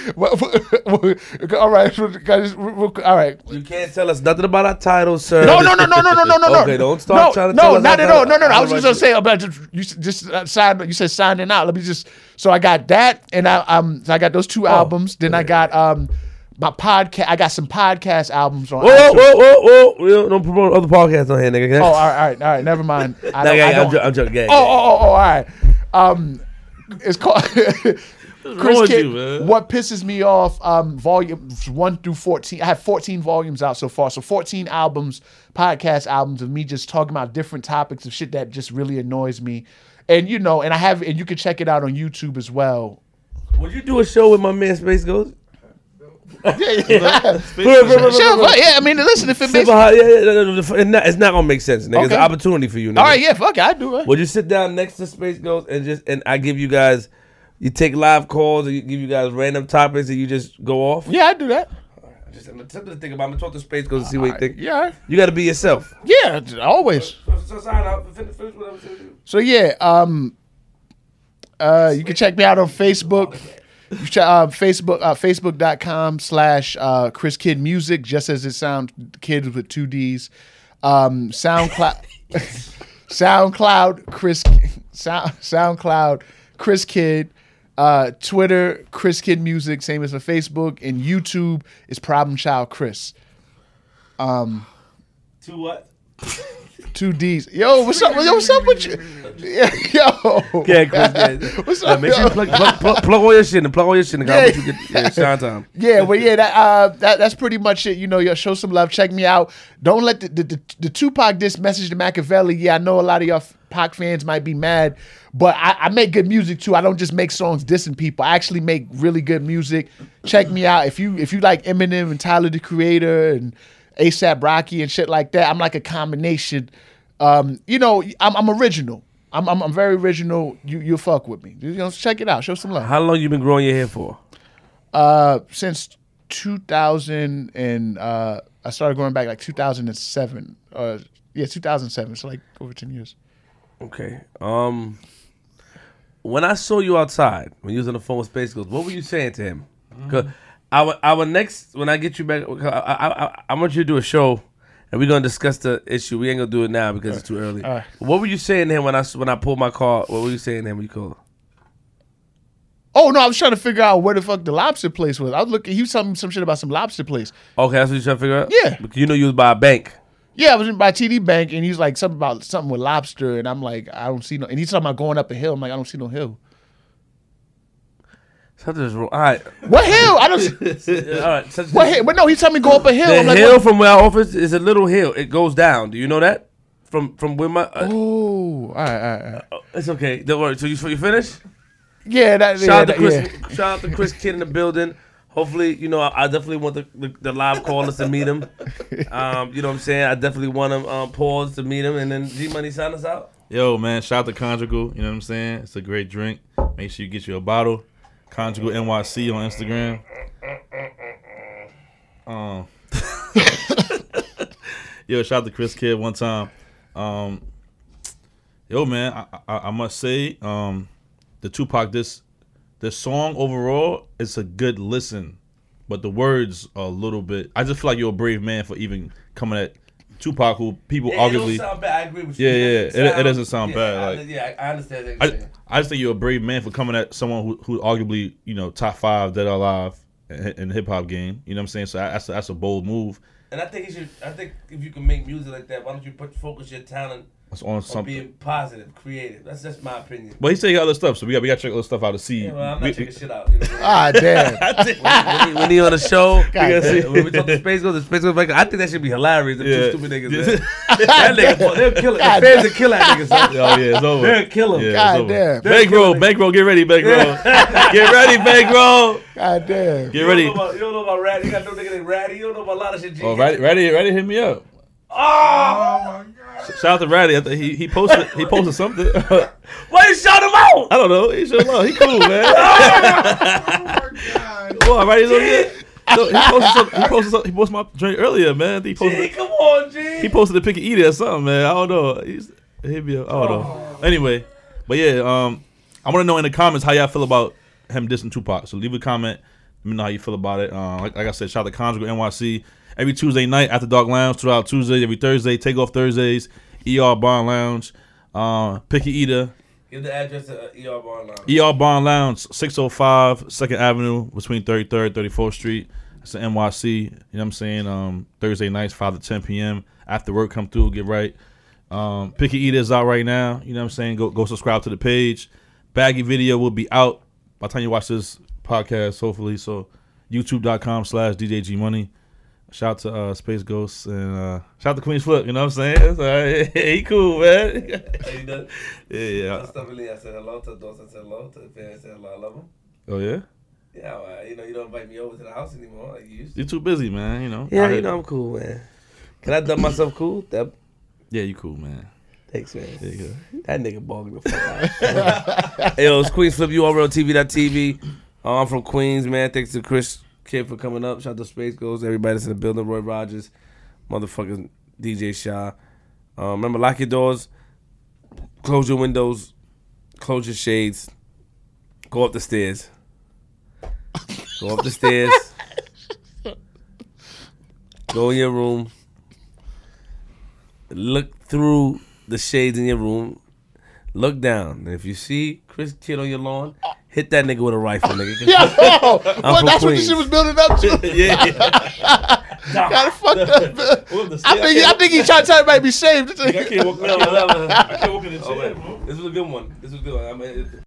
Well, all right, guys, all right. You can't tell us nothing about our title, sir. No, no, no, no, no, no, no, no. Okay, don't start no, trying to no, tell us. No, not at all. No, no, no. I was just gonna say about just you just uh. You said signing out. Let me just. So I got that, and I um, so I got those two oh, albums. Then I got um. My podcast, I got some podcast albums on. Whoa, iTunes. whoa, whoa, whoa! Don't, don't promote other podcasts on here, nigga. Oh, all right, all right, all right. Never mind. I don't, no, yeah, I don't, I'm joking. Yeah, oh, yeah. oh, oh, oh, all right. Um, it's called Chris with Kidd. you, man? What pisses me off? Um, volumes one through fourteen. I have fourteen volumes out so far. So fourteen albums, podcast albums of me just talking about different topics of shit that just really annoys me. And you know, and I have, and you can check it out on YouTube as well. Would you do a show with my man Space Ghost? Yeah, yeah. Sure, Sure, but yeah. I mean, listen, if it makes. Super yeah, yeah, no, no, no, it's not, it's not gonna make sense, nigga. It's an opportunity for you, nigga. All right, yeah, fuck it, I do it. Would you sit down next to Space Ghost and just and I give you guys, you take live calls and you give you guys random topics and you just go off? Yeah, I do that. Just something to think about. I'm gonna talk to Space Ghost and see what you think. Yeah, You got to be yourself. yeah, always. So, so sign out. Finish, finish whatever you do. So yeah, um, uh, you can check me out on Facebook. Uh, Facebook, uh, Facebook.com slash uh, Chris Kidd Music, just as it sounds, kids with two D's. Um, SoundCloud, SoundCloud, Chris, Sound, SoundCloud, Chris Kidd. Uh, Twitter, Chris Kidd Music, same as for Facebook, and YouTube is Problem Child Chris. Um to what? Two D's. Yo, what's up? Yo, what's up with you? Yeah, yo. Yeah, Chris. Yeah. What's Yeah, up? make sure yo? you plug, plug, plug, plug all your shit and plug all your shit and Yeah. yeah. you get yeah, shine time. Yeah, but yeah, that, uh, that that's pretty much it. You know, yo, show some love. Check me out. Don't let the the, the, the Tupac diss message to Machiavelli. Yeah, I know a lot of y'all Pac fans might be mad, but I, I make good music too. I don't just make songs dissing people. I actually make really good music. Check me out if you if you like Eminem and Tyler the Creator and ASAP Rocky and shit like that. I'm like a combination. Um, you know, I'm, I'm original. I'm, I'm I'm very original. You you'll fuck with me. You know, check it out. Show some love. How long you been growing your hair for? Uh, since 2000 and uh, I started going back like 2007. Uh, yeah, 2007. So like over 10 years. Okay. Um, when I saw you outside when you was on the phone with Space Ghost, what were you saying to him? Cause our our next when I get you back, I, I, I, I want you to do a show, and we're gonna discuss the issue. We ain't gonna do it now because it's too early. All right. What were you saying to him when I when I pulled my car? What were you saying to him when you called? Oh no, I was trying to figure out where the fuck the lobster place was. I was looking. He was telling me some shit about some lobster place. Okay, that's what you trying to figure out. Yeah. Because you know you was by a bank. Yeah, I was in by TD Bank, and he's like something about something with lobster, and I'm like, I don't see no. And he's talking about going up a hill. I'm like, I don't see no hill. Something's wrong. All right, What hill? I don't. See, all right. What hill? But no, he's telling me go up a hill. The I'm like, hill what? from where our office is a little hill. It goes down. Do you know that? From from where my. Uh, Oh, all right, all right, all right. It's okay. Don't worry. So you you finished? Yeah, that. Shout yeah, out to Chris. yeah. Shout out to Chris Kidd in the building. Hopefully, you know, I, I definitely want the, the, the live callers to meet him. Um, you know what I'm saying? I definitely want him um, pause to meet him, and then G Money sign us out. Yo, man, shout out to Conjugal. You know what I'm saying? It's a great drink. Make sure you get you a bottle. Conjugal NYC on Instagram. Um, yo, shout out to Chris Kidd one time. Um, yo, man, I, I, I must say, um, the Tupac this this song overall, it's a good listen, but the words are a little bit. I just feel like you're a brave man for even coming at Tupac, who people arguably. bad. I agree with you. Yeah, yeah, it- it doesn't sound bad, I- like- yeah, I understand that. I, I just think you're a brave man for coming at someone who, who arguably, you know, top five dead or alive in, in the hip hop game. You know what I'm saying? So that's that's a bold move. and I think you should. I think if you can make music like that, why don't you put focus your talent It's on on something. being positive, creative? That's just my opinion. But he said he got other stuff, so we got we got to check other stuff out to see. Yeah, well, I'm We- not checking shit out. You know? Ah, damn. when, he, when he on the show, God we damn. when we talk to Space Ghost, the Space Ghost, I think that should be hilarious. The Yeah. two stupid niggas. man. that nigga, they'll kill it. The fans will kill that nigga. son. Oh yeah, it's over. They'll kill him. Yeah, God damn. Bankroll, bankroll, get ready, bankroll. get ready, bankroll. God damn. Get ready. You don't know about, you don't know about Ratty. You got no nigga named Ratty. You don't know about a lot of shit. G. Oh, ready, ready, ready. Hit me up. Oh! Shout out to Ratty. I think he he posted he posted something. Why you shout him out? I don't know. He should love. He cool, man. Oh, my God. Boy, Ratty's on here. So he posted something, he posted something, he posted my drink earlier, man. He posted G, come on, G. he posted a pick and eat it or something, man. I don't know. He's hit me up. I don't know. Anyway, but yeah, um, I want to know in the comments how y'all feel about him dissing Tupac. So leave a comment. Let me know how you feel about it. Uh, like, like I said, shout out to Conjugal NYC every Tuesday night after Dark Lounge. Throughout Tuesday, every Thursday, Take Off Thursdays, ER Barn Lounge, uh, Picky Eater, Give the address to uh, ER Bar Lounge. ER Barn Lounge, 605 2nd Avenue between 33rd 34th Street. It's the NYC. You know what I'm saying? Um, Thursday nights, 5 to 10 p.m. After work, come through, get right. Um, Picky Eater is out right now. You know what I'm saying? Go go subscribe to the page. Baggy video will be out by the time you watch this podcast, hopefully. So youtube.com slash DJG Money. Shout out to uh, Space Ghosts and uh, shout out to Queen's Flip. You know what I'm saying? So, he cool, man. How you done? yeah, yeah. I said hello to those. I said hello to the fans. I said hello. I love them. Oh, yeah? Yeah, well, you know, you don't invite me over to the house anymore like you used to. You're too busy, man. You know. Yeah, I, you know I'm cool, man. Can I dub myself cool? That Yeah, you cool, man. thanks, man. There you go. That nigga bogged the fuck out. hey, yo, it's Queens Flip. You over on TV.tv. Uh, I'm from Queens, man. Thanks to Chris Kidd for coming up. Shout out to Space Ghost. Everybody that's in the building. Roy Rogers, motherfucking DJ Shaw. Uh, remember, lock your doors, close your windows, close your shades, go up the stairs. Go up the stairs. Go in your room. Look through the shades in your room. Look down. If you see Chris Kidd on your lawn, hit that nigga with a rifle, nigga. Yo, well, from that's what this shit was building up to. yeah, yeah. Got it fucked up. I think I think he trying to tell everybody to be saved. I can't walk. I No, can't. I can't walk in the Oh, chair, man. bro. This was a good one. This was a good one. I mean, it-